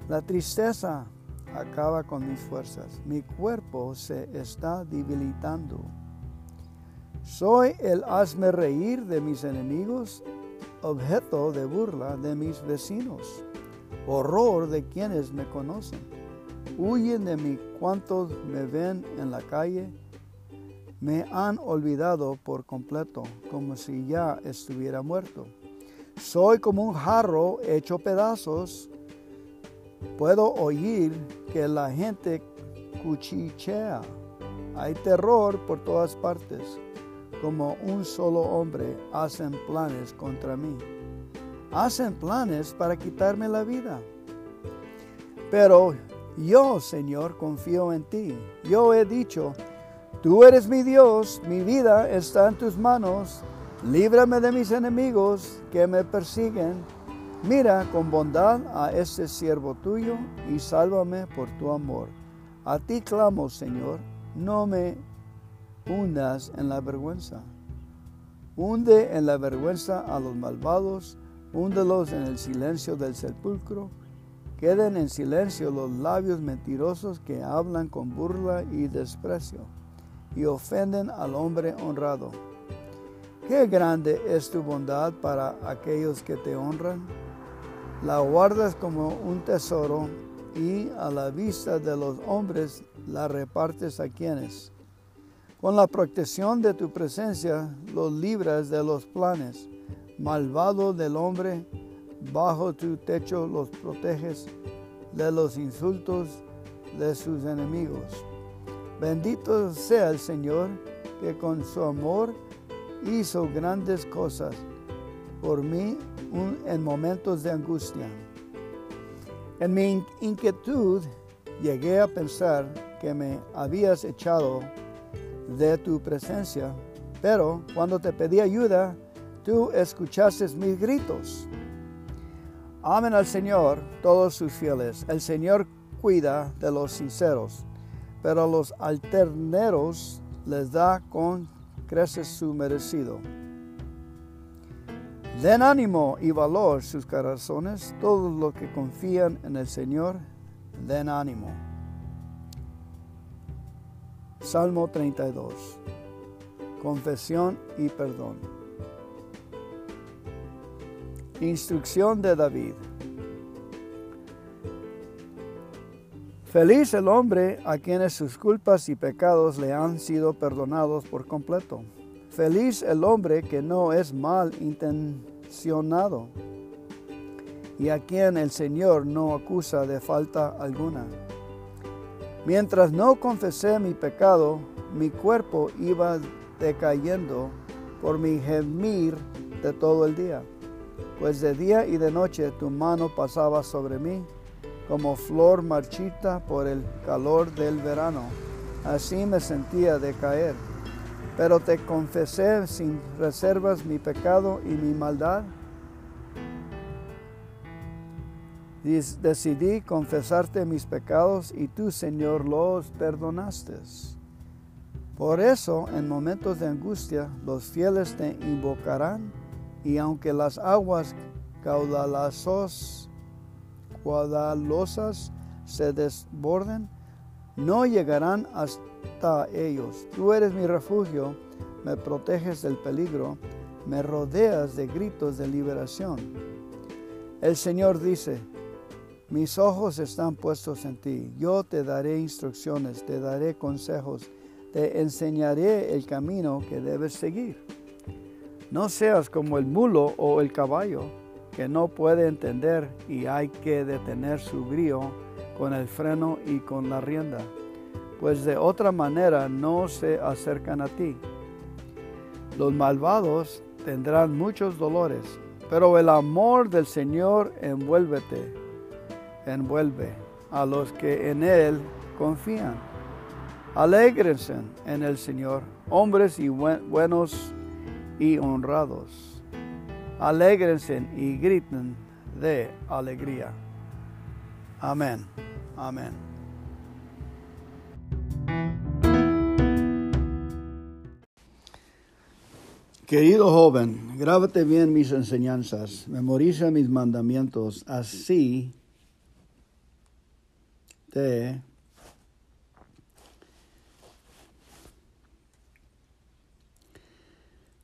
Speaker 1: la tristeza acaba con mis fuerzas. Mi cuerpo se está debilitando. Soy el hazme reír de mis enemigos, objeto de burla de mis vecinos, horror de quienes me conocen. Huyen de mí cuantos me ven en la calle. Me han olvidado por completo, como si ya estuviera muerto. Soy como un jarro hecho pedazos Puedo oír que la gente cuchichea. Hay terror por todas partes. Como un solo hombre hacen planes contra mí. Hacen planes para quitarme la vida. Pero yo, Señor, confío en ti. Yo he dicho, tú eres mi Dios, mi vida está en tus manos. Líbrame de mis enemigos que me persiguen Mira con bondad a este siervo tuyo y sálvame por tu amor. A ti clamo, Señor, no me hundas en la vergüenza. Hunde en la vergüenza a los malvados, húndelos en el silencio del sepulcro, Queden en silencio los labios mentirosos que hablan con burla y desprecio y ofenden al hombre honrado. Qué grande es tu bondad para aquellos que te honran. La guardas como un tesoro y a la vista de los hombres la repartes a quienes. Con la protección de tu presencia los libras de los planes. Malvado del hombre, bajo tu techo los proteges de los insultos de sus enemigos. Bendito sea el Señor que con su amor hizo grandes cosas por mí en momentos de angustia. En mi inquietud llegué a pensar que me habías echado de tu presencia, pero cuando te pedí ayuda, tú escuchaste mis gritos. Amen al Señor todos sus fieles. El Señor cuida de los sinceros pero a los alterneros les da con creces su merecido. Den ánimo y valor sus corazones, todos los que confían en el Señor, den ánimo. Salmo 32. Confesión y perdón. Instrucción de David. Feliz el hombre a quienes sus culpas y pecados le han sido perdonados por completo. Feliz el hombre que no es mal intencionado y a quien el Señor no acusa de falta alguna. Mientras no confesé mi pecado, mi cuerpo iba decayendo por mi gemir de todo el día, pues de día y de noche tu mano pasaba sobre mí como flor marchita por el calor del verano. Así me sentía de caer. Pero te confesé sin reservas mi pecado y mi maldad. Decidí confesarte mis pecados y tú, Señor, los perdonaste. Por eso, en momentos de angustia, los fieles te invocarán y aunque las aguas caudalazos guadalosas se desborden, no llegarán hasta ellos. Tú eres mi refugio, me proteges del peligro, me rodeas de gritos de liberación. El Señor dice, mis ojos están puestos en ti, yo te daré instrucciones, te daré consejos, te enseñaré el camino que debes seguir. No seas como el mulo o el caballo que no puede entender y hay que detener su brío con el freno y con la rienda, pues de otra manera no se acercan a ti. Los malvados tendrán muchos dolores, pero el amor del Señor envuélvete, envuelve a los que en Él confían. Alégrense en el Señor, hombres y buenos y honrados Alégrense y griten de alegría. Amén. Amén. Querido joven, grábate bien mis enseñanzas, memoriza mis mandamientos, así te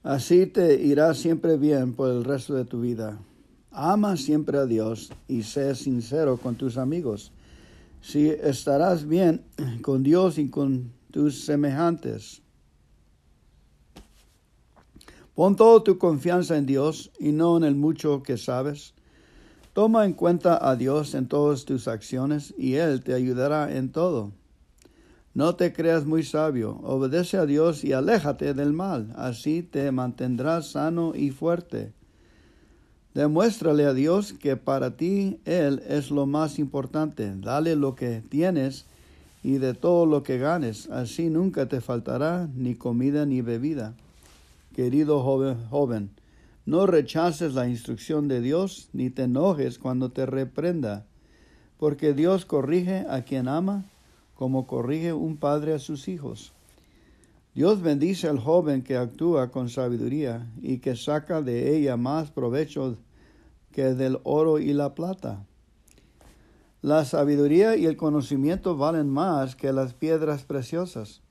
Speaker 1: Así te irá siempre bien por el resto de tu vida. Ama siempre a Dios y sé sincero con tus amigos. Si estarás bien con Dios y con tus semejantes. Pon toda tu confianza en Dios y no en el mucho que sabes. Toma en cuenta a Dios en todas tus acciones y Él te ayudará en todo. No te creas muy sabio, obedece a Dios y aléjate del mal, así te mantendrás sano y fuerte. Demuéstrale a Dios que para ti Él es lo más importante. Dale lo que tienes y de todo lo que ganes, así nunca te faltará ni comida ni bebida. Querido joven, joven, no rechaces la instrucción de Dios ni te enojes cuando te reprenda, porque Dios corrige a quien ama como corrige un padre a sus hijos. Dios bendice al joven que actúa con sabiduría y que saca de ella más provecho que del oro y la plata. La sabiduría y el conocimiento valen más que las piedras preciosas,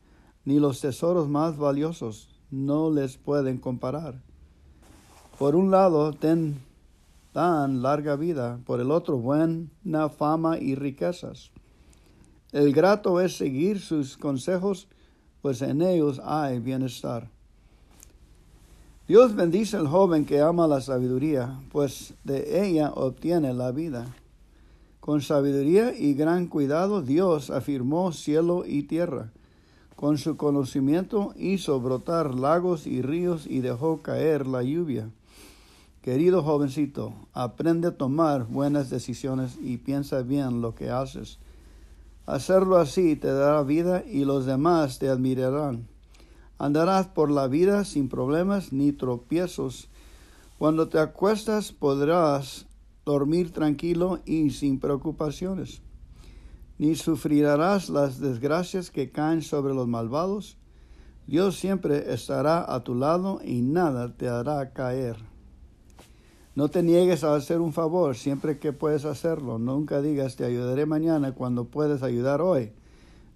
Speaker 1: ni los tesoros más valiosos no les pueden comparar. Por un lado, ten dan larga vida, por el otro buena fama y riquezas. El grato es seguir sus consejos, pues en ellos hay bienestar. Dios bendice al joven que ama la sabiduría, pues de ella obtiene la vida. Con sabiduría y gran cuidado Dios afirmó cielo y tierra. Con su conocimiento hizo brotar lagos y ríos y dejó caer la lluvia. Querido jovencito, aprende a tomar buenas decisiones y piensa bien lo que haces. Hacerlo así te dará vida y los demás te admirarán. Andarás por la vida sin problemas ni tropiezos. Cuando te acuestas podrás dormir tranquilo y sin preocupaciones. Ni sufrirás las desgracias que caen sobre los malvados. Dios siempre estará a tu lado y nada te hará caer. No te niegues a hacer un favor siempre que puedes hacerlo. Nunca digas te ayudaré mañana cuando puedes ayudar hoy.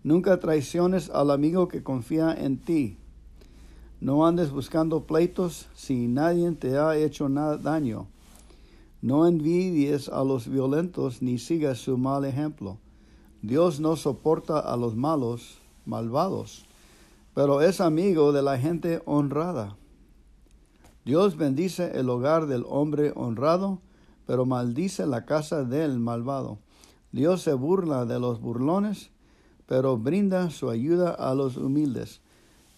Speaker 1: Nunca traiciones al amigo que confía en ti. No andes buscando pleitos si nadie te ha hecho nada daño. No envidies a los violentos ni sigas su mal ejemplo. Dios no soporta a los malos, malvados, pero es amigo de la gente honrada. Dios bendice el hogar del hombre honrado, pero maldice la casa del malvado. Dios se burla de los burlones, pero brinda su ayuda a los humildes.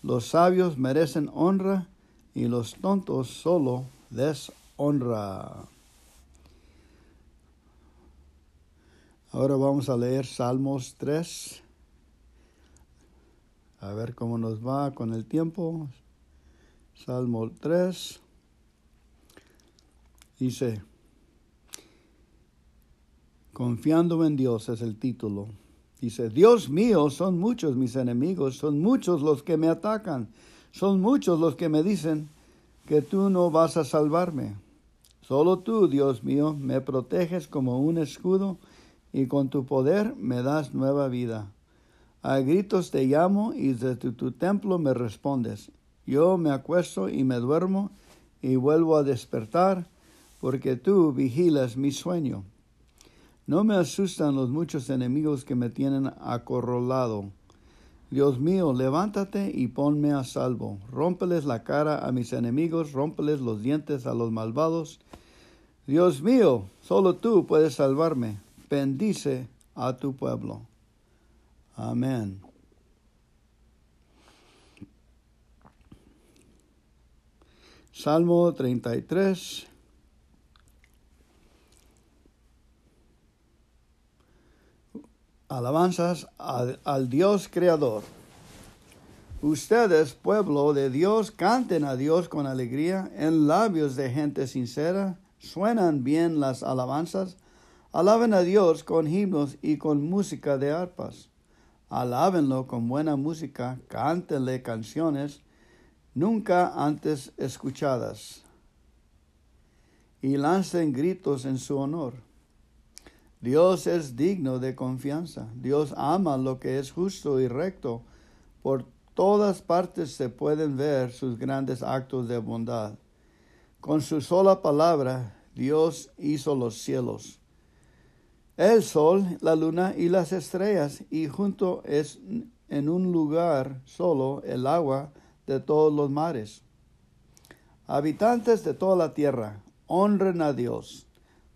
Speaker 1: Los sabios merecen honra y los tontos solo deshonra. Ahora vamos a leer Salmos 3. A ver cómo nos va con el tiempo. Salmo 3. Dice, confiando en Dios es el título. Dice, Dios mío, son muchos mis enemigos, son muchos los que me atacan, son muchos los que me dicen que tú no vas a salvarme. Solo tú, Dios mío, me proteges como un escudo y con tu poder me das nueva vida. A gritos te llamo y desde tu templo me respondes. Yo me acuesto y me duermo y vuelvo a despertar porque tú vigilas mi sueño. No me asustan los muchos enemigos que me tienen acorralado. Dios mío, levántate y ponme a salvo. Rómpeles la cara a mis enemigos, rómpeles los dientes a los malvados. Dios mío, solo tú puedes salvarme. Bendice a tu pueblo. Amén. Salmo 33. Alabanzas al, Dios Creador. Ustedes, pueblo de Dios, canten a Dios con alegría en labios de gente sincera. Suenan bien las alabanzas. Alaben a Dios con himnos y con música de arpas. Alábenlo con buena música, cántenle canciones nunca antes escuchadas, y lancen gritos en su honor. Dios es digno de confianza, Dios ama lo que es justo y recto, por todas partes se pueden ver sus grandes actos de bondad. Con su sola palabra Dios hizo los cielos, el sol, la luna y las estrellas, y junto es en un lugar solo el agua de todos los mares. Habitantes de toda la tierra, honren a Dios.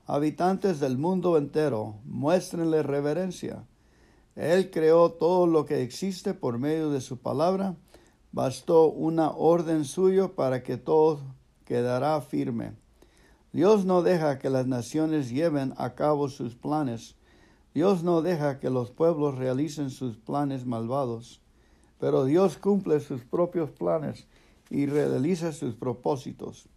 Speaker 1: Habitantes del mundo entero, muéstrenle reverencia. Él creó todo lo que existe por medio de su palabra. Bastó una orden suyo para que todo quedará firme. Dios no deja que las naciones lleven a cabo sus planes. Dios no deja que los pueblos realicen sus planes malvados pero Dios cumple sus propios planes y realiza sus propósitos.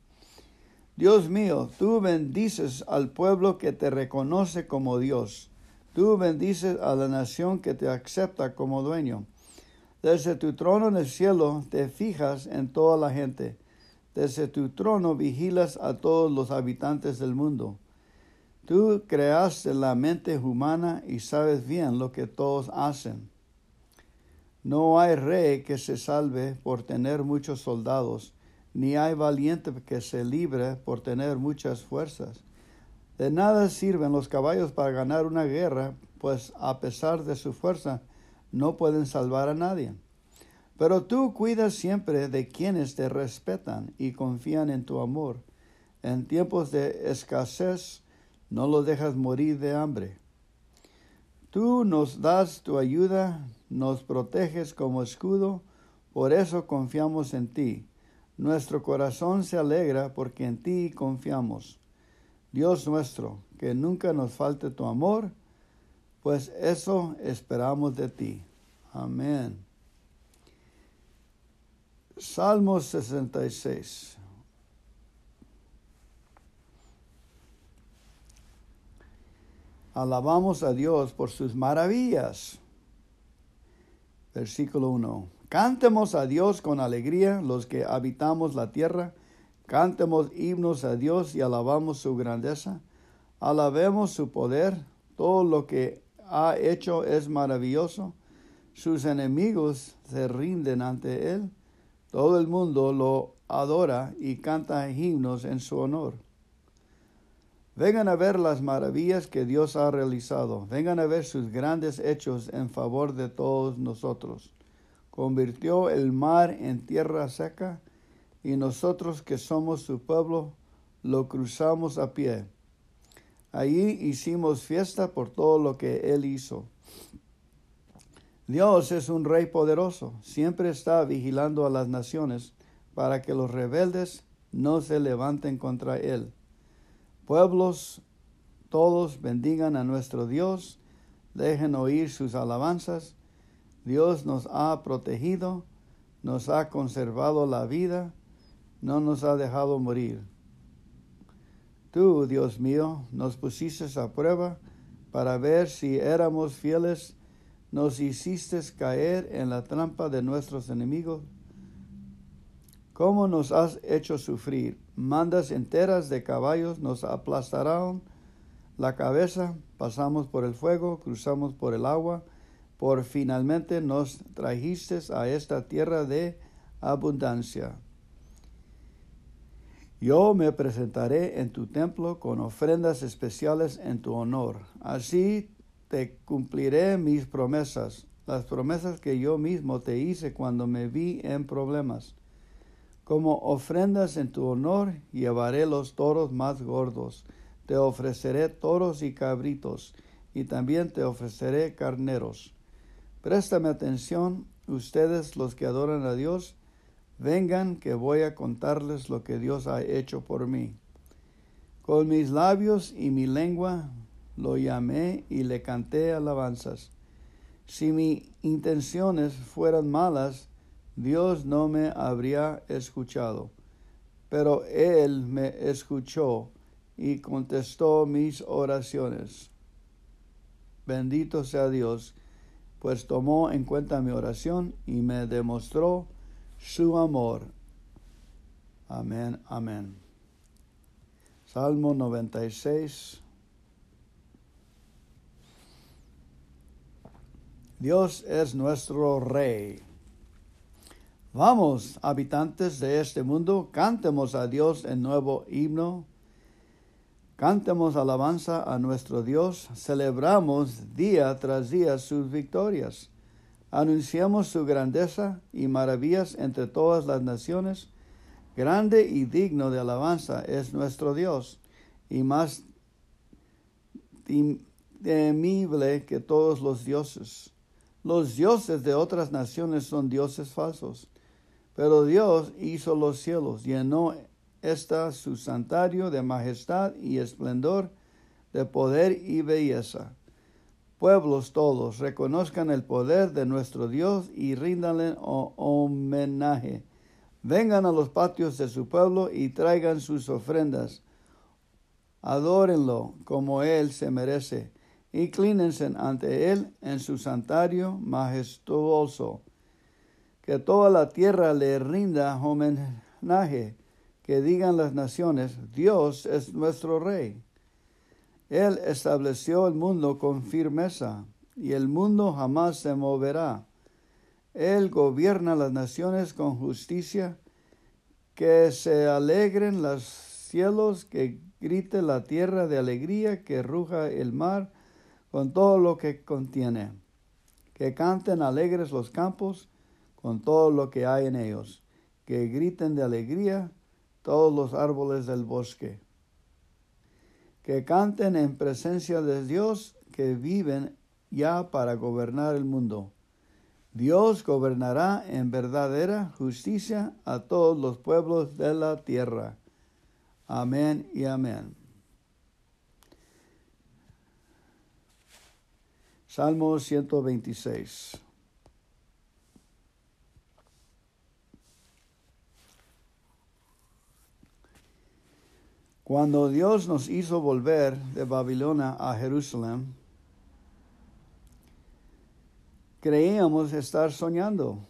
Speaker 1: Dios mío, tú bendices al pueblo que te reconoce como Dios. Tú bendices a la nación que te acepta como dueño. Desde tu trono en el cielo te fijas en toda la gente. Desde tu trono vigilas a todos los habitantes del mundo.
Speaker 2: Tú creaste la mente humana y sabes bien lo que todos hacen. No hay rey que se salve por tener muchos soldados, ni hay valiente que se libre por tener muchas fuerzas. De nada sirven los caballos para ganar una guerra, pues a pesar de su fuerza no pueden salvar a nadie. Pero tú cuidas siempre de quienes te respetan y confían en tu amor. En tiempos de escasez no los dejas morir de hambre. Tú nos das tu ayuda, nos proteges como escudo, por eso confiamos en ti. Nuestro corazón se alegra porque en ti confiamos. Dios nuestro, que nunca nos falte tu amor, pues eso esperamos de ti. Amén. Salmo 66. Alabamos a Dios por sus maravillas. Versículo 1. Cantemos a Dios con alegría los que habitamos la tierra. Cantemos himnos a Dios y alabamos su grandeza. Alabemos su poder. Todo lo que ha hecho es maravilloso. Sus enemigos se rinden ante él. Todo el mundo lo adora y canta himnos en su honor. Vengan a ver las maravillas que Dios ha realizado. Vengan a ver sus grandes hechos en favor de todos nosotros. Convirtió el mar en tierra seca y nosotros que somos su pueblo lo cruzamos a pie. Allí hicimos fiesta por todo lo que Él hizo. Dios es un rey poderoso, siempre está vigilando a las naciones para que los rebeldes no se levanten contra Él. Pueblos todos bendigan a nuestro Dios, dejen oír sus alabanzas. Dios nos ha protegido, nos ha conservado la vida, no nos ha dejado morir. Tú, Dios mío, nos pusiste a prueba para ver si éramos fieles nos hiciste caer en la trampa de nuestros enemigos. ¿Cómo nos has hecho sufrir? Mandas enteras de caballos nos aplastarán la cabeza, pasamos por el fuego, cruzamos por el agua, por finalmente nos trajiste a esta tierra de abundancia. Yo me presentaré en tu templo con ofrendas especiales en tu honor. Así te cumpliré mis promesas, las promesas que yo mismo te hice cuando me vi en problemas. Como ofrendas en tu honor llevaré los toros más gordos, te ofreceré toros y cabritos, y también te ofreceré carneros. Préstame atención, ustedes los que adoran a Dios, vengan que voy a contarles lo que Dios ha hecho por mí. Con mis labios y mi lengua lo llamé y le canté alabanzas. Si mis intenciones fueran malas, Dios no me habría escuchado. Pero Él me escuchó y contestó mis oraciones. Bendito sea Dios, pues tomó en cuenta mi oración y me demostró su amor. Amén, amén. Salmo 96. Dios es nuestro Rey. Vamos, habitantes de este mundo, cantemos a Dios en nuevo himno. Cantemos alabanza a nuestro Dios, celebramos día tras día sus victorias. Anunciamos su grandeza y maravillas entre todas las naciones. Grande y digno de alabanza es nuestro Dios, y más temible que todos los dioses. Los dioses de otras naciones son dioses falsos, pero Dios hizo los cielos, llenó esta su santuario de majestad y esplendor, de poder y belleza. Pueblos todos, reconozcan el poder de nuestro Dios y ríndanle homenaje. Vengan a los patios de su pueblo y traigan sus ofrendas. Adórenlo como Él se merece Inclínense ante Él en su santuario majestuoso. Que toda la tierra le rinda homenaje. Que digan las naciones, Dios es nuestro Rey.
Speaker 1: Él estableció el mundo con firmeza y el mundo jamás se moverá. Él gobierna las naciones con justicia, que se alegren los cielos, que grite la tierra de alegría, que ruja el mar con todo lo que contiene, que canten alegres los campos con todo lo que hay en ellos, que griten de alegría todos los árboles del bosque, que canten en presencia de Dios, que viven ya para gobernar el mundo. Dios gobernará en verdadera justicia a todos los pueblos de la tierra. Amén y amén. Salmo 126. Cuando Dios nos hizo volver de Babilonia a Jerusalén, creíamos estar soñando.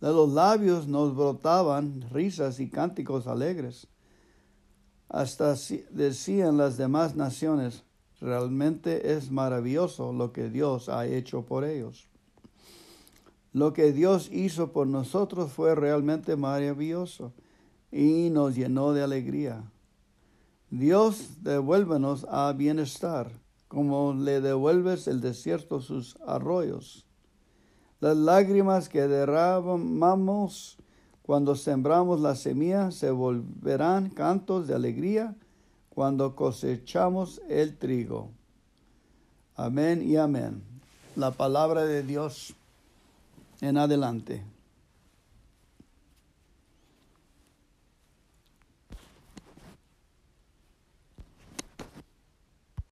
Speaker 1: De los labios nos brotaban risas y cánticos alegres. Hasta decían las demás naciones, realmente es maravilloso lo que Dios ha hecho por ellos. Lo que Dios hizo por nosotros fue realmente maravilloso y nos llenó de alegría. Dios devuélvenos a bienestar, como le devuelves el desierto sus arroyos. Las lágrimas que derramamos cuando sembramos la semilla se volverán cantos de alegría cuando cosechamos el trigo. Amén y amén. La palabra de Dios en adelante.